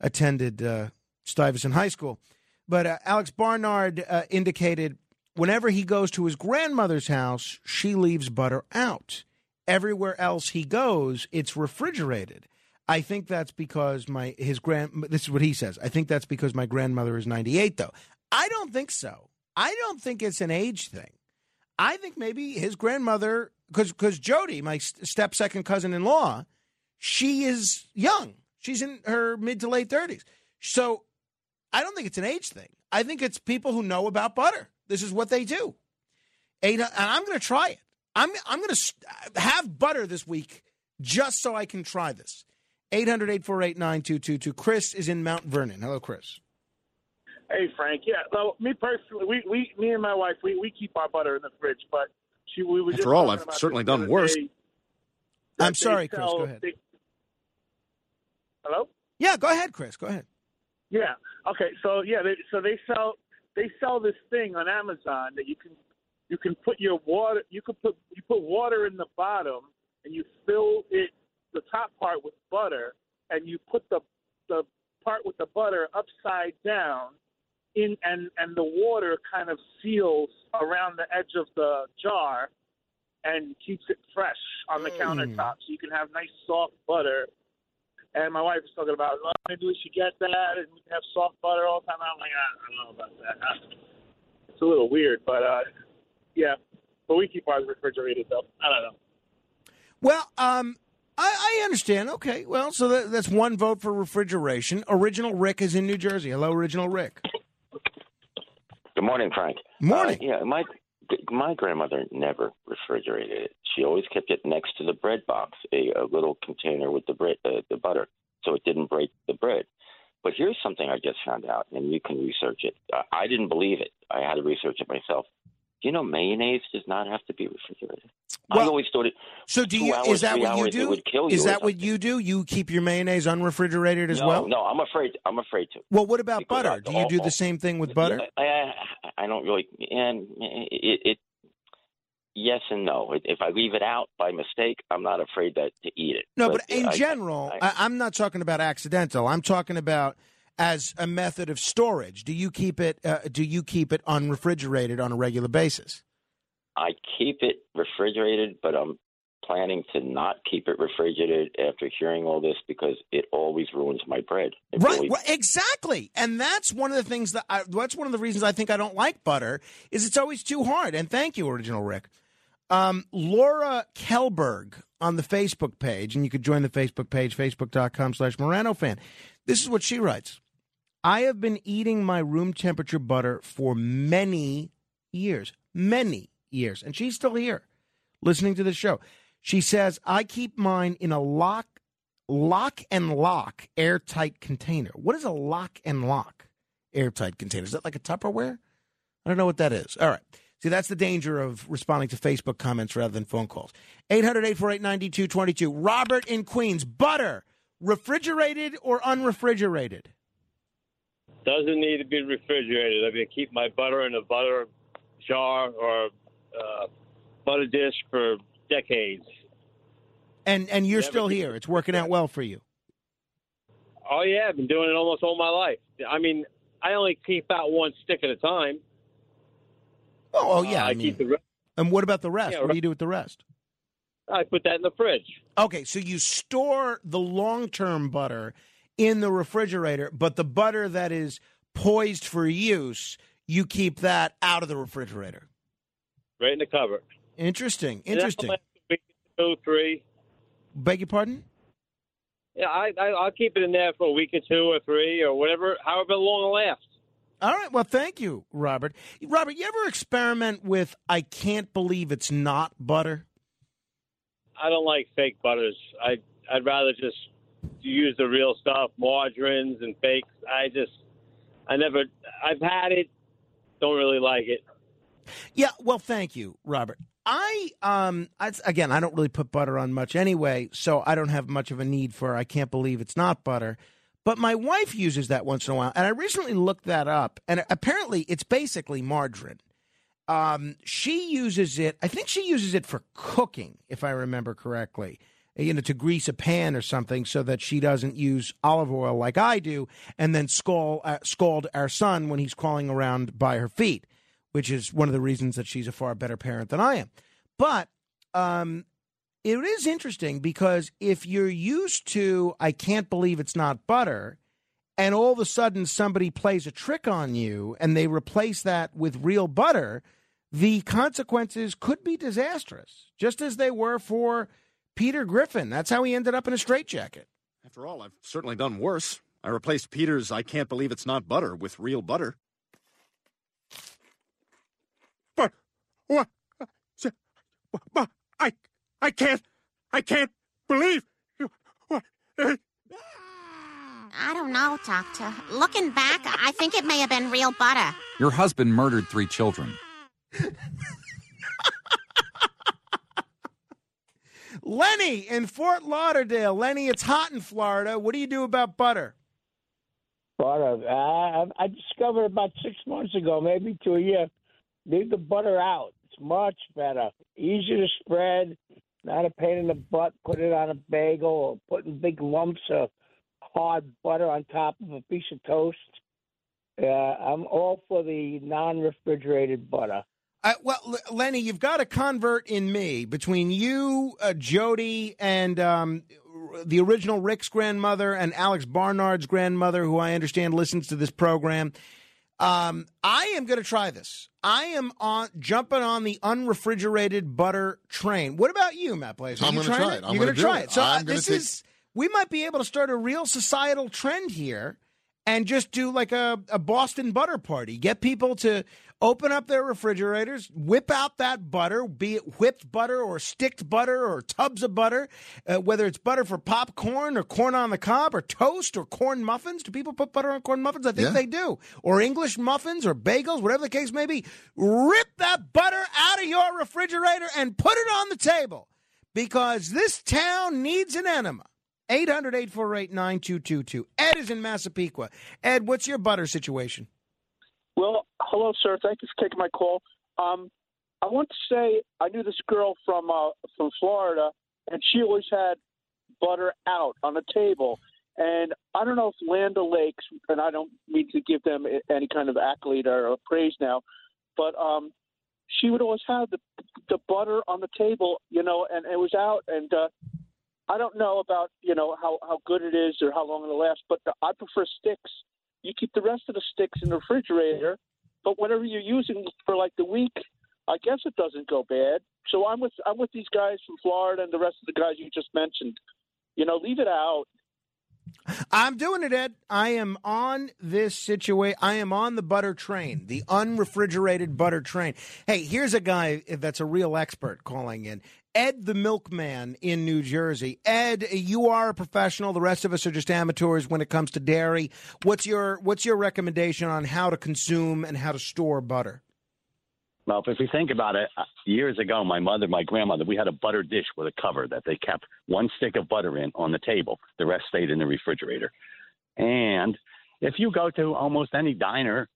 attended uh, Stuyvesant High School. But uh, Alex Barnard uh, indicated whenever he goes to his grandmother's house, she leaves butter out. Everywhere else he goes, it's refrigerated. I think that's because my his grand. This is what he says. I think that's because my grandmother is ninety eight. Though I don't think so. I don't think it's an age thing. I think maybe his grandmother, because because Jody, my step second cousin in law, she is young. She's in her mid to late thirties. So I don't think it's an age thing. I think it's people who know about butter. This is what they do. Eight, uh, and I'm going to try it. I'm I'm going to uh, have butter this week just so I can try this. 800-848-9222. Chris is in Mount Vernon. Hello, Chris. Hey Frank, yeah. Well, me personally, we, we me and my wife, we, we keep our butter in the fridge, but she we were just After all, I've certainly done worse. day I'm they sorry, Chris. Go ahead. they- Hello. Yeah, go ahead, Chris. Go ahead. Yeah. Okay. So yeah, they, so they sell they sell this thing on Amazon that you can you can put your water you can put you put water in the bottom and you fill it the top part with butter and you put the the part with the butter upside down in and and the water kind of seals around the edge of the jar and keeps it fresh on the countertop so you can have nice soft butter and my wife was talking about, oh, maybe we should get that and we can have soft butter all the time. I'm like, I don't know about that. It's a little weird, but uh, yeah. But we keep ours refrigerated, though. I don't know. Well, um, I, I understand. Okay, well, so that, that's one vote for refrigeration. Original Rick is in New Jersey. Hello, Original Rick. Good morning, Frank. Morning. Uh, yeah, my my grandmother never refrigerated it. She always kept it next to the bread box, a, a little container with the bread, uh, the butter, so it didn't break the bread. But here's something I just found out, and you can research it. Uh, I didn't believe it. I had to research it myself. You know mayonnaise does not have to be refrigerated? I always thought it. So do you? Hours, is that what you do? You. Is that what you do? You keep your mayonnaise unrefrigerated as no, well? No, I'm afraid. I'm afraid to. Well, what about Because butter? Do you do the same thing with butter? I, I, I don't really, and it, it. Yes and no. If I leave it out by mistake, I'm not afraid that to eat it. No, but in I- general, I, I'm not talking about accidental. I'm talking about as a method of storage. Do you keep it? Uh, do you keep it unrefrigerated on a regular basis? I keep it refrigerated, but I'm planning to not keep it refrigerated after hearing all this because it always ruins my bread. It Right, really- right, exactly, and that's one of the things that I, that's one of the reasons I think I don't like butter is it's always too hard. And thank you, original Rick. Um, Laura Kelberg on the Facebook page, and you could join the Facebook page, facebook.com slash Morano fan. This is what she writes. I have been eating my room temperature butter for many years, many years, and she's still here listening to the show. She says, I keep mine in a lock, lock and lock airtight container. What is a lock and lock airtight container? Is that like a Tupperware? I don't know what that is. All right. See, that's the danger of responding to Facebook comments rather than phone calls. 800 848 9222. Robert in Queens. Butter, refrigerated or unrefrigerated? Doesn't need to be refrigerated. I mean, keep my butter in a butter jar or uh, butter dish for decades. And and you're Never still here. It's working out well for you. Oh yeah, I've been doing it almost all my life. I mean, I only keep out one stick at a time. Oh, oh yeah. Uh, I I mean, keep the rest. and what about the rest? Yeah, what do you do with the rest? I put that in the fridge. Okay, so you store the long-term butter in the refrigerator, but the butter that is poised for use, you keep that out of the refrigerator. right in the cupboard. Interesting. Interesting. week, two, three. Beg your pardon? Yeah, I, I I'll keep it in there for a week or two or three or whatever, however long it lasts. All right. Well, thank you, Robert. Robert, you ever experiment with I can't believe it's not butter? I don't like fake butters. I I'd rather just use the real stuff, margarines and fakes. I just I never I've had it, don't really like it. Yeah, well, thank you, Robert. I um I, again, I don't really put butter on much anyway, so I don't have much of a need for I can't believe it's not butter. But my wife uses that once in a while, and I recently looked that up, and apparently it's basically margarine. Um, she uses it. I think she uses it for cooking, if I remember correctly. You know, to grease a pan or something, so that she doesn't use olive oil like I do, and then scald uh, our son when he's crawling around by her feet, which is one of the reasons that she's a far better parent than I am. But um, it is interesting because if you're used to, I can't believe it's not butter, and all of a sudden somebody plays a trick on you and they replace that with real butter, the consequences could be disastrous, just as they were for Peter Griffin. That's how he ended up in a straitjacket. After all, I've certainly done worse. I replaced Peter's I can't believe it's not butter with real butter. But what? But I I can't I can't believe what uh, I don't know, Doctor. Looking back, I think it may have been real butter. Your husband murdered three children. Lenny in Fort Lauderdale. Lenny, it's hot in Florida. What do you do about butter? Butter. Uh, I discovered about six months ago, maybe to a year, leave the butter out. It's much better. Easier to spread, not a pain in the butt. Put it on a bagel or putting big lumps of hard butter on top of a piece of toast. Uh, I'm all for the non-refrigerated butter. Uh, well, Lenny, you've got a convert in me between you, uh, Jody, and um, r- the original Rick's grandmother and Alex Barnard's grandmother, who I understand listens to this program. Um, I am going to try this. I am on jumping on the unrefrigerated butter train. What about you, Matt Blaze? I'm gonna try it. I'm You're gonna gonna try it. it. So uh, this take- is we might be able to start a real societal trend here and just do like a, a Boston butter party. Get people to open up their refrigerators, whip out that butter, be it whipped butter or sticked butter or tubs of butter, uh, whether it's butter for popcorn or corn on the cob or toast or corn muffins. Do people put butter on corn muffins? I think Yeah. they do. Or English muffins or bagels, whatever the case may be. Rip that butter out of your refrigerator and put it on the table because this town needs an enema. 800 848 9222. Ed is in Massapequa. Ed, what's your butter situation? Well, hello, sir. Thank you for taking my call. Um, I want to say I knew this girl from uh, from Florida, and she always had butter out on the table. And I don't know if Land O'Lakes, and I don't mean to give them any kind of accolade or praise now, but um, she would always have the the butter on the table, you know, and it was out. And uh, I don't know about you know how how good it is or how long it'll last, but I prefer sticks. You keep the rest of the sticks in the refrigerator, but whatever you're using for like the week, I guess it doesn't go bad. So I'm with I'm with these guys from Florida and the rest of the guys you just mentioned. You know, leave it out. I'm doing it, Ed. I am on this situation. I am on the butter train, the unrefrigerated butter train. Hey, here's a guy that's a real expert calling in. Ed the milkman in New Jersey. Ed, you are a professional. The rest of us are just amateurs when it comes to dairy. What's your what's your recommendation on how to consume and how to store butter? Well, if we think about it, uh, years ago, my mother, my grandmother, we had a butter dish with a cover that they kept one stick of butter in on the table. The rest stayed in the refrigerator. And if you go to almost any diner,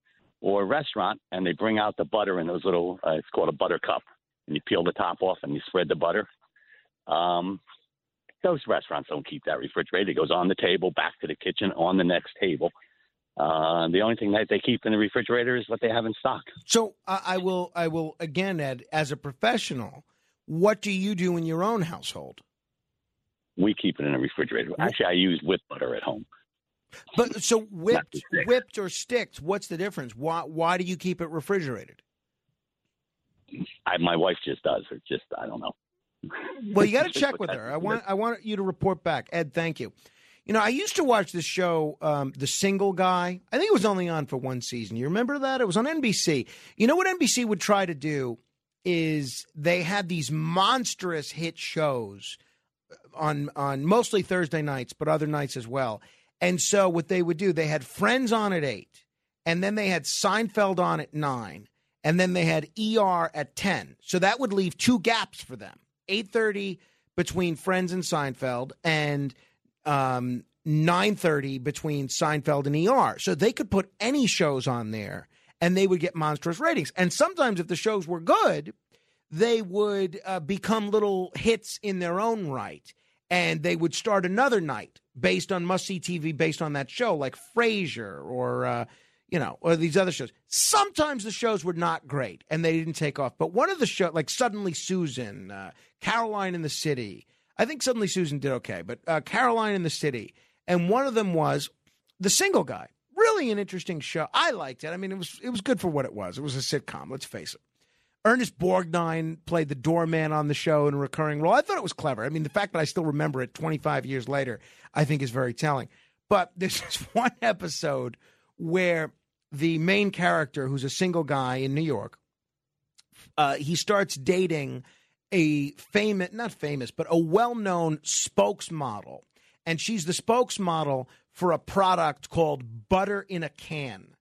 or restaurant, and they bring out the butter in those little. Uh, it's called a butter cup, and you peel the top off and you spread the butter. Um, those restaurants don't keep that refrigerated. It goes on the table, back to the kitchen, on the next table. Uh, the only thing that they keep in the refrigerator is what they have in stock. So I I will I will again Ed as a professional, what do you do in your own household? We keep it in the refrigerator. Actually, I use whipped butter at home. But so whipped whipped or sticked, what's the difference? Why why do you keep it refrigerated? I, my wife just does. Or just I don't know. Well, you got to check with her. I want I want you to report back. Ed, thank you. You know, I used to watch this show, um, The Single Guy. I think it was only on for one season. You remember that? It was on NBC. You know what NBC would try to do is they had these monstrous hit shows on on mostly Thursday nights, but other nights as well. And so what they would do, they had Friends on at eight, and then they had Seinfeld on at nine, and then they had ER at ten. So that would leave two gaps for them: eight thirty between Friends and Seinfeld, and um, nine thirty between Seinfeld and ER. So they could put any shows on there, and they would get monstrous ratings. And sometimes, if the shows were good, they would uh, become little hits in their own right. And they would start another night based on must see TV, based on that show, like Frasier or, uh, you know, or these other shows. Sometimes the shows were not great and they didn't take off. But one of the shows, like Suddenly Susan, uh, Caroline in the City, I think Suddenly Susan did okay, but uh, Caroline in the City. And one of them was The Single Guy. Really an interesting show. I liked it. I mean, it was it was good for what it was. It was a sitcom, let's face it. Ernest Borgnine played the doorman on the show in a recurring role. I thought it was clever. I mean, the fact that I still remember it 25 years later, I think is very telling. But there's this one episode where the main character, who's a single guy in New York, uh, he starts dating a famous, not famous, but a well known spokesmodel. And she's the spokesmodel for a product called Butter in a Can.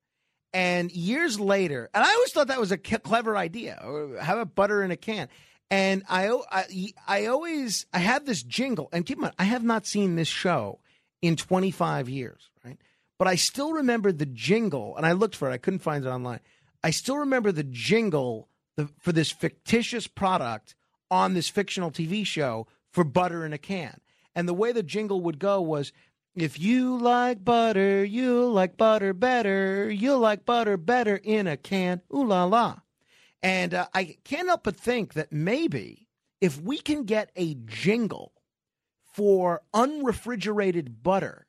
And years later, and I always thought that was a clever idea. or Have a butter in a can. And I, I, I always, I have this jingle, and keep in mind, I have not seen this show in 25 years, right? But I still remember the jingle, and I looked for it. I couldn't find it online. I still remember the jingle for this fictitious product on this fictional TV show for butter in a can. And the way the jingle would go was if you like butter, you like butter better. You'll like butter better in a can. Ooh la la. And uh, I can't help but think that maybe if we can get a jingle for unrefrigerated butter,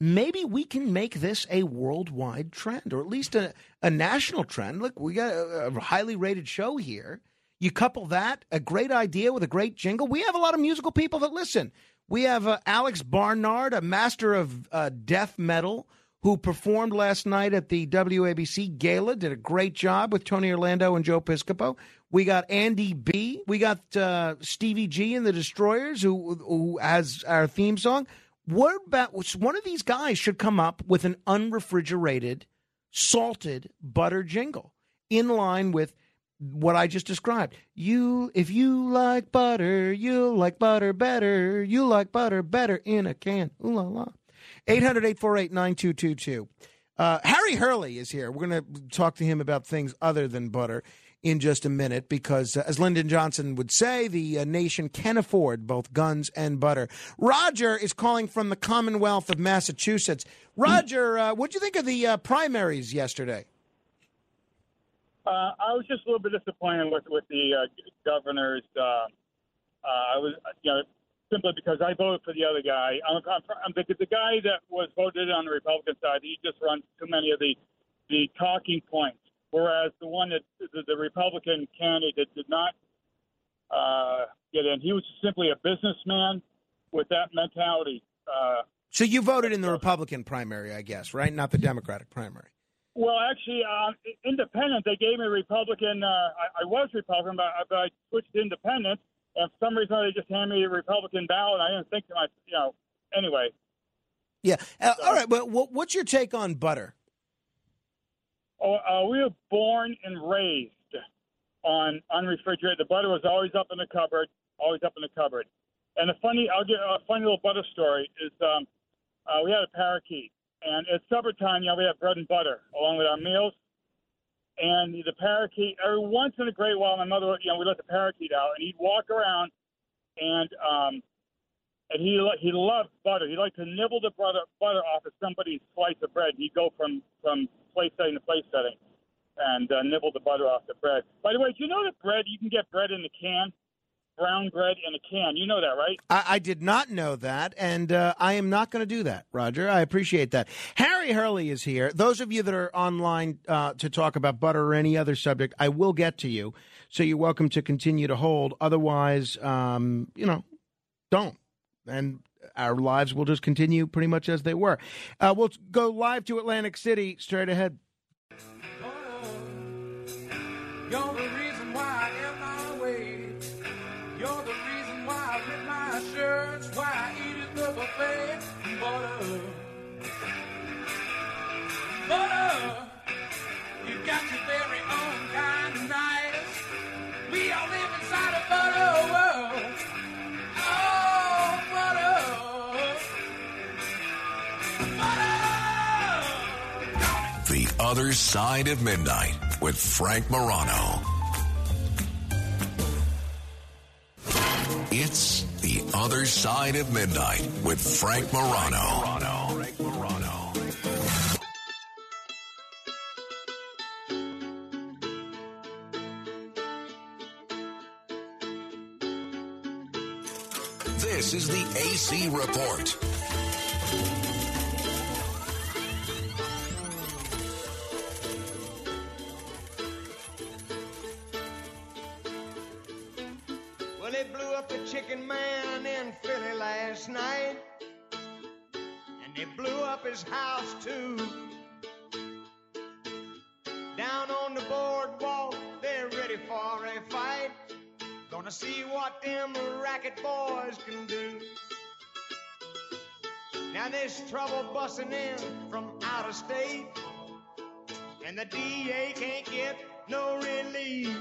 maybe we can make this a worldwide trend or at least a, a national trend. Look, we got a, a highly rated show here. You couple that, a great idea with a great jingle. We have a lot of musical people that listen. We have uh, Alex Barnard, a master of uh, death metal, who performed last night at the WABC Gala, did a great job with Tony Orlando and Joe Piscopo. We got Andy B. We got uh, Stevie G and the Destroyers, who who has our theme song. What about one of these guys should come up with an unrefrigerated, salted butter jingle in line with what I just described. You, if you like butter, you like butter better. You like butter better in a can. Ooh la la. 800 848 9222. Uh, Harry Hurley is here. We're going to talk to him about things other than butter in just a minute because, uh, as Lyndon Johnson would say, the uh, nation can afford both guns and butter. Roger is calling from the Commonwealth of Massachusetts. Roger, uh, what do you think of the uh, primaries yesterday? Uh, I was just a little bit disappointed with with the uh, governor's. Uh, uh, I was, you know, simply because I voted for the other guy. I'm, I'm, I'm the, the guy that was voted on the Republican side. He just runs too many of the the talking points, whereas the one that the, the Republican candidate did not uh, get in. He was simply a businessman with that mentality. Uh, So you voted in the Republican primary, I guess, right? Not the Democratic primary. Well, actually, uh, independent. They gave me Republican. Uh, I, I was Republican, but, I- but I switched to independent. And for some reason, they just handed me a Republican ballot. I didn't think to myself, you know. Anyway, Yeah. Uh, all right. But what, what's your take on butter? oh, uh, we were born and raised on unrefrigerated. The butter was always up in the cupboard, always up in the cupboard. And the funny, I'll get a funny little butter story is um, uh, we had a parakeet, And at supper time, you know, we have bread and butter along with our meals. And the parakeet, every once in a great while, my mother, you know, we let the parakeet out, and he'd walk around, and um, and he he loved butter. He liked to nibble the butter butter off of somebody's slice of bread. He'd go from from place setting to place setting, and uh, nibble the butter off the bread. By the way, do you know that bread you can get bread in the can, brown bread in a can? You know that, right? I, I did not know that, and uh, I am not going to do that, Roger. I appreciate that. Harry Hurley is here. Those of you that are online uh, to talk about butter or any other subject, I will get to you. So you're welcome to continue to hold. Otherwise, um, you know, don't. And our lives will just continue pretty much as they were. Uh, we'll go live to Atlantic City straight ahead. You're the reason why I rip my shirts, why I eat at the buffet. Butter. Butter. You got your very own kind of. We all live inside a butter world. Oh, butter. The Other Side of Midnight with Frank Morano. It's The Other Side of Midnight with Frank Morano. This is the AC Report. Trouble busting in from out of state. And the DA can't get no relief.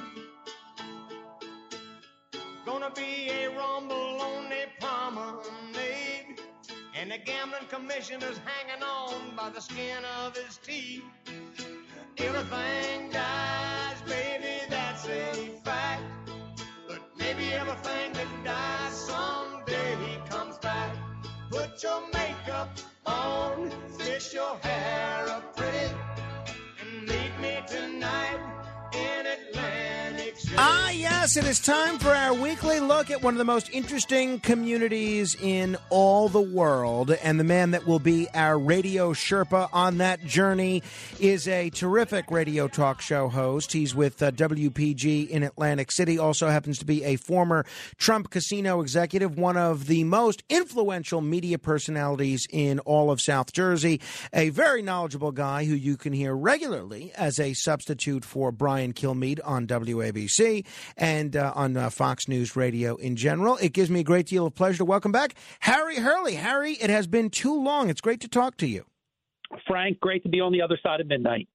Gonna be a rumble on the promenade. And the gambling commissioner's hanging on by the skin of his teeth. Everything dies, baby, that's a fact. But maybe everything that dies someday comes back. Put your makeup on, fix your hair up pretty, and meet me tonight. Ah, yes, it is time for our weekly look at one of the most interesting communities in all the world. And the man that will be our radio Sherpa on that journey is a terrific radio talk show host. He's with uh, WPG in Atlantic City, also happens to be a former Trump casino executive, one of the most influential media personalities in all of South Jersey, a very knowledgeable guy who you can hear regularly as a substitute for Brian Kilmeade on WABC and uh, on uh, Fox News Radio in general. It gives me a great deal of pleasure to welcome back Harry Hurley. Harry, it has been too long. It's great to talk to you. Frank, great to be on the other side of midnight.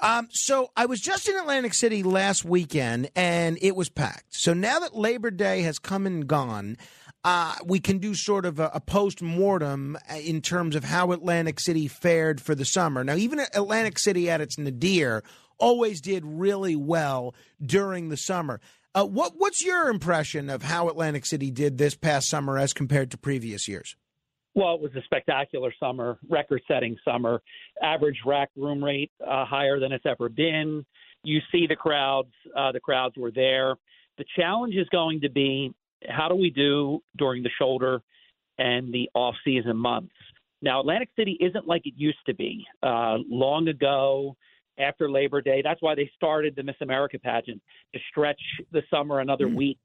Um, so I was just in Atlantic City last weekend, and it was packed. So now that Labor Day has come and gone, uh, we can do sort of a, a post mortem in terms of how Atlantic City fared for the summer. Now, even Atlantic City at its nadir always did really well during the summer. Uh, what what's your impression of how Atlantic City did this past summer as compared to previous years? Well, it was a spectacular summer, record setting summer. Average rack room rate uh, higher than it's ever been. You see the crowds, uh, the crowds were there. The challenge is going to be how do we do during the shoulder and the off season months? Now, Atlantic City isn't like it used to be. Uh, long ago, after Labor Day, that's why they started the Miss America pageant to stretch the summer another week.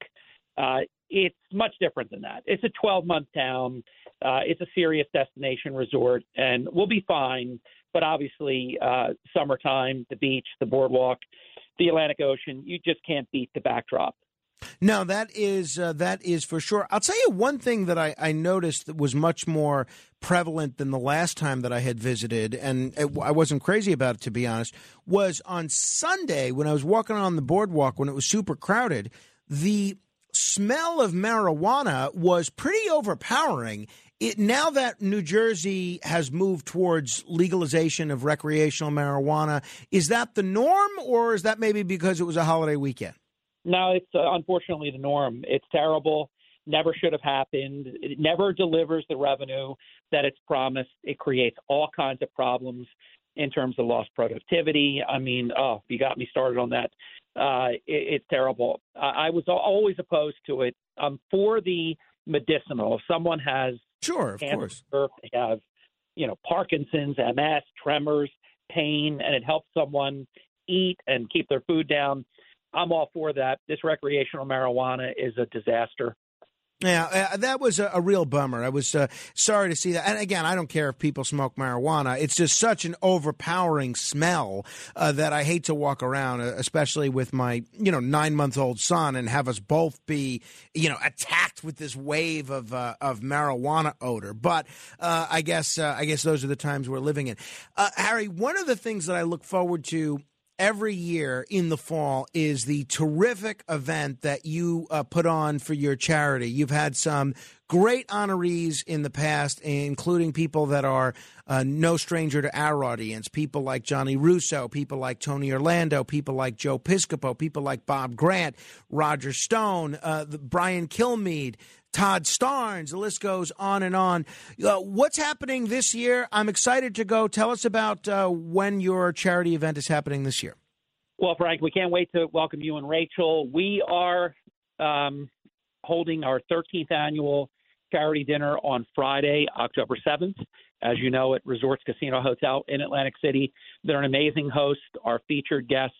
Uh, it's much different than that. It's a 12 month town. Uh, it's a serious destination resort, and we'll be fine. But obviously, uh, summertime, the beach, the boardwalk, the Atlantic Ocean, you just can't beat the backdrop. No, that is uh, that is for sure. I'll tell you one thing that I, I noticed that was much more prevalent than the last time that I had visited, and it, I wasn't crazy about it to be honest. Was on Sunday when I was walking on the boardwalk when it was super crowded. The smell of marijuana was pretty overpowering It, now that New Jersey has moved towards legalization of recreational marijuana, is that the norm, or is that maybe because it was a holiday weekend? No, it's uh, unfortunately the norm. It's terrible. Never should have happened. It never delivers the revenue that it's promised. It creates all kinds of problems in terms of lost productivity. I mean, oh, you got me started on that. Uh, it, it's terrible. I, I was al- always opposed to it. Um, for the medicinal, if someone has sure, of course, they have you know Parkinson's, MS, tremors, pain, and it helps someone eat and keep their food down. I'm all for that. This recreational marijuana is a disaster. Yeah, uh, that was a, real bummer. I was uh, sorry to see that. And again, I don't care if people smoke marijuana. It's just such an overpowering smell uh, that I hate to walk around, uh, especially with my you know nine month old son, and have us both be you know attacked with this wave of uh, of marijuana odor. But I guess I guess those are the times we're living in. Harry, one of the things that I look forward to every year in the fall is the terrific event that you uh, put on for your charity. You've had some great honorees in the past, including people that are uh, no stranger to our audience. People like Johnny Russo, people like Tony Orlando, people like Joe Piscopo, people like Bob Grant, Roger Stone, uh, Brian Kilmeade. Todd Starnes. The list goes on and on. Uh, what's happening this year? I'm excited to go. Tell us about uh, when your charity event is happening this year. Well, Frank, we can't wait to welcome you and Rachel. We are um, holding our 13th annual charity dinner on Friday, October 7th. As you know, at Resorts Casino Hotel in Atlantic City. They're an amazing host. Our featured guest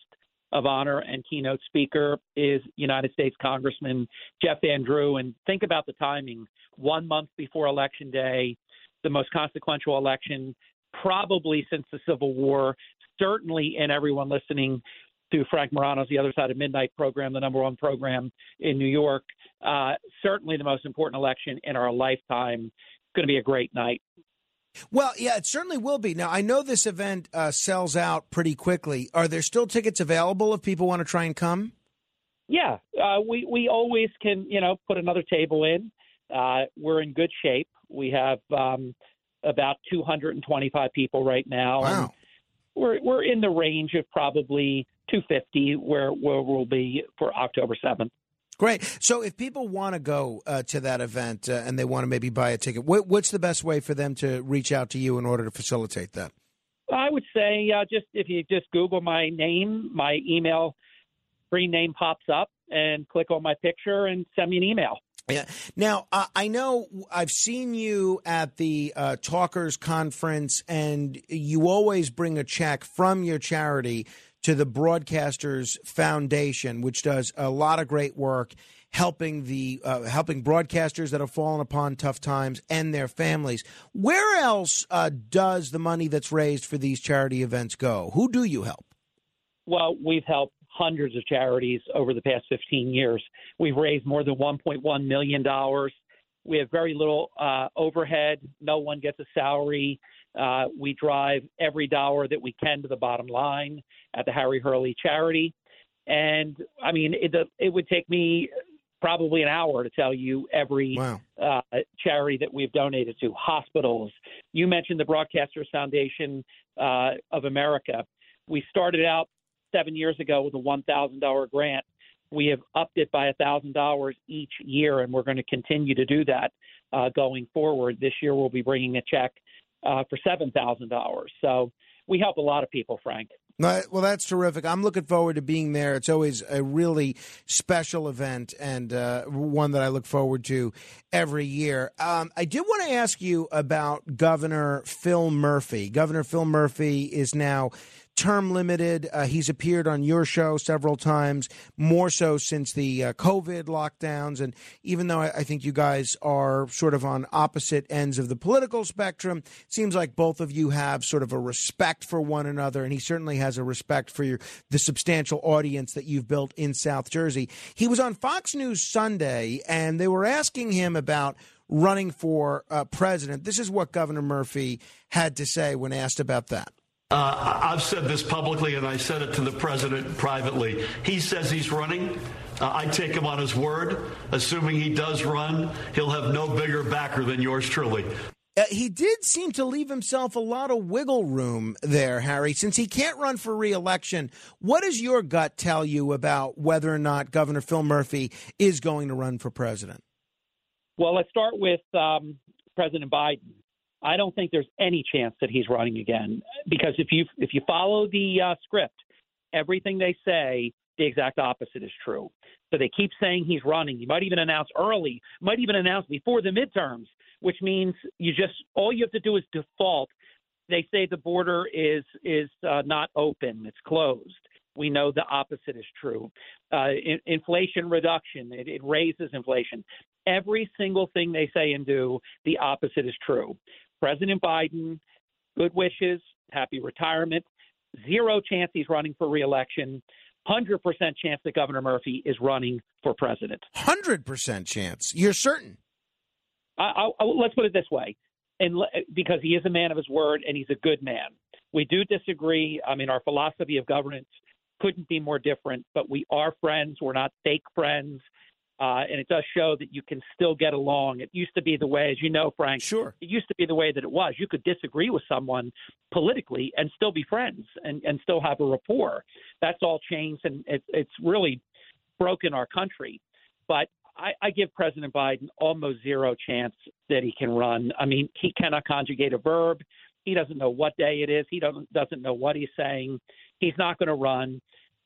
of honor and keynote speaker is United States Congressman Jeff Van Drew. And think about the timing one month before Election Day, the most consequential election probably since the Civil War, certainly in everyone listening to Frank Morano's The Other Side of Midnight program, the number one program in New York. Uh, certainly the most important election in our lifetime. It's going to be a great night. Well, yeah, it certainly will be. Now, I know this event uh, sells out pretty quickly. Are there still tickets available if people want to try and come? Yeah, uh, we we always can you know put another table in. Uh, we're in good shape. We have um, about 225 people right now. Wow. And we're we're in the range of probably 250 where where we'll be for October 7th. Great. So, if people want to go uh, to that event uh, and they want to maybe buy a ticket, what, what's the best way for them to reach out to you in order to facilitate that? I would say uh, just if you just Google my name, my email screen name pops up, and click on my picture and send me an email. Yeah. Now, uh, I know I've seen you at the uh, Talkers Conference, and you always bring a check from your charity to the Broadcasters Foundation, which does a lot of great work helping the uh, helping broadcasters that have fallen upon tough times and their families. Where else uh, does the money that's raised for these charity events go? Who do you help? Well, we've helped hundreds of charities over the past 15 years. We've raised more than 1.1 million dollars. We have very little uh, overhead. No one gets a salary. Uh, we drive every dollar that we can to the bottom line at the Harry Hurley charity. And I mean, it, it would take me probably an hour to tell you every wow. uh, charity that we've donated to, hospitals. You mentioned the Broadcasters Foundation uh, of America. We started out seven years ago with a $1,000 grant. We have upped it by $1,000 each year, and we're going to continue to do that uh, going forward. This year, we'll be bringing a check uh, for $7,000. So we help a lot of people, Frank. Well, that's terrific. I'm looking forward to being there. It's always a really special event and uh, one that I look forward to every year. Um, I did want to ask you about Governor Phil Murphy. Governor Phil Murphy is now term limited. Uh, he's appeared on your show several times, more so since the uh, COVID lockdowns. And even though I, I, think you guys are sort of on opposite ends of the political spectrum, it seems like both of you have sort of a respect for one another. And he certainly has a respect for your, the substantial audience that you've built in South Jersey. He was on Fox News Sunday, and they were asking him about running for uh, president. This is what Governor Murphy had to say when asked about that. Uh, I- I've said this publicly, and I said it to the president privately. He says he's running. Uh, I take him on his word. Assuming he does run, he'll have no bigger backer than yours truly. Uh, he did seem to leave himself a lot of wiggle room there, Harry. Since he can't run for reelection, what does your gut tell you about whether or not Governor Phil Murphy is going to run for president? Well, let's start with um, President Biden. I don't think there's any chance that he's running again because if you if you follow the uh, script, everything they say, the exact opposite is true. So they keep saying he's running. He might even announce early, might even announce before the midterms, which means you just all you have to do is default. They say the border is is uh, not open; it's closed. We know the opposite is true. Uh, in, inflation reduction, it, it raises inflation. Every single thing they say and do, the opposite is true. President Biden, good wishes, happy retirement. Zero chance he's running for reelection. 100% chance that Governor Murphy is running for president. 100% chance. You're certain? I, I, let's put it this way, and because he is a man of his word and he's a good man. We do disagree. I mean, our philosophy of governance couldn't be more different, but we are friends. We're not fake friends. Uh, and it does show that you can still get along. It used to be the way, as you know, Frank. Sure. It used to be the way that it was. You could disagree with someone politically and still be friends and, and still have a rapport. That's all changed, and it, it's really broken our country. But I, I give President Biden almost zero chance that he can run. I mean, he cannot conjugate a verb. He doesn't know what day it is. He doesn't doesn't know what he's saying. He's not going to run.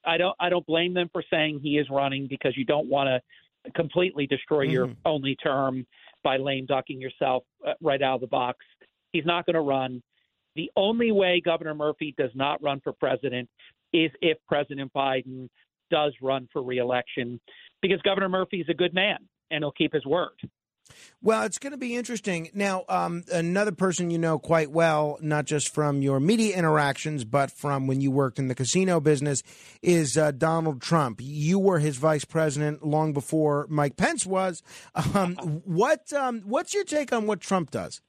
I don't I don't blame them for saying he is running because you don't want to completely destroy your Mhm. only term by lame ducking yourself uh, right out of the box. He's not going to run. The only way Governor Murphy does not run for president is if President Biden does run for reelection because Governor Murphy is a good man and he'll keep his word. Well, it's going to be interesting. Now, um, another person you know quite well, not just from your media interactions, but from when you worked in the casino business, is uh, Donald Trump. You were his vice president long before Mike Pence was. Um, what um, What's your take on what Trump does?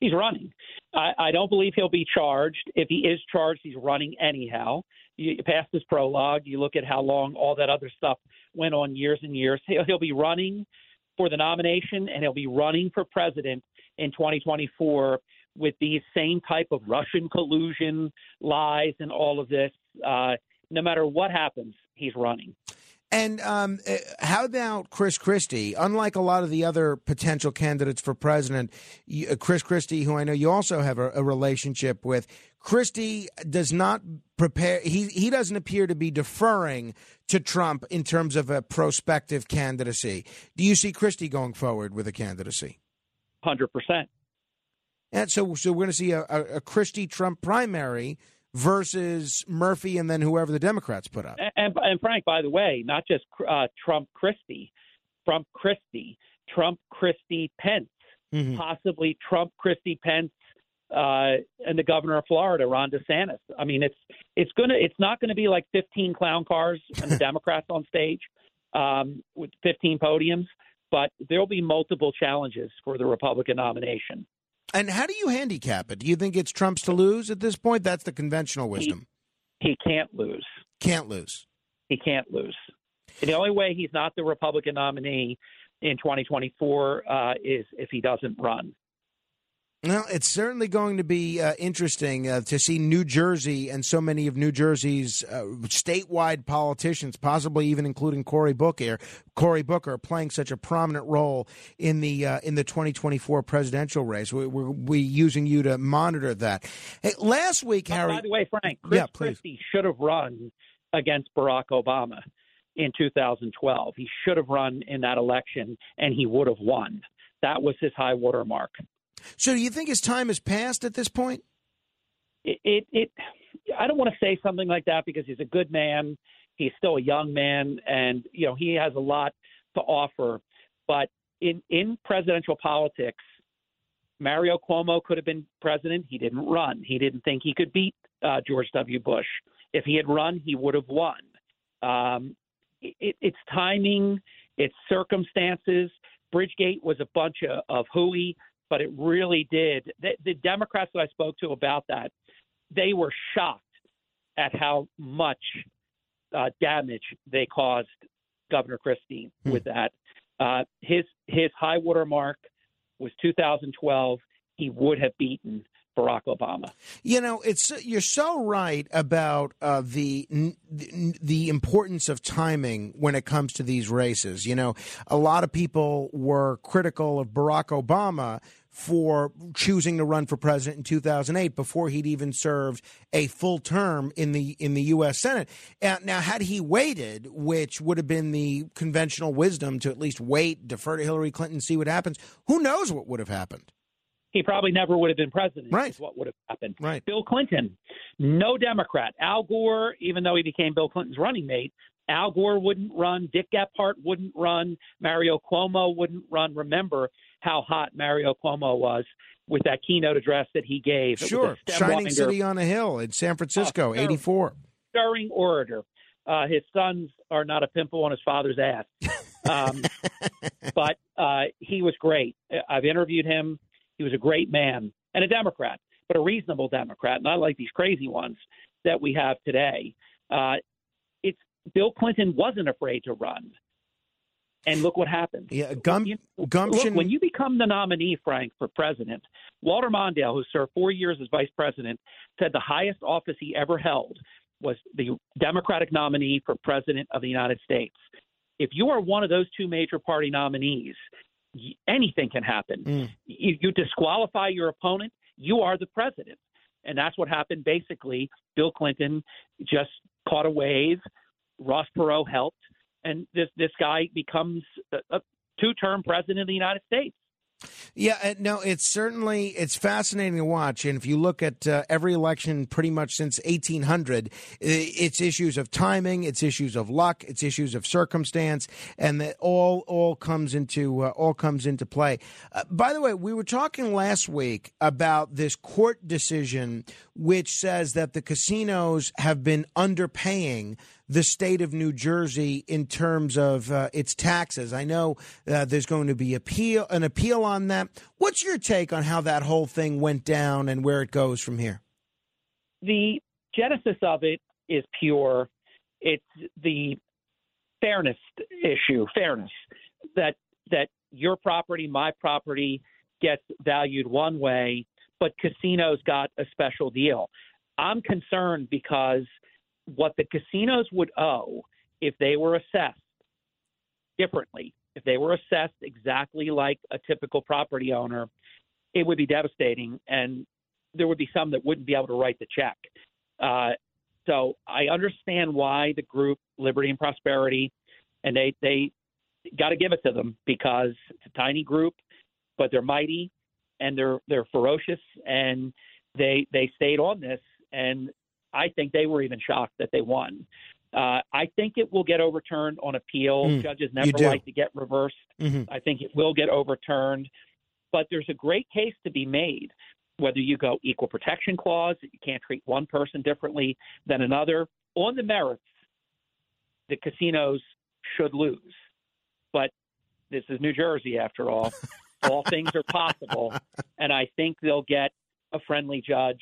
He's running. I, I don't believe he'll be charged. If he is charged, he's running anyhow. You you pass this prologue, you look at how long all that other stuff went on years and years. He'll, he'll be running for the nomination and he'll be running for president in 2024 with these same type of Russian collusion lies and all of this. Uh, no matter what happens, he's running. And um, uh, how about Chris Christie? Unlike a lot of the other potential candidates for president, you- uh, Chris Christie, who I know you also have a, a relationship with, Christie does not prepare. He he doesn't appear to be deferring to Trump in terms of a prospective candidacy. Do you see Christie going forward with a candidacy? Hundred percent. And so, so we're going to see a, a, a Christie Trump primary versus Murphy, and then whoever the Democrats put up. And, and, and Frank, by the way, not just uh, Trump Christie, Trump Christie, Trump Christie Pence, Mhm. possibly Trump Christie Pence, uh, and the governor of Florida, Ron DeSantis. I mean, it's it's gonna it's not going to be like 15 clown cars and the Democrats on stage um, with 15 podiums, but there'll be multiple challenges for the Republican nomination. And how do you handicap it? Do you think it's Trump's to lose at this point? That's the conventional wisdom. He can't lose. Can't lose. He can't lose. And the only way he's not the Republican nominee in 2024 uh, is if he doesn't run. Well, it's certainly going to be uh, interesting uh, to see New Jersey and so many of New Jersey's uh, statewide politicians, possibly even including Cory Booker, Cory Booker, playing such a prominent role in the uh, in the 2024 presidential race. We, we're we using you to monitor that. Hey, last week, By- Harry. By the way, Frank, Chris Yeah. Christie should have run against Barack Obama in 2012. He should have run in that election, and he would have won. That was his high water mark. So, do you think his time has passed at this point? It, it, it I don't want to say something like that because he's a good man. He's still a young man, and you know he has a lot to offer. But in in presidential politics, Mario Cuomo could have been president. He didn't run. He didn't think he could beat uh, George W. Bush. If he had run, he would have won. Um, it, it's timing, it's circumstances. Bridgegate was a bunch of, of hooey, but it really did. The, the Democrats that I spoke to about that, they were shocked at how much uh, damage they caused Governor Christie with that. Uh, his his high water mark was 2012. He would have beaten Barack Obama. You know, it's you're so right about uh, the the the importance of timing when it comes to these races. You know, a lot of people were critical of Barack Obama for choosing to run for president in 2008 before he'd even served a full term in the in the U.S. Senate. Uh, now, had he waited, which would have been the conventional wisdom to at least wait, defer to Hillary Clinton, see what happens, who knows what would have happened? He probably never would have been president. Right. Is what would have happened. Right. Bill Clinton, no Democrat. Al Gore, even though he became Bill Clinton's running mate, Al Gore wouldn't run. Dick Gephardt wouldn't run. Mario Cuomo wouldn't run. Remember how hot Mario Cuomo was with that keynote address that he gave. It was a Sure, shining city on a hill in San Francisco, sure. '84. stirring orator. Uh, his sons are not a pimple on his father's ass. Um, but uh, he was great. I've interviewed him. He was a great man and a Democrat, but a reasonable Democrat, not like these crazy ones that we have today. Uh, it's Bill Clinton wasn't afraid to run. And look what happened. Yeah, gum, Look, gumption. when you become the nominee, Frank, for president, Walter Mondale, who served four years as vice president, said the highest office he ever held was the Democratic nominee for president of the United States. If you are one of those two major party nominees, anything can happen. Mm. You, you disqualify your opponent, you are the president. And that's what happened. Basically, Bill Clinton just caught a wave. Ross Perot helped, and this this guy becomes a, a two-term president of the United States. Yeah, no, it's certainly it's fascinating to watch, and if you look at uh, every election pretty much since 1800, it's issues of timing, it's issues of luck, it's issues of circumstance, and that all all comes into uh, all comes into play. Uh, by the way, we were talking last week about this court decision which says that the casinos have been underpaying the state of New Jersey in terms of uh, its taxes. I know uh, there's going to be appeal an appeal on that. What's your take on how that whole thing went down and where it goes from here? The genesis of it is pure. It's the fairness issue, fairness that that your property, my property, gets valued one way, but casinos got a special deal. I'm concerned because what the casinos would owe if they were assessed differently, if they were assessed exactly like a typical property owner, it would be devastating, and there would be some that wouldn't be able to write the check. Uh, so I understand why the group Liberty and Prosperity, and they they got to give it to them because it's a tiny group, but they're mighty and they're they're ferocious and they they stayed on this and I think they were even shocked that they won. Uh, I think it will get overturned on appeal. Mm, Judges never like to get reversed. Mhm. I think it will get overturned. But there's a great case to be made whether you go equal protection clause, you can't treat one person differently than another. On the merits, the casinos should lose. But this is New Jersey after all. all things are possible. And I think they'll get a friendly judge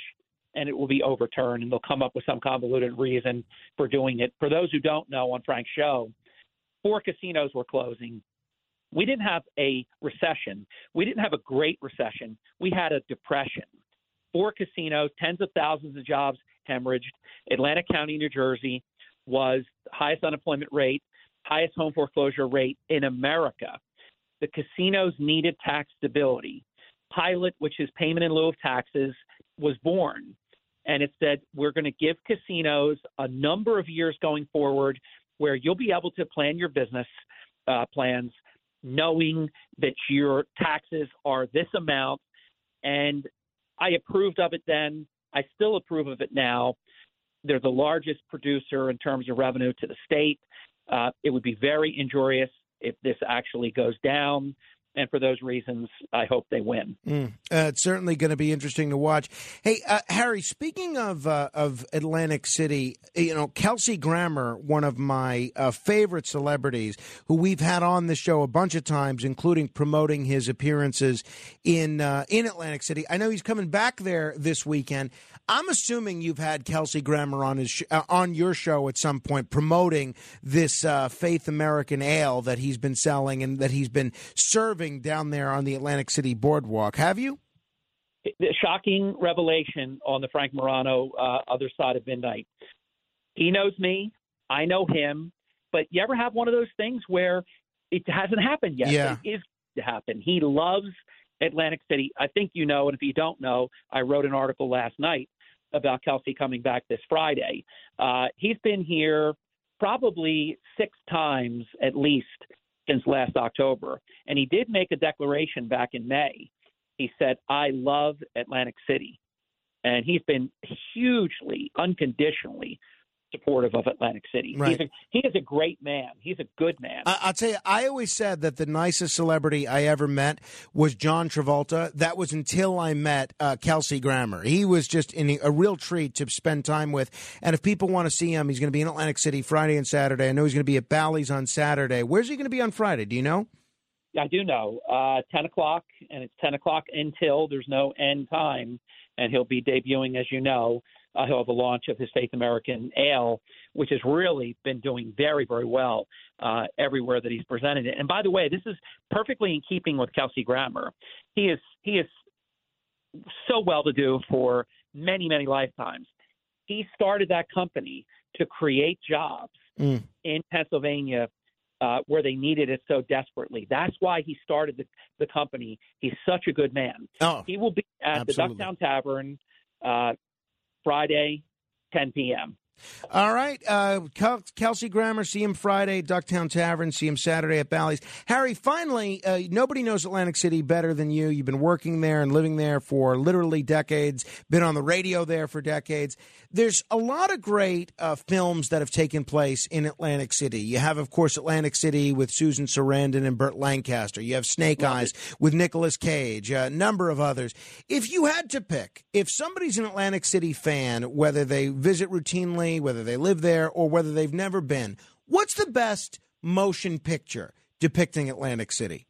and it will be overturned and they'll come up with some convoluted reason for doing it. For those who don't know on Frank's show, four casinos were closing. We didn't have a recession. We didn't have a great recession. We had a depression. Four casinos, tens of thousands of jobs hemorrhaged. Atlantic County, New Jersey was highest unemployment rate, highest home foreclosure rate in America. The casinos needed tax stability. Pilot, which is payment in lieu of taxes, was born. And it said, we're going to give casinos a number of years going forward where you'll be able to plan your business uh, plans knowing that your taxes are this amount. And I approved of it then. I still approve of it now. They're the largest producer in terms of revenue to the state. Uh, it would be very injurious if this actually goes down. And for those reasons, I hope they win. Mm. Uh, it's certainly going to be interesting to watch. Hey, uh, Harry, speaking of uh, of Atlantic City, you know Kelsey Grammer, one of my uh, favorite celebrities, who we've had on the show a bunch of times, including promoting his appearances in uh, in Atlantic City. I know he's coming back there this weekend. I'm assuming you've had Kelsey Grammer on his sh- uh, on your show at some point promoting this uh, Faith American Ale that he's been selling and that he's been serving down there on the Atlantic City boardwalk. Have you? the shocking revelation on the Frank Morano uh, other side of midnight. He knows me, I know him, but you ever have one of those things where it hasn't happened yet? Yeah. It is to happen. He loves Atlantic City. I think you know, and if you don't know, I wrote an article last night about Kelsey coming back this Friday. Uh, he's been here probably six times at least since last October, and he did make a declaration back in May he said, I love Atlantic City. And he's been hugely, unconditionally supportive of Atlantic City. Right. He's a, he is a great man. He's a good man. I- I'll tell you, I always said that the nicest celebrity I ever met was John Travolta. That was until I met uh, Kelsey Grammer. He was just in a real treat to spend time with. And if people want to see him, he's going to be in Atlantic City Friday and Saturday. I know he's going to be at Bally's on Saturday. Where's he going to be on Friday? Do you know? I do know. Uh, 10 o'clock, and it's 10 o'clock until there's no end time. And he'll be debuting, as you know, uh, he'll have a launch of his Faith American Ale, which has really been doing very, very well uh, everywhere that he's presented it. And by the way, this is perfectly in keeping with Kelsey Grammer. He is he is so well to do for many, many lifetimes. He started that company to create jobs Mm. in Pennsylvania uh, where they needed it so desperately. That's why he started the, the company. He's such a good man. Oh, he will be at absolutely. the Ducktown Tavern uh, Friday, 10 p.m. All right. Uh, Kelsey Grammer, see him Friday, Ducktown Tavern, see him Saturday at Bally's. Harry, finally, uh, nobody knows Atlantic City better than you. You've been working there and living there for literally decades, been on the radio there for decades. There's a lot of great uh, films that have taken place in Atlantic City. You have, of course, Atlantic City with Susan Sarandon and Burt Lancaster. You have Snake Eyes with Nicolas Cage, a number of others. If you had to pick, if somebody's an Atlantic City fan, whether they visit routinely, whether they live there, or whether they've never been, what's the best motion picture depicting Atlantic City?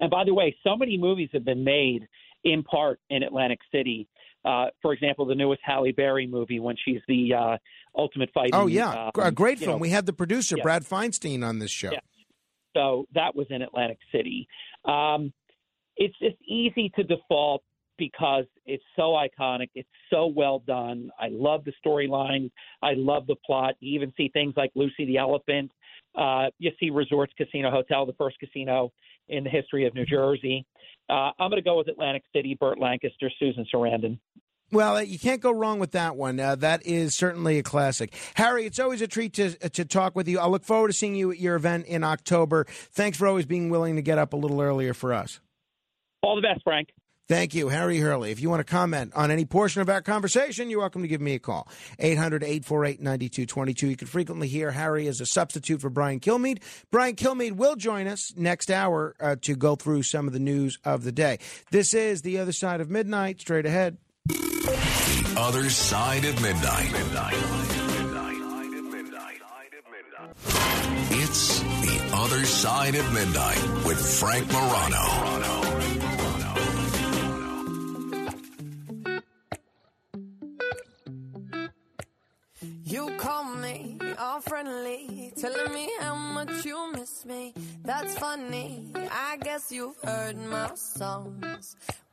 And by the way, so many movies have been made in part in Atlantic City. Uh, for example, the newest Halle Berry movie when she's the uh, ultimate fighting. Oh, yeah. um, a great film. know, we had the producer, yeah. Brad Feinstein, on this show. Yeah. So that was in Atlantic City. Um, it's just easy to default because it's so iconic. It's so well done. I love the storyline. I love the plot. You even see things like Lucy the Elephant. Uh, you see Resorts Casino Hotel, the first casino in the history of New Jersey. Uh, I'm going to go with Atlantic City, Burt Lancaster, Susan Sarandon. Well, uh, you can't go wrong with that one. Uh, that is certainly a classic. Harry, it's always a treat to to talk with you. I look forward to seeing you at your event in October. Thanks for always being willing to get up a little earlier for us. All the best, Frank. Thank you, Harry Hurley. If you want to comment on any portion of our conversation, you're welcome to give me a call. 800 848 9222. You can frequently hear Harry as a substitute for Brian Kilmeade. Brian Kilmeade will join us next hour uh, to go through some of the news of the day. This is The Other Side of Midnight. Straight ahead. The other side of midnight. It's the other side of midnight with Frank Morano. You call me all friendly, telling me how much you miss me. That's funny. I guess you've heard my songs.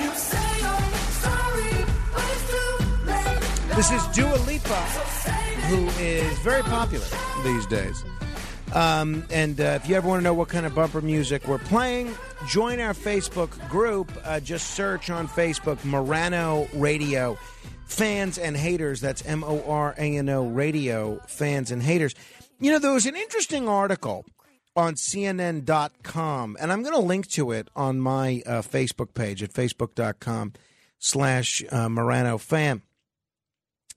You say you're sorry, but it's too late. This is Dua Lipa, who is very popular these days. Um, and uh, if you ever want to know what kind of bumper music we're playing, join our Facebook group. Uh, just search on Facebook Morano Radio. Fans and haters. That's M O R A N O Radio. Fans and haters. You know, there was an interesting article on CNN.com, and I'm going to link to it on my uh, Facebook page at facebook.com slash uh, Morano fan.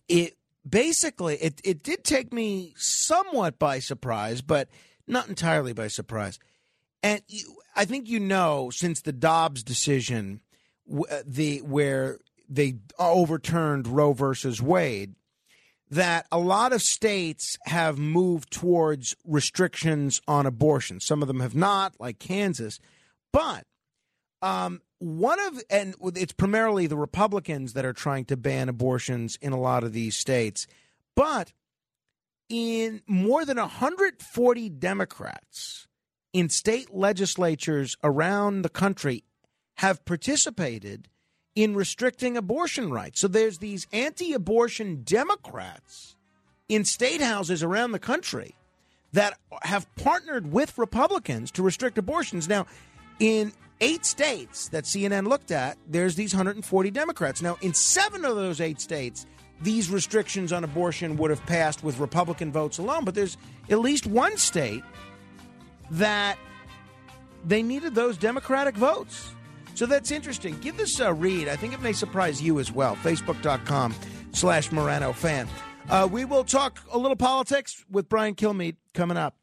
it basically it, it did take me somewhat by surprise, but not entirely by surprise. And you, I think you know since the Dobbs decision, uh, the where they overturned Roe versus Wade, that a lot of states have moved towards restrictions on abortion. Some of them have not, like Kansas, but um, one of and it's primarily the Republicans that are trying to ban abortions in a lot of these states, but in more than 140 Democrats in state legislatures around the country have participated in restricting abortion rights. So there's these anti-abortion Democrats in state houses around the country that have partnered with Republicans to restrict abortions. Now, in eight states that CNN looked at, there's these 140 Democrats. Now, in seven of those eight states, these restrictions on abortion would have passed with Republican votes alone. But there's at least one state that they needed those Democratic votes. So that's interesting. Give this a read. I think it may surprise you as well. Facebook.com slash Morano fan. Uh, we will talk a little politics with Brian Kilmeade coming up.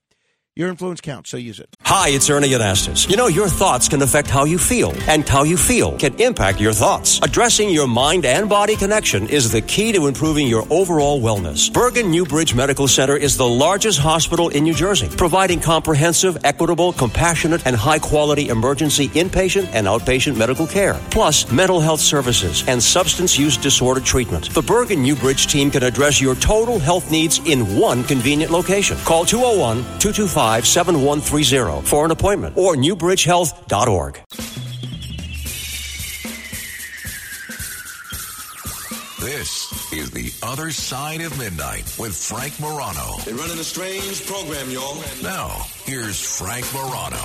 Your influence counts, so use it. Hi, it's Ernie Anastos. You know, your thoughts can affect how you feel, and how you feel can impact your thoughts. Addressing your mind and body connection is the key to improving your overall wellness. Bergen Newbridge Medical Center is the largest hospital in New Jersey, providing comprehensive, equitable, compassionate, and high quality emergency inpatient and outpatient medical care, plus mental health services and substance use disorder treatment. The Bergen Newbridge team can address your total health needs in one convenient location. Call 201 225 7130 for an appointment or newbridgehealth.org. This is The Other Side of Midnight with Frank Morano. They're running a strange program, y'all. Now, here's Frank Morano.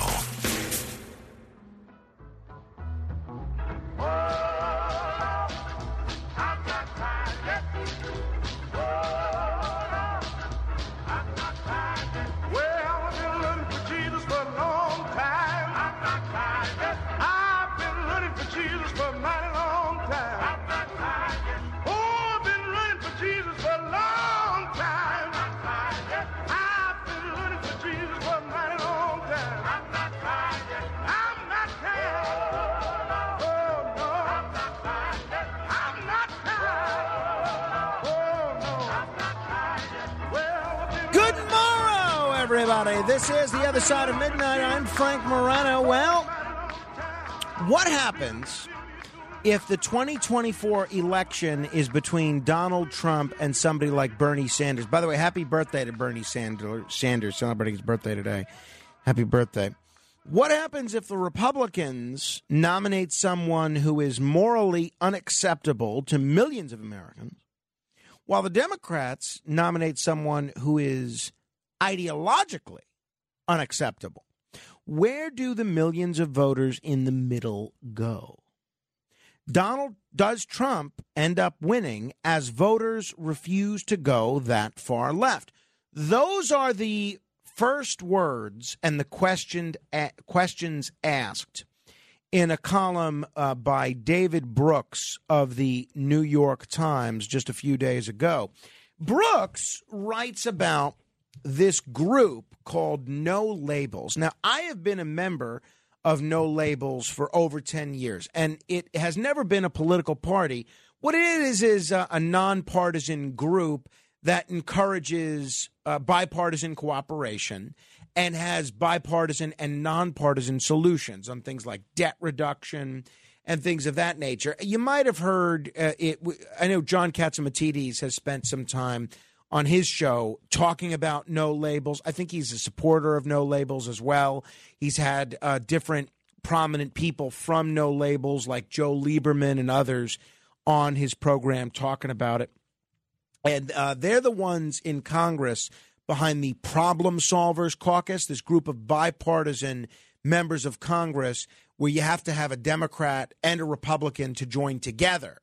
Everybody. This is The Other Side of Midnight. I'm Frank Morano. Well, what happens if the 2024 election is between Donald Trump and somebody like Bernie Sanders? By the way, happy birthday to Bernie Sanders, Sanders celebrating his birthday today. Happy birthday. What happens if the Republicans nominate someone who is morally unacceptable to millions of Americans, while the Democrats nominate someone who is ideologically unacceptable? Where do the millions of voters in the middle go? Donald does Trump end up winning as voters refuse to go that far left? Those are the first words and the questioned questions asked in a column uh, by David Brooks of the New York Times just a few days ago. Brooks writes about this group called No Labels. Now, I have been a member of No Labels for over 10 years, and it has never been a political party. What it is is a, a nonpartisan group that encourages uh, bipartisan cooperation and has bipartisan and nonpartisan solutions on things like debt reduction and things of that nature. You might have heard uh, it. I know John Catsimatidis has spent some time on his show talking about no labels. I think he's a supporter of no labels as well. He's had uh, different prominent people from no labels like Joe Lieberman and others on his program talking about it. And uh, they're the ones in Congress behind the Problem Solvers Caucus, this group of bipartisan members of Congress where you have to have a Democrat and a Republican to join together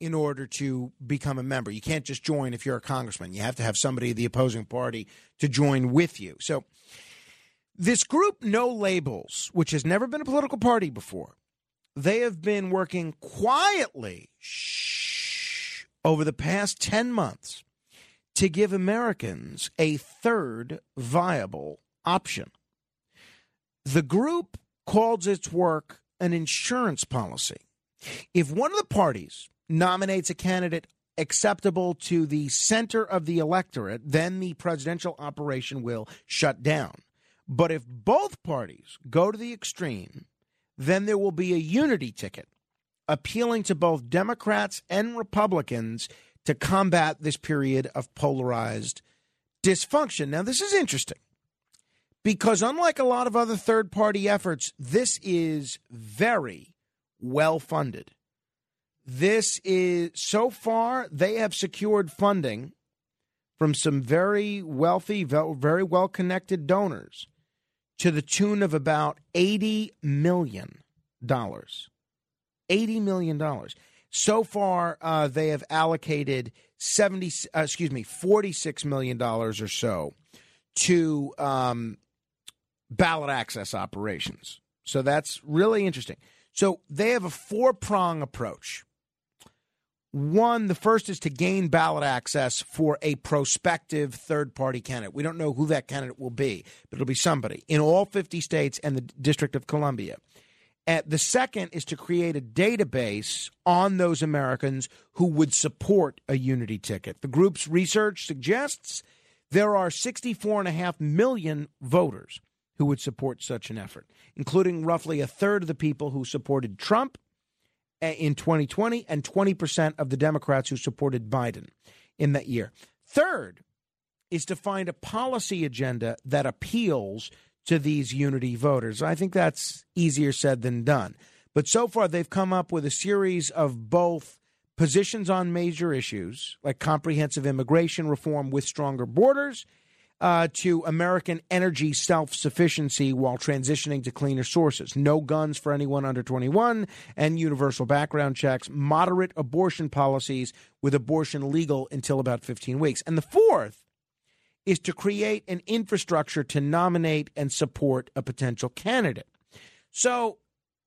in order to become a member. You can't just join if you're a congressman. You have to have somebody of the opposing party to join with you. So this group, No Labels, which has never been a political party before, they have been working quietly shh, over the past 10 months to give Americans a third viable option. The group calls its work an insurance policy. If one of the parties nominates a candidate acceptable to the center of the electorate, then the presidential operation will shut down. But if both parties go to the extreme, then there will be a unity ticket appealing to both Democrats and Republicans to combat this period of polarized dysfunction. Now, this is interesting because, unlike a lot of other third party efforts, this is very well funded. This is so far, they have secured funding from some very wealthy, very well connected donors to the tune of about $80 million. $80 million. So far, uh, they have allocated 70, uh, excuse me, $46 million or so to um, ballot access operations. So that's really interesting. So they have a four prong approach. One, the first is to gain ballot access for a prospective third party candidate. We don't know who that candidate will be, but it'll be somebody in all 50 states and the District of Columbia. Uh, the second is to create a database on those Americans who would support a unity ticket. The group's research suggests there are 64.5 million voters who would support such an effort, including roughly a third of the people who supported Trump in 2020 and 20% of the Democrats who supported Biden in that year. Third is to find a policy agenda that appeals to these unity voters. I think that's easier said than done. But so far, they've come up with a series of both positions on major issues like comprehensive immigration reform with stronger borders uh, to American energy self sufficiency while transitioning to cleaner sources. No guns for anyone under 21 and universal background checks, moderate abortion policies with abortion legal until about 15 weeks. And the fourth is to create an infrastructure to nominate and support a potential candidate. So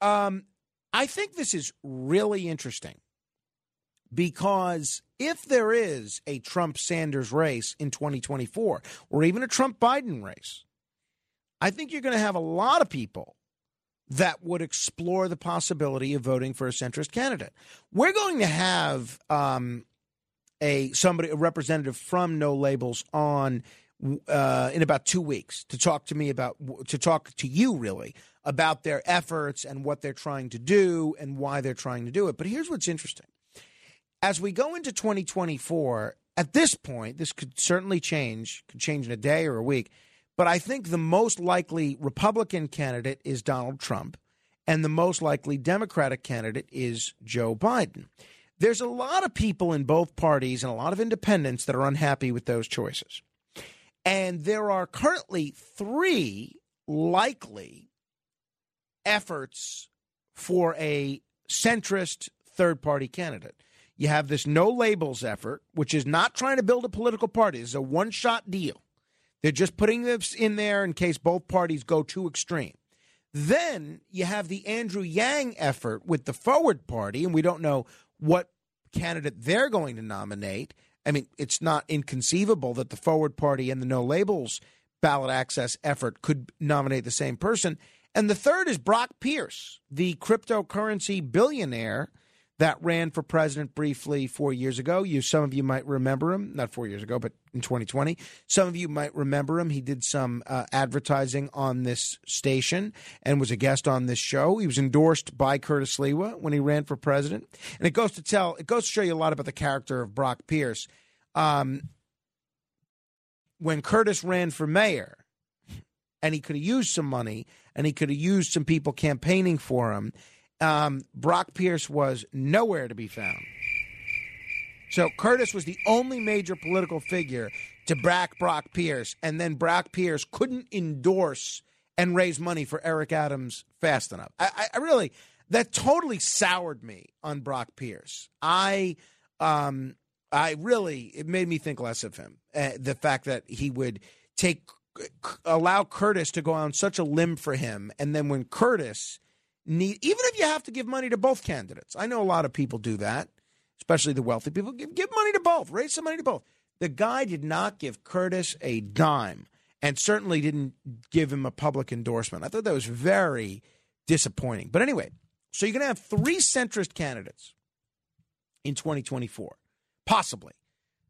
um, I think this is really interesting because if there is a Trump Sanders race in 2024 or even a Trump Biden race, I think you're going to have a lot of people that would explore the possibility of voting for a centrist candidate. We're going to have um, a somebody a representative from No Labels on uh, in about two weeks to talk to me about to talk to you really about their efforts and what they're trying to do and why they're trying to do it. But here's what's interesting as we go into 2024, at this point, this could certainly change, could change in a day or a week. But I think the most likely Republican candidate is Donald Trump, and the most likely Democratic candidate is Joe Biden. There's a lot of people in both parties and a lot of independents that are unhappy with those choices. And there are currently three likely efforts for a centrist third party candidate. You have this no labels effort, which is not trying to build a political party. It's a one shot deal. They're just putting this in there in case both parties go too extreme. Then you have the Andrew Yang effort with the Forward Party, and we don't know what candidate they're going to nominate. I mean, it's not inconceivable that the Forward Party and the No Labels ballot access effort could nominate the same person. And the third is Brock Pierce, the cryptocurrency billionaire that ran for president briefly four years ago. You, some of you might remember him, not four years ago, but in 2020. Some of you might remember him. He did some uh, advertising on this station and was a guest on this show. He was endorsed by Curtis Sliwa when he ran for president. And it goes to tell, it goes to show you a lot about the character of Brock Pierce. Um, when Curtis ran for mayor, and he could have used some money, and he could have used some people campaigning for him um, Brock Pierce was nowhere to be found. So Curtis was the only major political figure to back Brock Pierce, and then Brock Pierce couldn't endorse and raise money for Eric Adams fast enough. I, I really that totally soured me on Brock Pierce. I um I really it made me think less of him. Uh, the fact that he would take allow Curtis to go on such a limb for him, and then when Curtis need, even if you have to give money to both candidates. I know a lot of people do that. especially the wealthy people. Give, give money to both, raise some money to both. The guy did not give Curtis a dime and certainly didn't give him a public endorsement. I thought that was very disappointing. But anyway, so you're going to have three centrist candidates in 2024, possibly,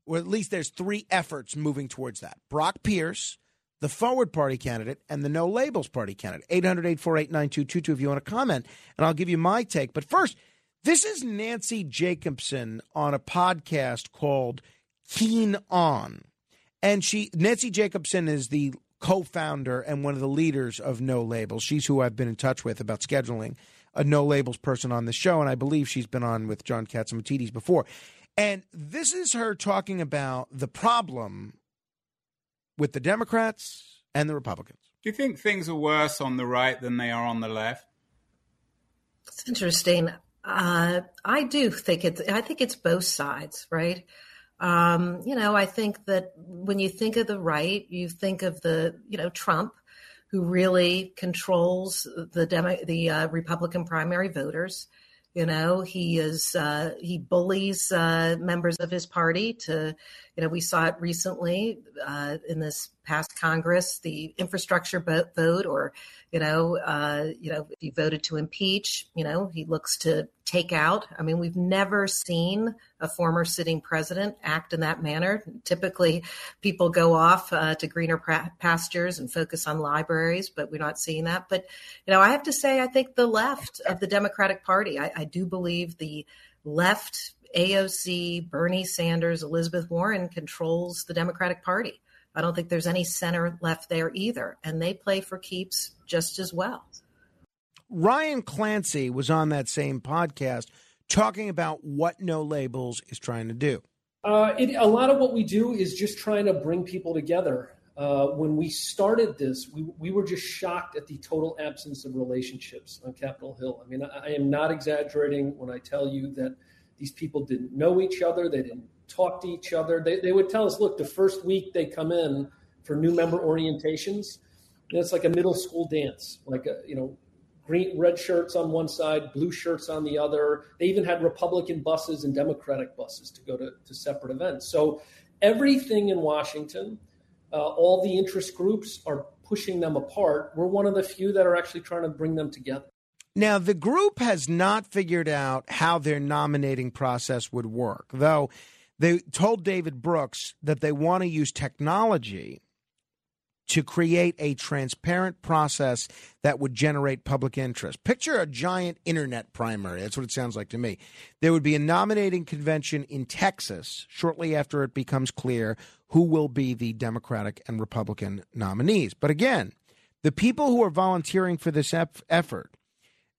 or at least there's three efforts moving towards that. Brock Pierce, the Forward Party candidate, and the No Labels Party candidate. 800 848 9222 if you want to comment, and I'll give you my take. But first, this is Nancy Jacobson on a podcast called Keen On. And she Nancy Jacobson is the co-founder and one of the leaders of No Labels. She's who I've been in touch with about scheduling a No Labels person on the show, and I believe she's been on with John Catsimatidis before. And this is her talking about the problem with the Democrats and the Republicans. Do you think things are worse on the right than they are on the left? It's interesting. Uh, I do think it's. I think it's both sides, right? Um, you know, I think that when you think of the right, you think of the, you know, Trump, who really controls the Demo- the uh, Republican primary voters. You know, he is uh, he bullies uh, members of his party to, you know, we saw it recently uh, in this past Congress, the infrastructure vote, or, you know, uh, you know, if he voted to impeach, you know, he looks to take out. I mean, we've never seen a former sitting president act in that manner. Typically, people go off uh, to greener pastures and focus on libraries, but we're not seeing that. But, you know, I have to say, I think the left of the Democratic Party, I, I do believe the left AOC, Bernie Sanders, Elizabeth Warren controls the Democratic Party. I don't think there's any center left there either. And they play for keeps just as well. Ryan Clancy was on that same podcast talking about what No Labels is trying to do. Uh, it, a lot of what we do is just trying to bring people together. Uh, when we started this, we, we were just shocked at the total absence of relationships on Capitol Hill. I mean, I, I am not exaggerating when I tell you that these people didn't know each other, they didn't talk to each other. They, they would tell us, look, the first week they come in for new member orientations, and it's like a middle school dance, like a, you know, green red shirts on one side, blue shirts on the other. They even had Republican buses and Democratic buses to go to, to separate events. So everything in Washington, uh, all the interest groups are pushing them apart. We're one of the few that are actually trying to bring them together. Now, the group has not figured out how their nominating process would work, though they told David Brooks that they want to use technology to create a transparent process that would generate public interest. Picture a giant internet primary. That's what it sounds like to me. There would be a nominating convention in Texas shortly after it becomes clear who will be the Democratic and Republican nominees. But again, the people who are volunteering for this eff- effort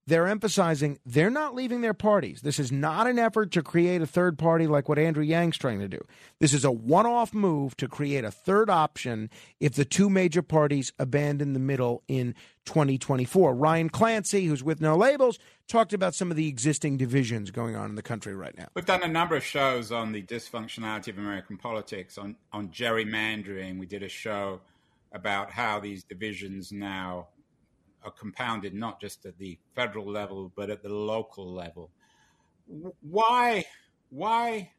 they're emphasizing they're not leaving their parties. This is not an effort to create a third party like what Andrew Yang's trying to do. This is a one off move to create a third option if the two major parties abandon the middle in 2024. Ryan Clancy, who's with no labels, talked about some of the existing divisions going on in the country right now. We've done a number of shows on the dysfunctionality of American politics, on, on gerrymandering. We did a show about how these divisions now are compounded not just at the federal level but at the local level. Why why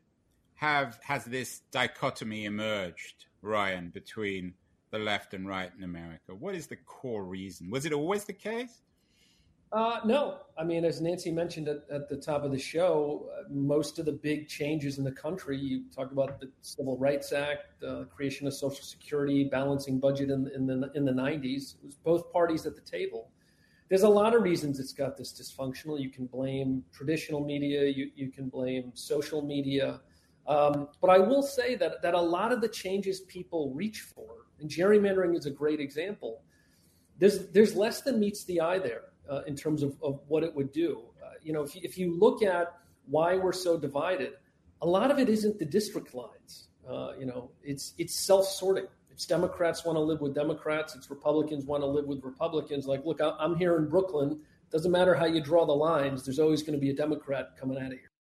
have has this dichotomy emerged, Ryan, between the left and right in America? What is the core reason? Was it always the case? Uh, no, I mean, as Nancy mentioned at, at the top of the show, uh, most of the big changes in the country, you talk about the Civil Rights Act, uh, creation of Social Security, balancing budget in, in the in the 90s. It was both parties at the table. There's a lot of reasons it's got this dysfunctional. You can blame traditional media, you, you can blame social media. Um, but I will say that, that a lot of the changes people reach for, and gerrymandering is a great example, there's, there's less than meets the eye there uh, in terms of, of what it would do. Uh, you know, if you, if you look at why we're so divided, a lot of it isn't the district lines. Uh, you know, it's it's self-sorting. It's Democrats want to live with Democrats. It's Republicans want to live with Republicans. Like, look, I'm here in Brooklyn. Doesn't matter how you draw the lines. There's always going to be a Democrat coming out of here.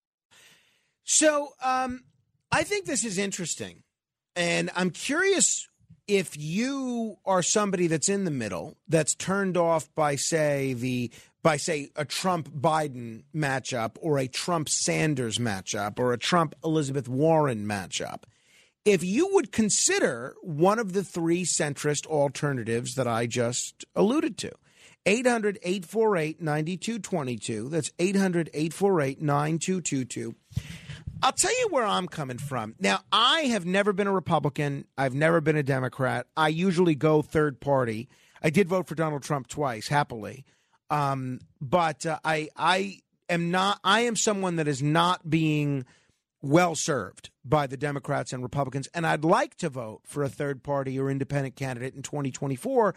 So um, I think this is interesting. And I'm curious if you are somebody that's in the middle, that's turned off by say the by say a Trump Biden matchup or a Trump Sanders matchup or a Trump Elizabeth Warren matchup, if you would consider one of the three centrist alternatives that I just alluded to. 800 848 9222. That's 800 848 9222. I'll tell you where I'm coming from. Now, I have never been a Republican. I've never been a Democrat. I usually go third party. I did vote for Donald Trump twice, happily. Um, but uh, I, I am not. I am someone that is not being well served by the Democrats and Republicans, and I'd like to vote for a third party or independent candidate in 2024,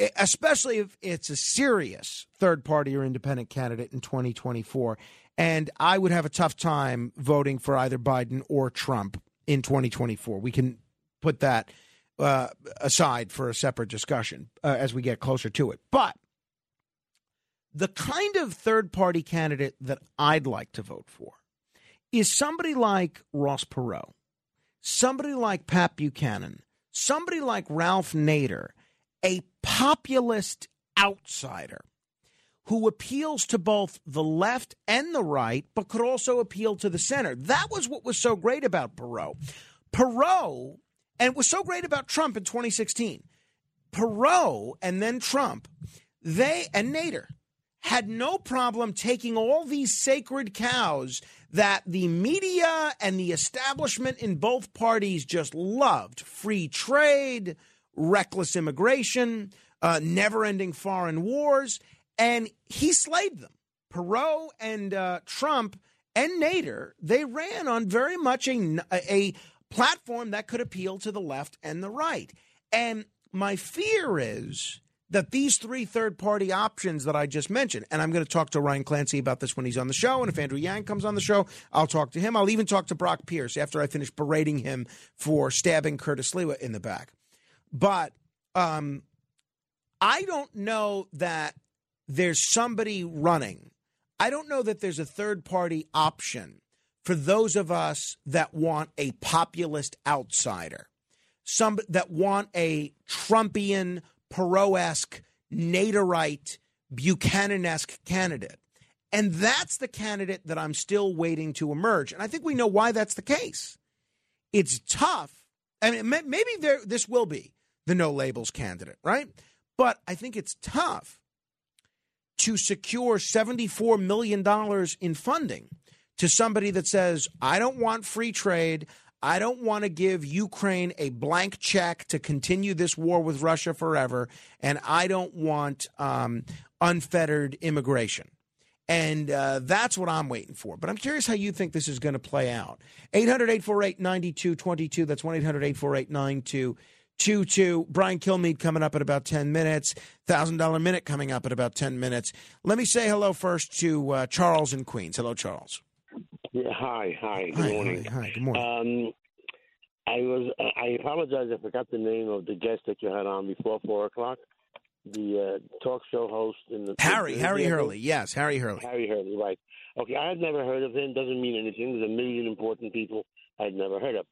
e- especially if it's a serious third party or independent candidate in 2024. And I would have a tough time voting for either Biden or Trump in 2024. We can put that uh, aside for a separate discussion uh, as we get closer to it. But the kind of third party candidate that I'd like to vote for is somebody like Ross Perot, somebody like Pat Buchanan, somebody like Ralph Nader, a populist outsider who appeals to both the left and the right, but could also appeal to the center. That was what was so great about Perot. Perot, and was so great about Trump in 2016. Perot and then Trump, they and Nader had no problem taking all these sacred cows that the media and the establishment in both parties just loved free trade, reckless immigration, uh, never ending foreign wars and he slayed them. Perot and uh, Trump and Nader, they ran on very much a, a platform that could appeal to the left and the right. And my fear is that these three third party options that I just mentioned, and I'm going to talk to Ryan Clancy about this when he's on the show. And if Andrew Yang comes on the show, I'll talk to him. I'll even talk to Brock Pierce after I finish berating him for stabbing Curtis Sliwa in the back. But um, I don't know that there's somebody running. I don't know that there's a third party option for those of us that want a populist outsider, some that want a Trumpian, Perot-esque, Naderite, Buchanan-esque candidate. And that's the candidate that I'm still waiting to emerge. And I think we know why that's the case. It's tough. I mean, maybe there, this will be the no labels candidate, right? But I think it's tough to secure $74 million in funding to somebody that says, I don't want free trade. I don't want to give Ukraine a blank check to continue this war with Russia forever. And I don't want um, unfettered immigration. And uh, that's what I'm waiting for. But I'm curious how you think this is going to play out. 800 848 9222. That's 1 800 848 9222. Brian Kilmeade coming up in about 10 minutes. $1,000 minute coming up in about 10 minutes. Let me say hello first to uh, Charles in Queens. Hello, Charles. Yeah, hi, hi. Good Hi, morning. hi, hi, good morning. Um, I was. I apologize. I forgot the name of the guest that you had on before four o'clock. The uh, talk show host in the Harry, Harry Yeah, Hurley. Yes, Harry Hurley. Harry Hurley, right? Okay, I had never heard of him. Doesn't mean anything. There's a million important people I'd never heard of.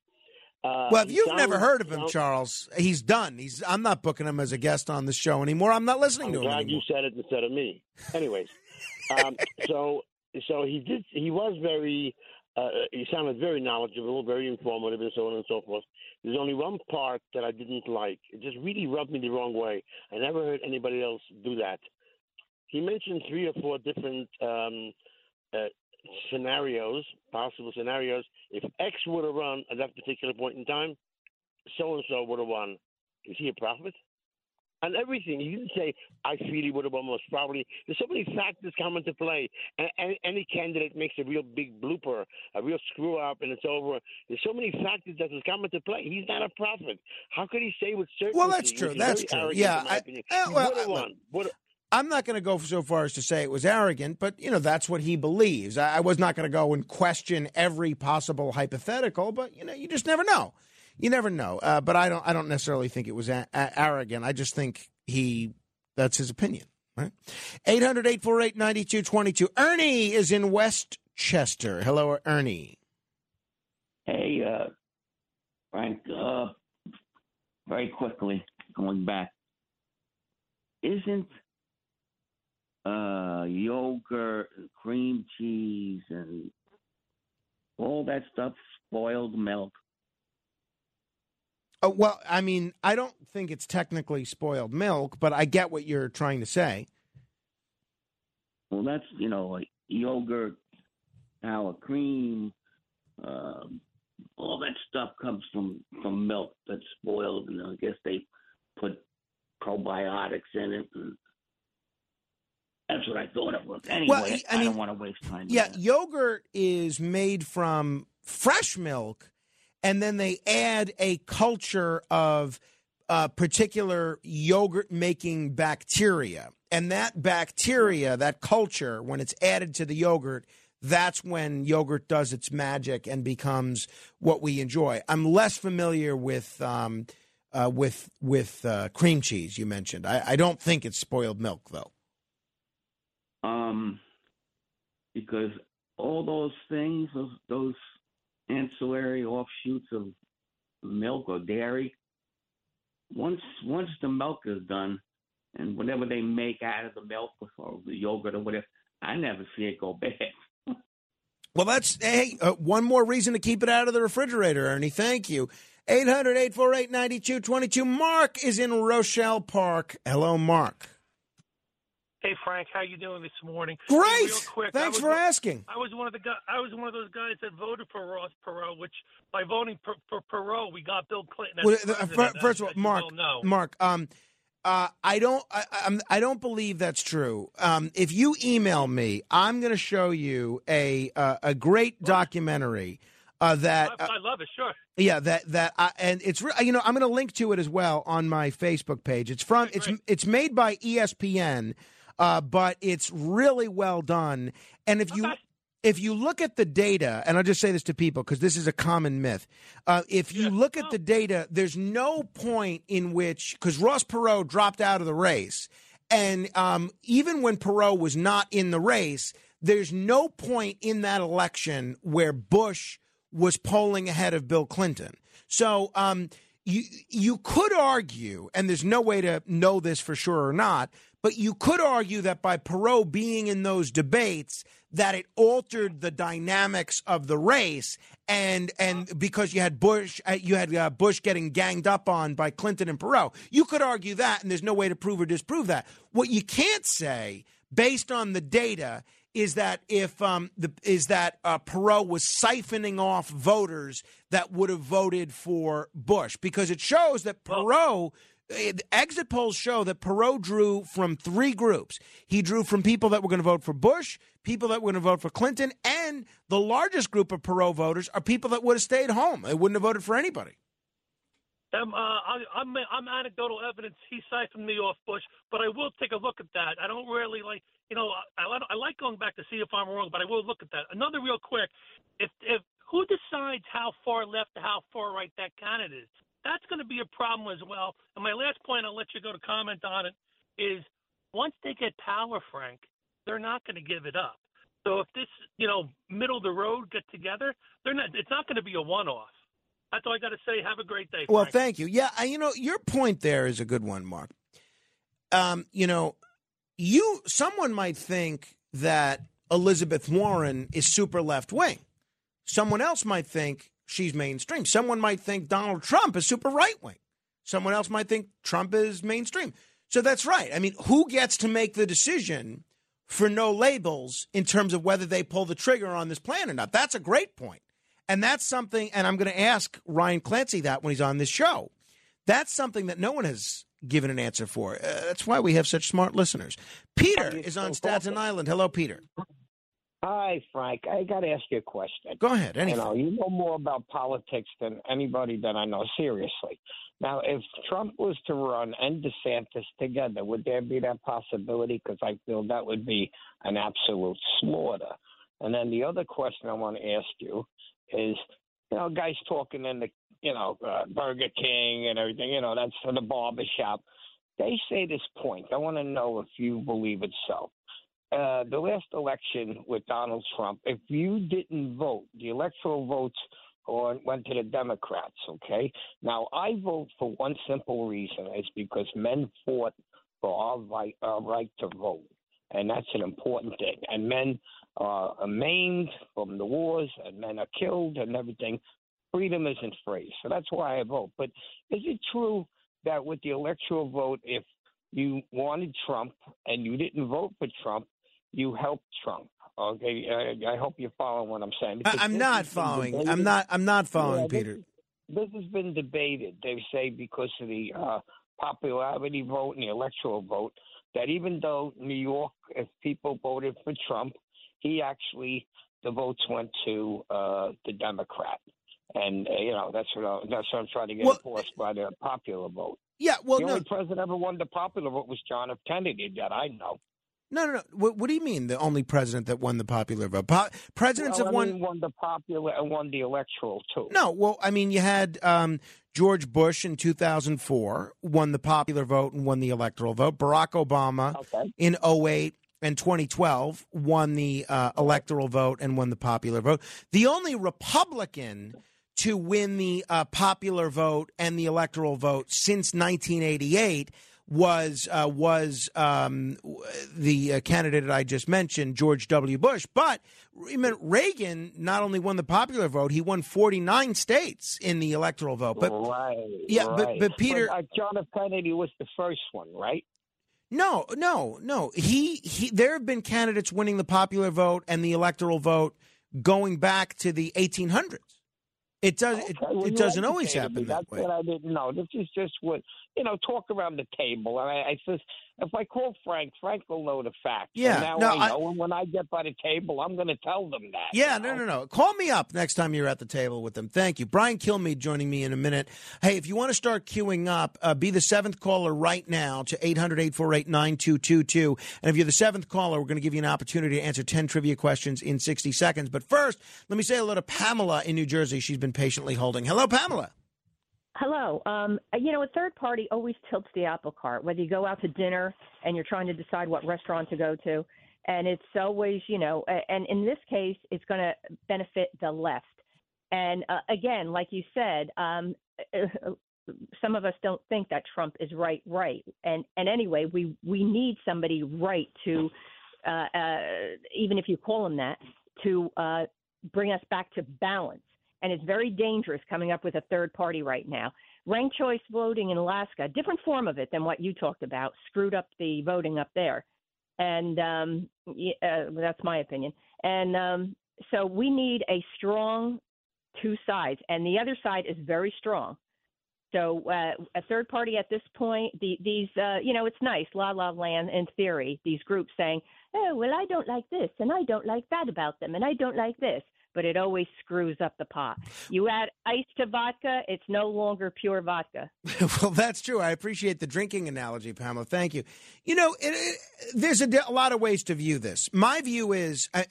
Uh, Well, if you've never heard of him, sounds- Charles, he's done. He's. I'm not booking him as a guest on the show anymore. I'm not listening I'm to him glad anymore. you said it instead of me. Anyways, um, so so he did. He was very. Uh, he sounded very knowledgeable, very informative, and so on and so forth. There's only one part that I didn't like. It just really rubbed me the wrong way. I never heard anybody else do that. He mentioned three or four different um, uh, scenarios, possible scenarios. If X would have run at that particular point in time, so and so would have won. Is he a prophet? And everything. He didn't say, I feel he would have won most probably. There's so many factors come into play. And, and any candidate makes a real big blooper, a real screw up, and it's over. There's so many factors that has come into play. He's not a prophet. How could he say with certainty? Well, that's true. That's true. Yeah, I- eh, He well, would have I- won. I'm not going to go so far as to say it was arrogant, but you know that's what he believes. I, I was not going to go and question every possible hypothetical, but you know you just never know. You never know. Uh, but I don't. I don't necessarily think it was a- a- arrogant. I just think he. That's his opinion. Right. 800-848-9222. Ernie is in Westchester. Hello, Ernie. Hey, uh, Frank, uh, very quickly, going back, isn't uh, yogurt, and cream cheese, and all that stuff spoiled milk? Uh, well, I mean, I don't think it's technically spoiled milk, but I get what you're trying to say. Well, that's you know like yogurt, sour cream, um, all that stuff comes from from milk that's spoiled, and I guess they put probiotics in it. And that's what I thought it was. Anyway, Well, I, I mean, don't want to waste time. Yeah, yogurt is made from fresh milk, and then they add a culture of uh, particular yogurt making bacteria. And that bacteria, that culture, when it's added to the yogurt, that's when yogurt does its magic and becomes what we enjoy. I'm less familiar with um, uh, with with uh, cream cheese. You mentioned. I, I don't think it's spoiled milk though. Um, because all those things, those, those ancillary offshoots of milk or dairy, once once the milk is done, and whatever they make out of the milk or the yogurt or whatever, I never see it go bad. Well, that's hey, uh, one more reason to keep it out of the refrigerator, Ernie. Thank you. 800 848 9222. Mark is in Rochelle Park. Hello, Mark. Hey Frank, how you doing this morning? Great. Hey, quick, Thanks was for asking. I was one of the guy, I was one of those guys that voted for Ross Perot, which by voting for, for Perot, we got Bill Clinton. As Well, president, first of all, Mark, well. Mark, um, uh, I don't, I, I'm, I don't believe that's true. Um, if you email me, I'm going to show you a uh, a great documentary uh, that I, uh, I love it. Sure. Yeah, that that I, and it's you know I'm going to link to it as well on my Facebook page. It's from it's it's made by ESPN, uh, but it's really well done. And if you if you look at the data, and I'll just say this to people because this is a common myth. Uh, if you look at the data, there's no point in which because Ross Perot dropped out of the race, and um, even when Perot was not in the race, there's no point in that election where Bush was polling ahead of Bill Clinton. So um, you you could argue, and there's no way to know this for sure or not, but you could argue that by Perot being in those debates, that it altered the dynamics of the race, and and because you had Bush, uh, you had uh, Bush getting ganged up on by Clinton and Perot, you could argue that, and there's no way to prove or disprove that. What you can't say, based on the data, is that if um, the is that uh, Perot was siphoning off voters that would have voted for Bush because it shows that Perot. Eh, Exit polls show that Perot drew from three groups. He drew from people that were going to vote for Bush, people that were going to vote for Clinton, and the largest group of Perot voters are people that would have stayed home. They wouldn't have voted for anybody. Um, uh, I, I'm I'm anecdotal evidence. He siphoned me off Bush, but I will take a look at that. I don't really like, you know, I, I, like going back to see if I'm wrong, but I will look at that. Another real quick, if if who decides how far left how far right that candidate is? That's going to be a problem as well. And my last point, I'll let you go to comment on it, is once they get power, Frank, they're not going to give it up. So if this, you know, middle of the road get together, they're not. It's not going to be a one-off. That's all I got to say. Have a great day. Well, thank you. Yeah, you know, your point there is a good one, Mark. Um, you know, you someone might think that Elizabeth Warren is super left wing. Someone else might think she's mainstream. Someone might think Donald Trump is super right wing. Someone else might think Trump is mainstream. So that's right. I mean, who gets to make the decision for no labels in terms of whether they pull the trigger on this plan or not? That's a great point. And that's something, and I'm going to ask Ryan Clancy that when he's on this show. That's something that no one has given an answer for. Uh, that's why we have such smart listeners. Peter is on Staten Island. Hello, Peter. Hi, Frank. I got to ask you a question. Go ahead. You know, you know more about politics than anybody that I know. Seriously. Now, if Trump was to run and DeSantis together, would there be that possibility? Because I feel that would be an absolute slaughter. And then the other question I want to ask you is, you know, guys talking in the, you know, uh, Burger King and everything. You know, that's for the barber shop. They say this point. I want to know if you believe it's so uh, the last election with Donald Trump, if you didn't vote, the electoral votes went to the Democrats. Okay. Now I vote for one simple reason: is because men fought for our right, our right to vote, and that's an important thing. And men are maimed from the wars, and men are killed, and everything. Freedom isn't free, so that's why I vote. But is it true that with the electoral vote, if you wanted Trump and you didn't vote for Trump, you helped Trump? Okay, I, I hope you're following what I'm saying. I'm not following. I'm not. I'm not following, Yeah, Peter. is- This has been debated. They say because of the uh, popularity vote and the electoral vote, that even though New York, if people voted for Trump, he actually the votes went to uh, the Democrat, and uh, you know that's what I, that's what I'm trying to get Well- enforced by the popular vote. Yeah, well, the no- only president ever won the popular vote was John F. Kennedy that I know. No, no, no. What, what do you mean? The only president that won the popular vote? Po- presidents Well, have won. mean, won the popular and won the electoral too. No, well, I mean, you had um, George Bush in 2004 won the popular vote and won the electoral vote. Barack Obama in 08 and 2012 won the uh, electoral vote and won the popular vote. The only Republican to win the uh, popular vote and the electoral vote since 1988 was uh, was um, the uh, candidate I just mentioned, George W. Bush. But Reagan not only won the popular vote, he won 49 states in the electoral vote. But right, yeah, but right. but Peter, uh, John F. Kennedy was the first one, right? no, no, no. He he. There have been candidates winning the popular vote and the electoral vote going back to the 1800s. It does. It, Well, it doesn't always happen that That's way. what I didn't know. This is just what you know. Talk around the table, and I, I says if I call Frank, Frank will know the facts. Yeah, And now no, I I- know, and when I get by the table, I'm going to tell them that. Yeah, no, no, no. Call me up next time you're at the table with them. Thank you. Brian Kilmeade joining me in a minute. Hey, if you want to start queuing up, uh, be the seventh caller right now to 800 848 9222. And if you're the seventh caller, we're going to give you an opportunity to answer 10 trivia questions in 60 seconds. But first, let me say hello to Pamela in New Jersey. She's been patiently holding. Hello, Pamela. Hello. Um, you know, a third party always tilts the apple cart, whether you go out to dinner and you're trying to decide what restaurant to go to. And it's always, you know, and in this case, it's going to benefit the left. And uh, again, like you said, um, some of us don't think that Trump is right, right. And and anyway, we we need somebody right to, uh, uh, even if you call him that, to uh, bring us back to balance. And it's very dangerous coming up with a third party right now. Ranked choice voting in Alaska, different form of it than what you talked about, screwed up the voting up there. And um, uh, that's my opinion. And um, so we need a strong two sides, and the other side is very strong. So uh, a third party at this point, the, these, uh, you know, it's nice, la la land in theory. These groups saying, "Oh, well, I don't like this, and I don't like that about them, and I don't like this," but it always screws up the pot. You add ice to vodka, it's no longer pure vodka. well, that's true. I appreciate the drinking analogy, Pamela. Thank you. You know, it, it, there's a, a lot of ways to view this. My view is uh,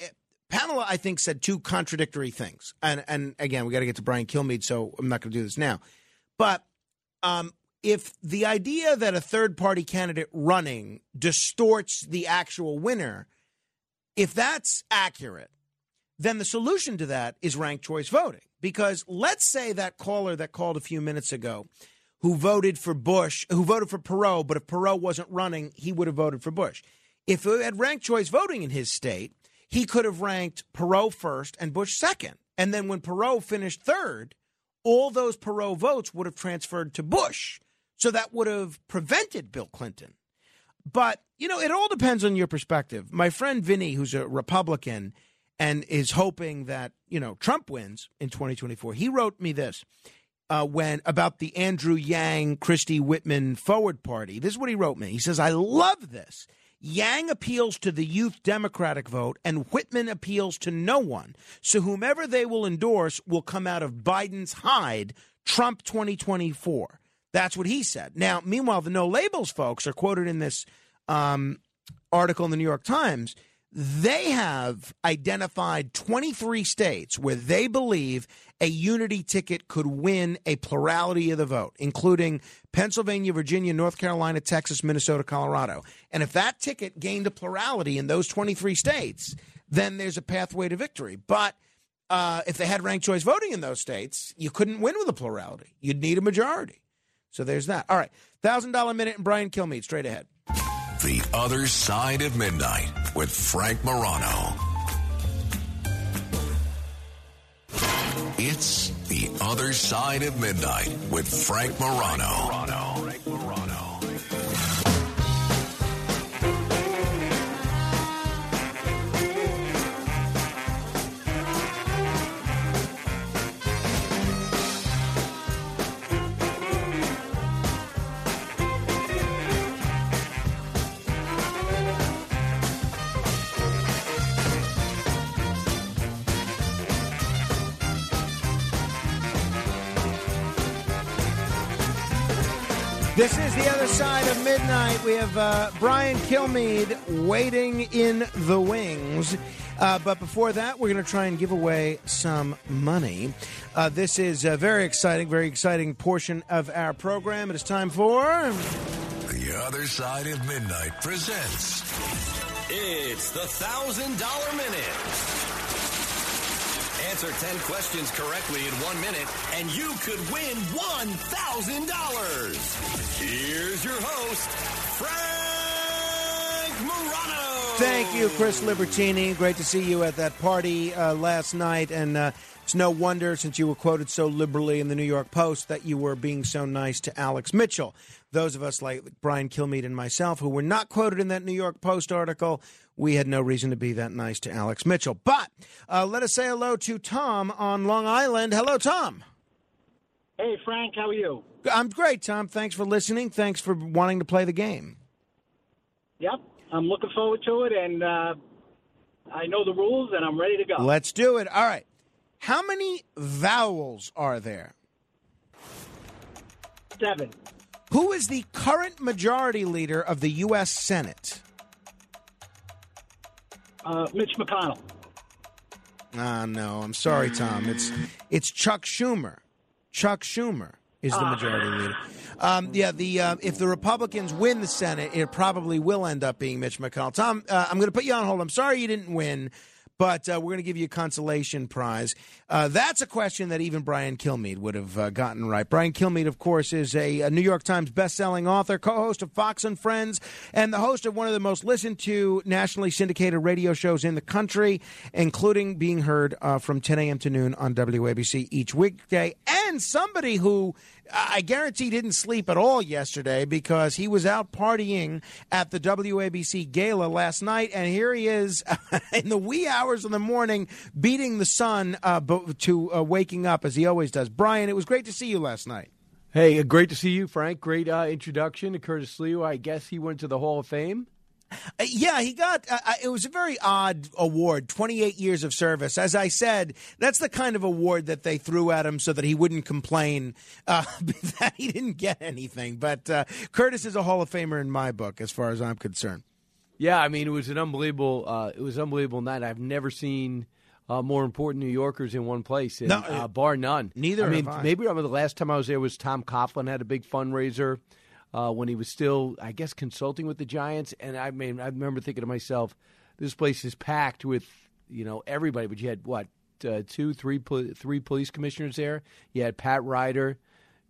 Pamela, I think, said two contradictory things. And, and again, we got to get to Brian Kilmeade, so I'm not going to do this now. But um, if the idea that a third party candidate running distorts the actual winner, if that's accurate, then the solution to that is ranked choice voting. Because let's say that caller that called a few minutes ago who voted for Bush, who voted for Perot, but if Perot wasn't running, he would have voted for Bush. If it had ranked choice voting in his state, he could have ranked Perot first and Bush second. And then when Perot finished third, all those Perot votes would have transferred to Bush. So that would have prevented Bill Clinton. But, you know, it all depends on your perspective. My friend Vinny, who's a Republican and is hoping that, you know, Trump wins in 2024, he wrote me this uh, when about the Andrew Yang, Christy Whitman forward party. This is what he wrote me. He says, I love this. Yang appeals to the youth Democratic vote, and Whitman appeals to no one. So whomever they will endorse will come out of Biden's hide, Trump 2024. That's what he said. Now, meanwhile, the no labels folks are quoted in this um, article in the New York Times. They have identified 23 states where they believe a unity ticket could win a plurality of the vote, including Pennsylvania, Virginia, North Carolina, Texas, Minnesota, Colorado. And if that ticket gained a plurality in those 23 states, then there's a pathway to victory. But uh, if they had ranked choice voting in those states, you couldn't win with a plurality. You'd need a majority. So there's that. All right, thousand dollar minute and Brian Kilmeade straight ahead. The Other Side of Midnight with Frank Morano. It's The Other Side of Midnight with Frank Morano. This is the other side of midnight. We have uh, Brian Kilmeade waiting in the wings. Uh, but before that, we're going to try and give away some money. Uh, this is a very exciting, very exciting portion of our program. It is time for. The Other Side of Midnight presents. It's the thousand dollar minute. Answer 10 questions correctly in one minute, and you could win $1,000. Here's your host, Frank Morano. Thank you, Chris Libertini. Great to see you at that party uh, last night. And uh, it's no wonder, since you were quoted so liberally in the New York Post, that you were being so nice to Alex Mitchell. Those of us like Brian Kilmeade and myself who were not quoted in that New York Post article, we had no reason to be that nice to Alex Mitchell. But uh, let us say hello to Tom on Long Island. Hello, Tom. Hey, Frank, how are you? I'm great, Tom. Thanks for listening. Thanks for wanting to play the game. Yep, I'm looking forward to it, and uh, I know the rules, and I'm ready to go. Let's do it. All right. How many vowels are there? Seven. Who is the current majority leader of the U.S. Senate? Uh, Mitch McConnell. Ah, no. I'm sorry, Tom. It's it's Chuck Schumer. Chuck Schumer is the Ah. majority leader. Um, yeah, the uh, if the Republicans win the Senate, it probably will end up being Mitch McConnell. Tom, uh, I'm going to put you on hold. I'm sorry you didn't win, but uh, we're going to give you a consolation prize. Uh, that's a question that even Brian Kilmeade would have uh, gotten right. Brian Kilmeade, of course, is a, a New York Times best-selling author, co-host of Fox and Friends, and the host of one of the most listened to nationally syndicated radio shows in the country, including being heard uh, from 10 a.m. to noon on WABC each weekday, and somebody who I guarantee didn't sleep at all yesterday because he was out partying at the WABC gala last night, and here he is in the wee hours of the morning beating the sun uh, to uh, waking up as he always does. Brian, it was great to see you last night. Hey, uh, great to see you, Frank. Great uh, introduction to Curtis Sliwa. I guess he went to the Hall of Fame. Uh, yeah, he got. Uh, uh, it was a very odd award. Twenty-eight years of service. As I said, that's the kind of award that they threw at him so that he wouldn't complain uh, that he didn't get anything. But uh, Curtis is a Hall of Famer in my book, as far as I'm concerned. Yeah, I mean, it was an unbelievable. Uh, it was an unbelievable night. I've never seen uh, more important New Yorkers in one place, and, No, uh, bar none. neither I mean, I. maybe remember the last time I was there was Tom Coughlin had a big fundraiser uh, when he was still, I guess, consulting with the Giants. And I mean, I remember thinking to myself, this place is packed with you know everybody. But you had what uh, two, three, three police commissioners there. You had Pat Ryder.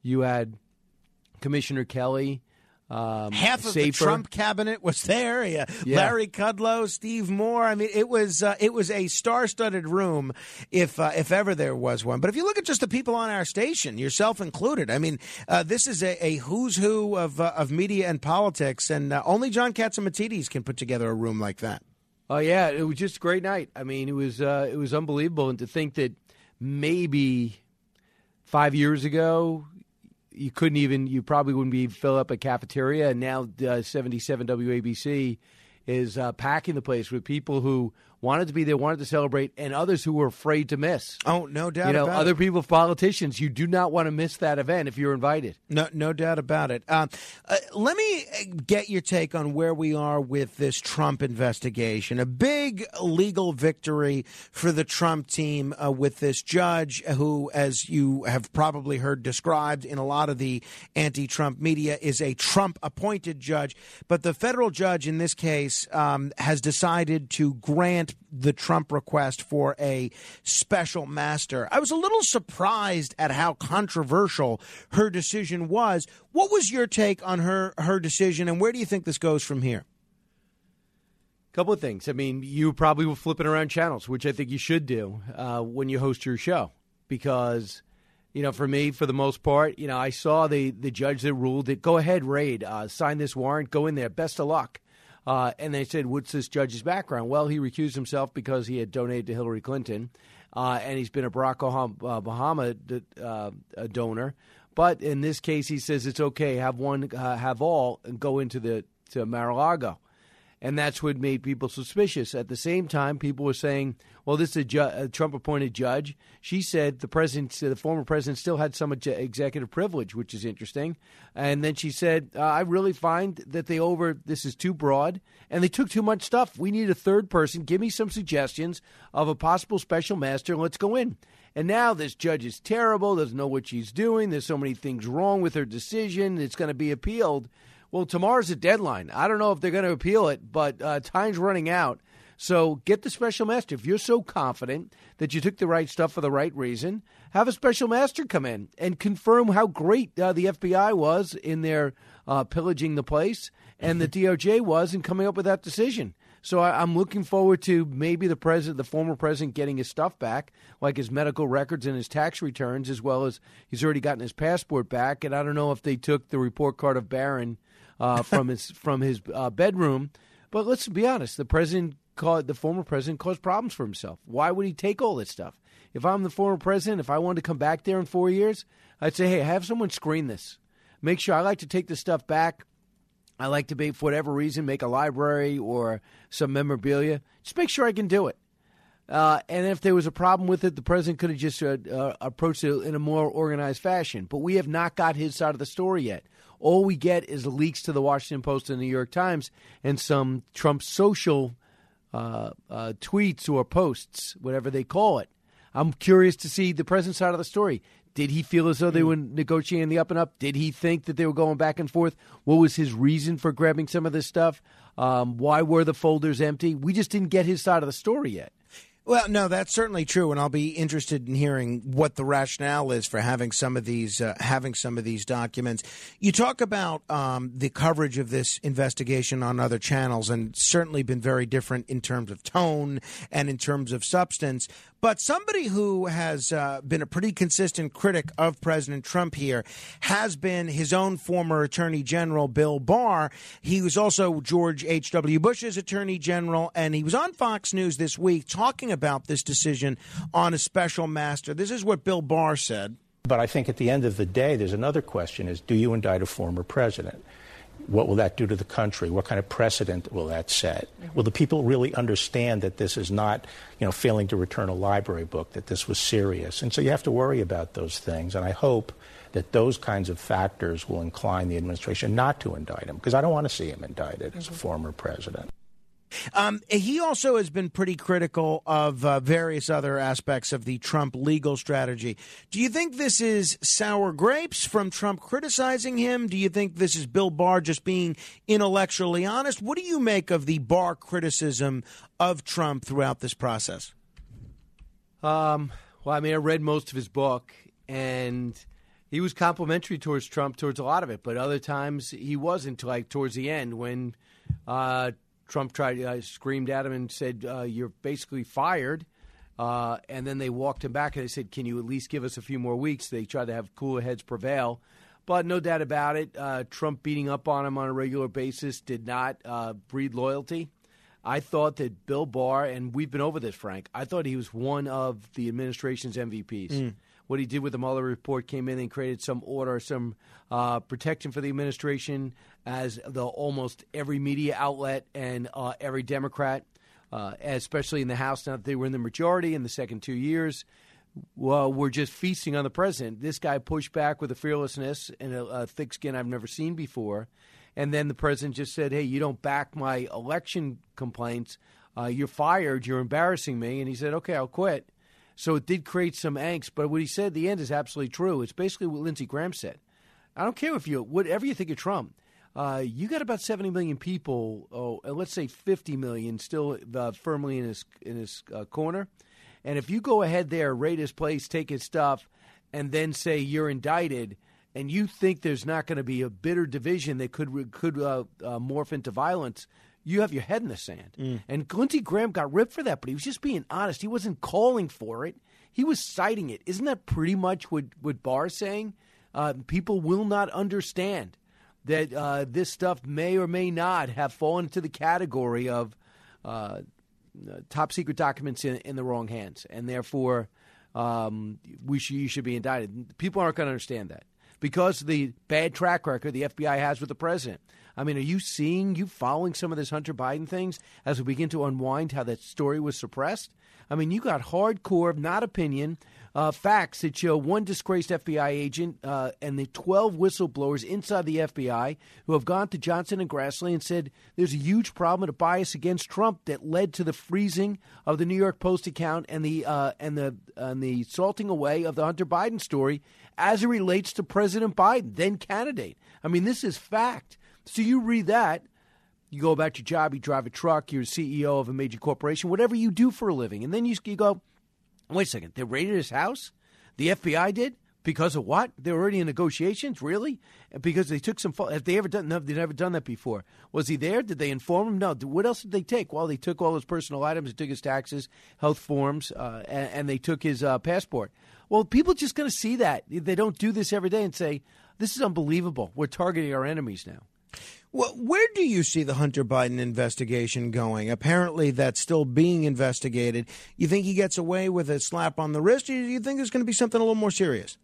You had Commissioner Kelly. Um, Half of the Trump cabinet was there. Yeah. Yeah. Larry Kudlow, Steve Moore. I mean, it was uh, it was a star-studded room, if uh, if ever there was one. But if you look at just the people on our station, yourself included, I mean, uh, this is a, a who's who of uh, of media and politics, and uh, only John Catsimatidis can put together a room like that. Oh yeah, it was just a great night. I mean, it was uh, it was unbelievable, and to think that maybe five years ago you couldn't even you probably wouldn't be fill up a cafeteria, and now uh, seventy seven WABC is uh, packing the place with people who wanted to be there, wanted to celebrate, and others who were afraid to miss. Oh, no doubt You know, other it. people, politicians, you do not want to miss that event if you're invited. No, no doubt about it. Um, uh, let me uh, get your take on where we are with this Trump investigation. A big legal victory for the Trump team uh, with this judge, who, as you have probably heard described in a lot of the anti-Trump media, is a Trump-appointed judge. But the federal judge in this case um, has decided to grant the Trump request for a special master. I was a little surprised at how controversial her decision was. What was your take on her her decision, and where do you think this goes from here? couple of things. I mean, you probably were flipping around channels, which I think you should do uh, when you host your show, because you know, for me, for the most part, you know, I saw the the judge that ruled it. Go ahead, raid, uh, sign this warrant, go in there. Best of luck. Uh, and they said, "What's this judge's background?" Well, he recused himself because he had donated to Hillary Clinton, uh, and he's been a Barack Obama uh, a donor. But in this case, he says it's okay. Have one, uh, have all, and go into the to Mar-a-Lago and that's what made people suspicious. At the same time, people were saying, "Well, this is a, ju- a Trump-appointed judge." She said the president, the former president, still had some executive privilege, which is interesting. And then she said, uh, "I really find that they over this is too broad, and they took too much stuff. We need a third person. Give me some suggestions of a possible special master. Let's go in." And now this judge is terrible. Doesn't know what she's doing. There's so many things wrong with her decision. It's going to be appealed. Well, tomorrow's a deadline. I don't know if they're going to appeal it, but uh, time's running out. So get the special master. If you're so confident that you took the right stuff for the right reason, have a special master come in and confirm how great uh, the FBI was in their uh, pillaging the place and the DOJ was in coming up with that decision. So I, am looking forward to maybe the president, the former president, getting his stuff back, like his medical records and his tax returns, as well as he's already gotten his passport back. And I don't know if they took the report card of Barron uh, from his from his uh, bedroom. But let's be honest: the president, the former president, caused problems for himself. Why would he take all this stuff? If I'm the former president, if I wanted to come back there in four years, I'd say, hey, have someone screen this. Make sure I like to take the stuff back. I like to be, for whatever reason, make a library or some memorabilia. Just make sure I can do it. Uh, and if there was a problem with it, the president could have just uh, uh, approached it in a more organized fashion. But we have not got his side of the story yet. All we get is leaks to the Washington Post and the New York Times and some Trump social uh, uh, tweets or posts, whatever they call it. I'm curious to see the president's side of the story. Did he feel as though they were negotiating the up and up? Did he think that they were going back and forth? What was his reason for grabbing some of this stuff? Um, why were the folders empty? We just didn't get his side of the story yet. Well, no, that's certainly true, and I'll be interested in hearing what the rationale is for having some of these uh, having some of these documents. You talk about um, the coverage of this investigation on other channels, and certainly been very different in terms of tone and in terms of substance. But somebody who has uh, been a pretty consistent critic of President Trump here has been his own former Attorney General, Bill Barr. He was also George H.W. Bush's Attorney General, and he was on Fox News this week talking about this decision on a special master. This is what Bill Barr said. But I think at the end of the day, there's another question is do you indict a former president? What will that do to the country? What kind of precedent will that set? Mm-hmm. Will the people really understand that this is not, you know, failing to return a library book, that this was serious? And so you have to worry about those things. And I hope that those kinds of factors will incline the administration not to indict him, because I don't want to see him indicted mm-hmm. as a mm-hmm. former president. Um, he also has been pretty critical of uh, various other aspects of the Trump legal strategy. Do you think this is sour grapes from Trump criticizing him? Do you think this is Bill Barr just being intellectually honest? What do you make of the Barr criticism of Trump throughout this process? Um, well, I mean, I read most of his book, and he was complimentary towards Trump towards a lot of it, but other times he wasn't. Like towards the end, when uh, Trump tried uh, screamed at him and said, uh, "You're basically fired." Uh, and then they walked him back and they said, "Can you at least give us a few more weeks?" They tried to have cooler heads prevail, but no doubt about it, uh, Trump beating up on him on a regular basis did not uh, breed loyalty. I thought that Bill Barr, and we've been over this, Frank. I thought he was one of the administration's MVPs. Mm what he did with the Mueller report came in and created some order, some uh, protection for the administration, as the almost every media outlet and uh, every Democrat, uh, especially in the House, now that they were in the majority in the second two years, well, we're just feasting on the president. This guy pushed back with a fearlessness and a, a thick skin I've never seen before. And then the president just said, "Hey, you don't back my election complaints. Uh, you're fired. You're embarrassing me." And he said, "Okay, I'll quit." So it did create some angst. But what he said at the end is absolutely true. It's basically what Lindsey Graham said. I don't care if you, whatever you think of Trump, uh, you got about 70 million people, oh, let's say 50 million, still uh, firmly in his in his uh, corner. And if you go ahead there, raid his place, take his stuff, and then say you're indicted, and you think there's not going to be a bitter division that could could uh, uh, morph into violence, you have your head in the sand. Mm. And Lindsey Graham got ripped for that, but he was just being honest. He wasn't calling for it. He was citing it. Isn't that pretty much what what Barr's saying? Uh, people will not understand that uh, this stuff may or may not have fallen into the category of uh, top secret documents in, in, the wrong hands, and therefore um, we should, you should be indicted. People aren't going to understand that because of the bad track record the FBI has with the president. I mean, are you seeing, you following some of this Hunter Biden things as we begin to unwind how that story was suppressed? I mean, you got hardcore, not opinion, uh, facts that show one disgraced FBI agent uh, and the 12 whistleblowers inside the FBI who have gone to Johnson and Grassley and said there's a huge problem a bias against Trump that led to the freezing of the New York Post account and the uh, and the and the salting away of the Hunter Biden story as it relates to President Biden, then candidate. I mean, this is fact. So you read that. You go about your job, you drive a truck, you're CEO of a major corporation, whatever you do for a living. And then you, you go, Wait a second. They raided his house? The FBI did? Because of what? They're already in negotiations, really? Because they took some. Have they ever done? No, they've never done that before. Was he there? Did they inform him? No. What else did they take? Well, they took all his personal items, they took his taxes, health forms, uh, and, and, they took his uh, passport. Well, people just going to see that. They don't do this every day and say, "This is unbelievable. We're targeting our enemies now." Well, where do you see the Hunter Biden investigation going? Apparently, that's still being investigated. You think he gets away with a slap on the wrist, or do you think there's going to be something a little more serious?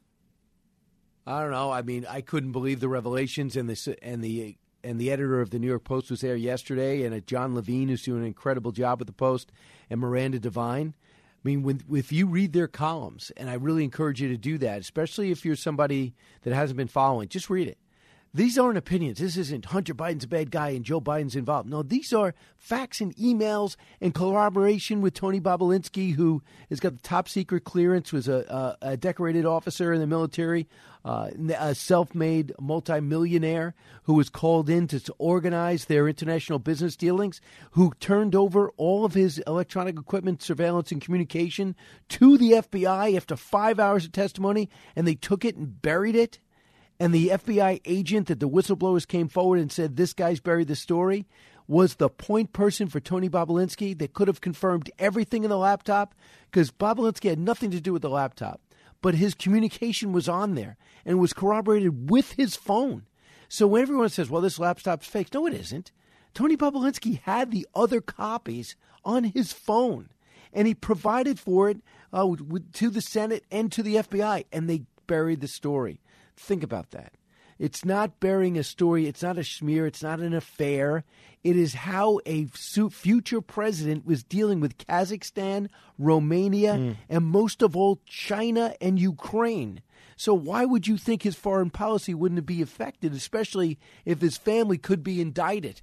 I don't know. I mean, I couldn't believe the revelations, and the and the and the editor of the New York Post was there yesterday, and John Levine, who's doing an incredible job with the Post, and Miranda Devine. I mean, when, if you read their columns, and I really encourage you to do that, especially if you're somebody that hasn't been following, just read it these aren't opinions. This isn't Hunter Biden's a bad guy and Joe Biden's involved. No, these are facts and emails and collaboration with Tony Bobulinski, who has got the top secret clearance, was a, a, a decorated officer in the military, uh, a self made multimillionaire who was called in to organize their international business dealings, who turned over all of his electronic equipment, surveillance, and communication to the FBI after five hours of testimony, and they took it and buried it and the FBI agent that the whistleblowers came forward and said this guy's buried the story was the point person for Tony Bobulinski that could have confirmed everything in the laptop because Bobulinski had nothing to do with the laptop, but his communication was on there and was corroborated with his phone. So when everyone says, "Well, this laptop's fake," no, it isn't. Tony Bobulinski had the other copies on his phone, and he provided for it uh, to the Senate and to the FBI, and they buried the story. Think about that. It's not burying a story. It's not a smear. It's not an affair. It is how a future president was dealing with Kazakhstan, Romania, mm. and most of all, China and Ukraine. So, why would you think his foreign policy wouldn't be affected, especially if his family could be indicted?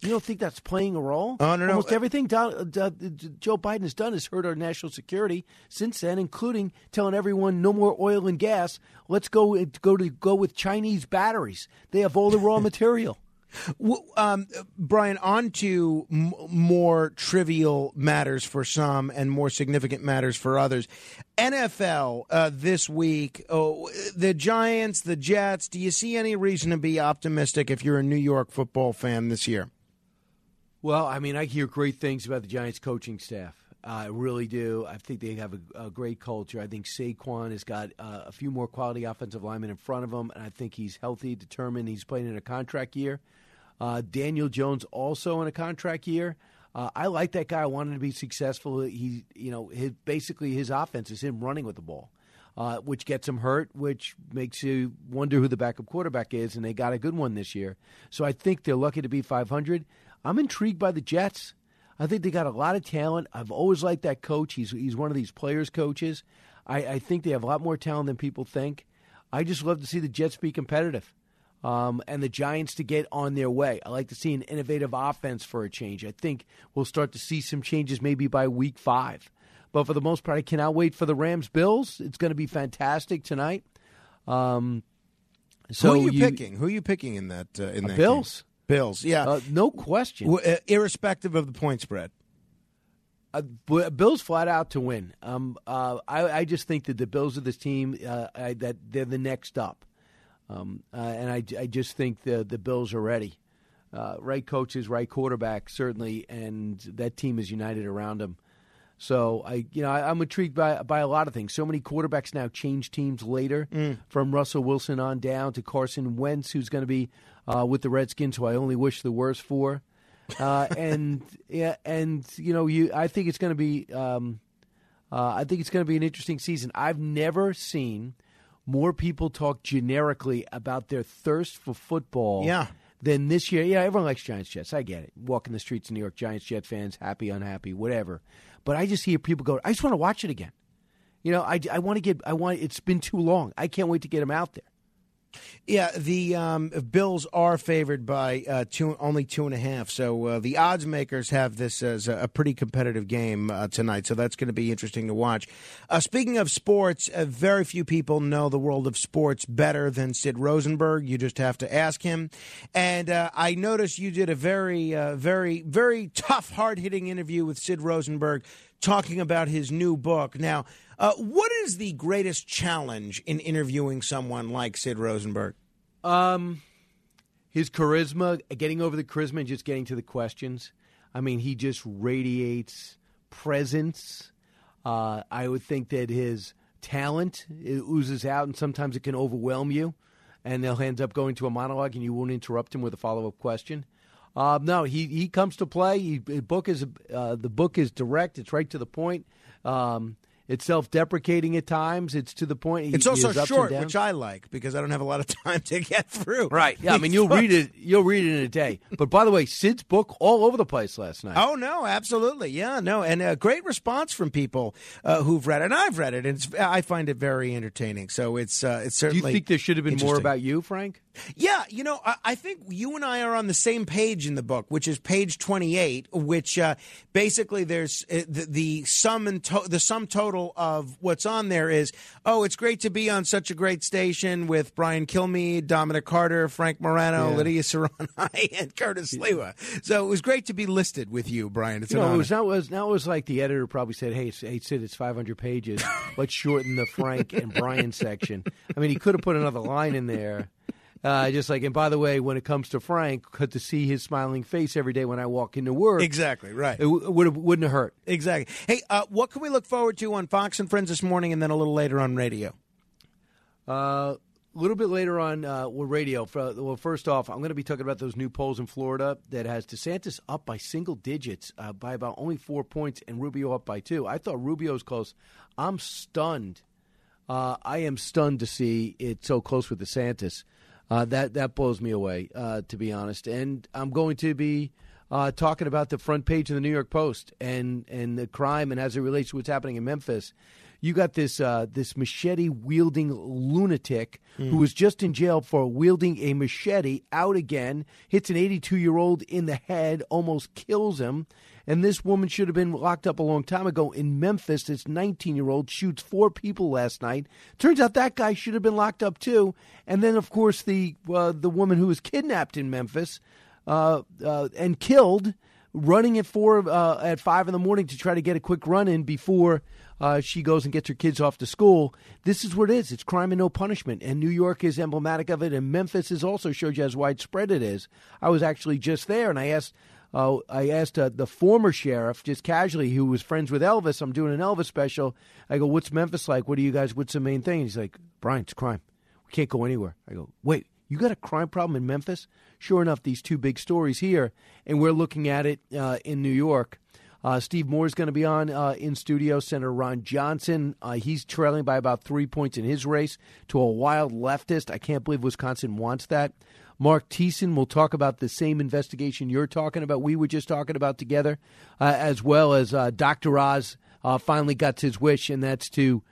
You don't think that's playing a role? Oh, no, no. Almost everything Don, uh, Joe Biden has done has hurt our national security since then, including telling everyone no more oil and gas. Let's go go to go with Chinese batteries. They have all the raw material. Um, Brian, on to m- more trivial matters for some and more significant matters for others. NFL uh, this week, oh, the Giants, the Jets. Do you see any reason to be optimistic if you're a New York football fan this year? Well, I mean, I hear great things about the Giants coaching staff. I really do. I think they have a, a great culture. I think Saquon has got uh, a few more quality offensive linemen in front of him, and I think he's healthy, determined. He's playing in a contract year. Uh, Daniel Jones also in a contract year. Uh, I like that guy. I want him to be successful. He, you know, his, basically his offense is him running with the ball, uh, which gets him hurt, which makes you wonder who the backup quarterback is. And they got a good one this year, so I think they're lucky to be 500. I'm intrigued by the Jets. I think they got a lot of talent. I've always liked that coach. He's he's one of these players' coaches. I, I think they have a lot more talent than people think. I just love to see the Jets be competitive. Um, and the Giants to get on their way. I like to see an innovative offense for a change. I think we'll start to see some changes maybe by week five. But for the most part, I cannot wait for the Rams Bills. It's going to be fantastic tonight. Um, So Who are you, you- picking? Who are you picking in that? Uh, in Uh, that Bills. game? Bills. Yeah. Uh, no question. W- uh, irrespective of the point spread. Uh, Bills flat out to win. Um, uh, I, I just think that the Bills are this team uh, I, that they're the next up, um, uh, and I, I just think the the Bills are ready. Uh, right coaches, right quarterback, certainly, and that team is united around them. So I, you know, I, I'm intrigued by by a lot of things. So many quarterbacks now change teams later, Mm. from Russell Wilson on down to Carson Wentz, who's going to be uh, with the Redskins, who I only wish the worst for. Uh, and yeah, and you know, you, I think it's going to be, um, uh, I think it's going to be an interesting season. I've never seen more people talk generically about their thirst for football. Yeah. Than this year. Yeah, everyone likes Giants Jets. I get it. Walking the streets in New York, Giants Jet fans, happy, unhappy, whatever. But I just hear people go, I just want to watch it again. You know, I, I want to get, I want, it's been too long. I can't wait to get them out there. Yeah, the um, Bills are favored by uh, two, only two and a half. So uh, the odds makers have this as a, pretty competitive game uh, tonight. So that's going to be interesting to watch. Uh, speaking of sports, uh, very few people know the world of sports better than Sid Rosenberg. You just have to ask him. And uh, I noticed you did a very, very, very tough, hard hitting interview with Sid Rosenberg talking about his new book. Now, uh, what is the greatest challenge in interviewing someone like Sid Rosenberg? Um, his charisma, getting over the charisma, and just getting to the questions. I mean, he just radiates presence. Uh, I would think that his talent oozes out, and sometimes it can overwhelm you, and they'll end up going to a monologue, and you won't interrupt him with a follow up question. Uh, no, he he comes to play. He, the book is uh, the book is direct. It's right to the point. Um, it's self deprecating at times. It's to the point. He- It's also short, which I like because I don't have a lot of time to get through. Right. Yeah. I mean, you'll read it. You'll read it in a day. But by the way, Sid's book all over the place last night. Oh no, absolutely, yeah, no, and a great response from people uh, who've read it, and I've read it, and it's, I find it very entertaining. So it's uh, it's certainly. Do you think there should have been more about you, Frank? Yeah, you know, I, I think you and I are on the same page in the book, which is page twenty-eight, which uh, basically there's uh, the, the sum and to- the sum total of what's on there is, oh, it's great to be on such a great station with Brian Kilmeade, Dominic Carter, Frank Morano, Yeah. Lidia Curanaj, and Curtis Sliwa. So it was great to be listed with you, Brian. It's You know, it was now was now it was like the editor probably said, "Hey, hey, Sid, it's 500 pages. Let's shorten the Frank and Brian section." I mean, he could have put another line in there. Uh, just like, and by the way, when it comes to Frank, to see his smiling face every day when I walk into work. Exactly right. It w- would wouldn't have hurt. Exactly. Hey, uh, what can we look forward to on Fox and Friends this morning, and then a little later on radio? Uh, a little bit later on uh, radio. For, well, first off, I'm going to be talking about those new polls in Florida that has DeSantis up by single digits uh, by about only four points, and Rubio up by two. I thought Rubio's close. I'm stunned. Uh, I am stunned to see it so close with DeSantis. Uh, that that blows me away, uh, to be honest. And I'm going to be uh, talking about the front page of the New York Post and and the crime and as it relates to what's happening in Memphis. You got this uh, this machete wielding lunatic who was just in jail for wielding a machete out again, hits an 82 year old in the head, almost kills him. And this woman should have been locked up a long time ago in Memphis. This 19 year old shoots four people last night. Turns out that guy should have been locked up too. And then, of course, the uh, the woman who was kidnapped in Memphis uh, uh, and killed, running at four uh, at five in the morning to try to get a quick run in before uh, she goes and gets her kids off to school. This is what it is. It's crime and no punishment. And New York is emblematic of it. And Memphis is also showed you how widespread it is. I was actually just there, and I asked. Uh, I asked uh, the former sheriff, just casually, who was friends with Elvis. I'm doing an Elvis special. I go, "What's Memphis like? What do you guys? What's the main thing?" He's like, "Brian, it's crime. We can't go anywhere." I go, "Wait, you got a crime problem in Memphis?" Sure enough, these two big stories here, and we're looking at it uh, in New York. Uh, Steve Moore is going to be on uh, in studio. Senator Ron Johnson, uh, he's trailing by about three points in his race to a wild leftist. I can't believe Wisconsin wants that. Mark Thiessen will talk about the same investigation you're talking about, we were just talking about together, uh, as well as uh, Dr. Oz uh, finally got his wish, and that's to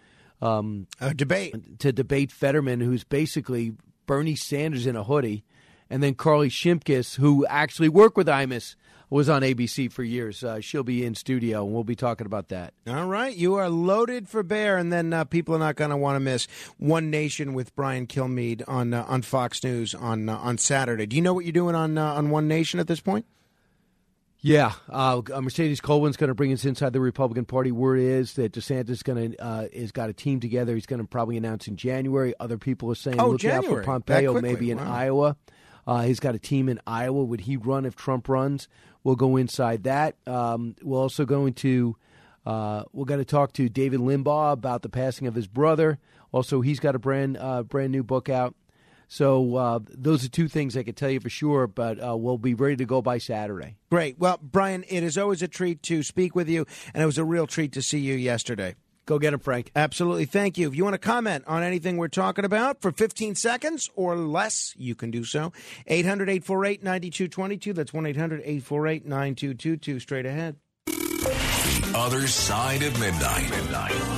um, debate to debate Fetterman, who's basically Bernie Sanders in a hoodie, and then Carley Shimkus, who actually worked with Imus was on ABC for years. Uh, she'll be in studio, and we'll be talking about that. All right, you are loaded for bear, and then uh, people are not going to want to miss One Nation with Brian Kilmeade on uh, on Fox News on uh, on Saturday. Do you know what you're doing on uh, on One Nation at this point? Yeah, uh, Mercedes Colvin's going to bring us inside the Republican Party. Word is that DeSantis going to uh, is got a team together. He's going to probably announce in January. Other people are saying Oh, look out for Pompeo, maybe in Wow. Iowa. Uh, he's got a team in Iowa. Would he run if Trump runs? We'll go inside that. Um, we're also going to uh, we're going to talk to David Limbaugh about the passing of his brother. Also, he's got a brand uh, brand new book out. So uh, those are two things I can tell you for sure. But uh, we'll be ready to go by Saturday. Great. Well, Brian, it is always a treat to speak with you, and it was a real treat to see you yesterday. Go get him, Frank. Absolutely. Thank you. If you want to comment on anything we're talking about for 15 seconds or less, you can do so. 800 848 9222. That's 1 800 848 9222. Straight ahead. The other side of midnight.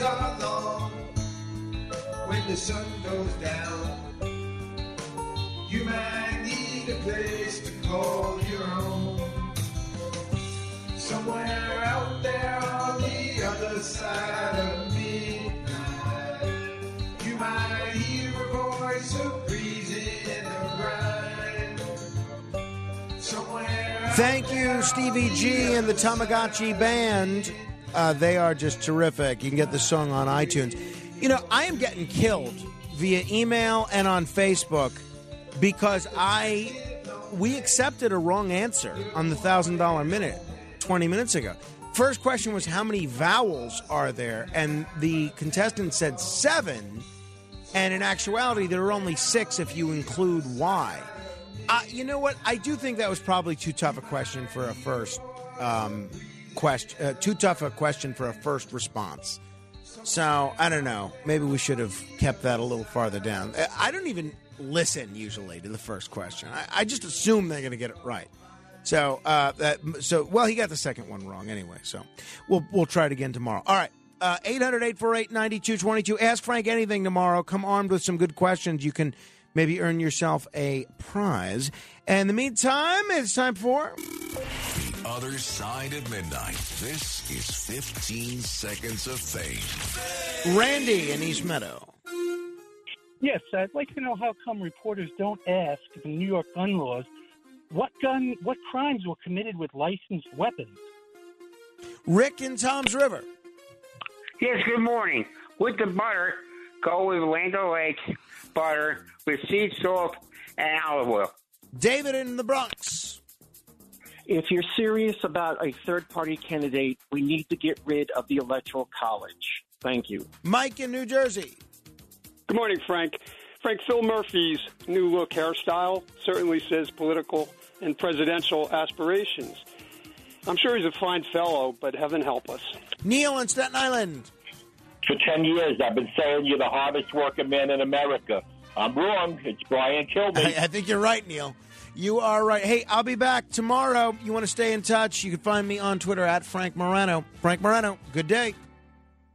If the days are long, when the sun goes down, you might need a place to call your own. Somewhere out there on the other side of midnight, you might hear a voice of breeze in the grind. Somewhere Thank you, Stevie G and the Tamagotchi Band. Uh, they are just terrific. You can get the song on iTunes. You know, I am getting killed via email and on Facebook because I we accepted a wrong answer on the thousand dollar minute twenty minutes ago. First question was how many vowels are there, and the contestant said seven. And in actuality, there are only six if you include Y. Uh, you know what? I do think that was probably too tough a question for a first um, question. Uh, too tough a question for a first response. So I don't know. Maybe we should have kept that a little farther down. Uh, I don't even listen usually to the first question. I, I just assume they're going to get it right. So uh, that so well, he got the second one wrong anyway. So we'll we'll try it again tomorrow. All right. Uh, 800 848 9222. Ask Frank anything tomorrow. Come armed with some good questions. You can maybe earn yourself a prize. And in the meantime, it's time for. The Other Side of Midnight. This is 15 Seconds of Fame. Randy in East Meadow. Yes, I'd like to know how come reporters don't ask the New York gun laws what gun, what crimes were committed with licensed weapons. Rick in Tom's River. Yes, good morning. With the butter, go with Land O'Lakes butter with sea salt and olive oil. David in the Bronx. If you're serious about a third party candidate, we need to get rid of the Electoral College. Thank you. Mike in New Jersey. Good morning, Frank. Frank, Phil Murphy's new look hairstyle certainly says political and presidential aspirations. I'm sure he's a fine fellow, but heaven help us. Neil in Staten Island. For 10 years, I've been saying you're the hardest working man in America. I'm wrong. It's Brian Kilby. I, I think you're right, Neil. You are right. Hey, I'll be back tomorrow. You want to stay in touch? You can find me on Twitter at Frank Morano. Frank Morano, good day.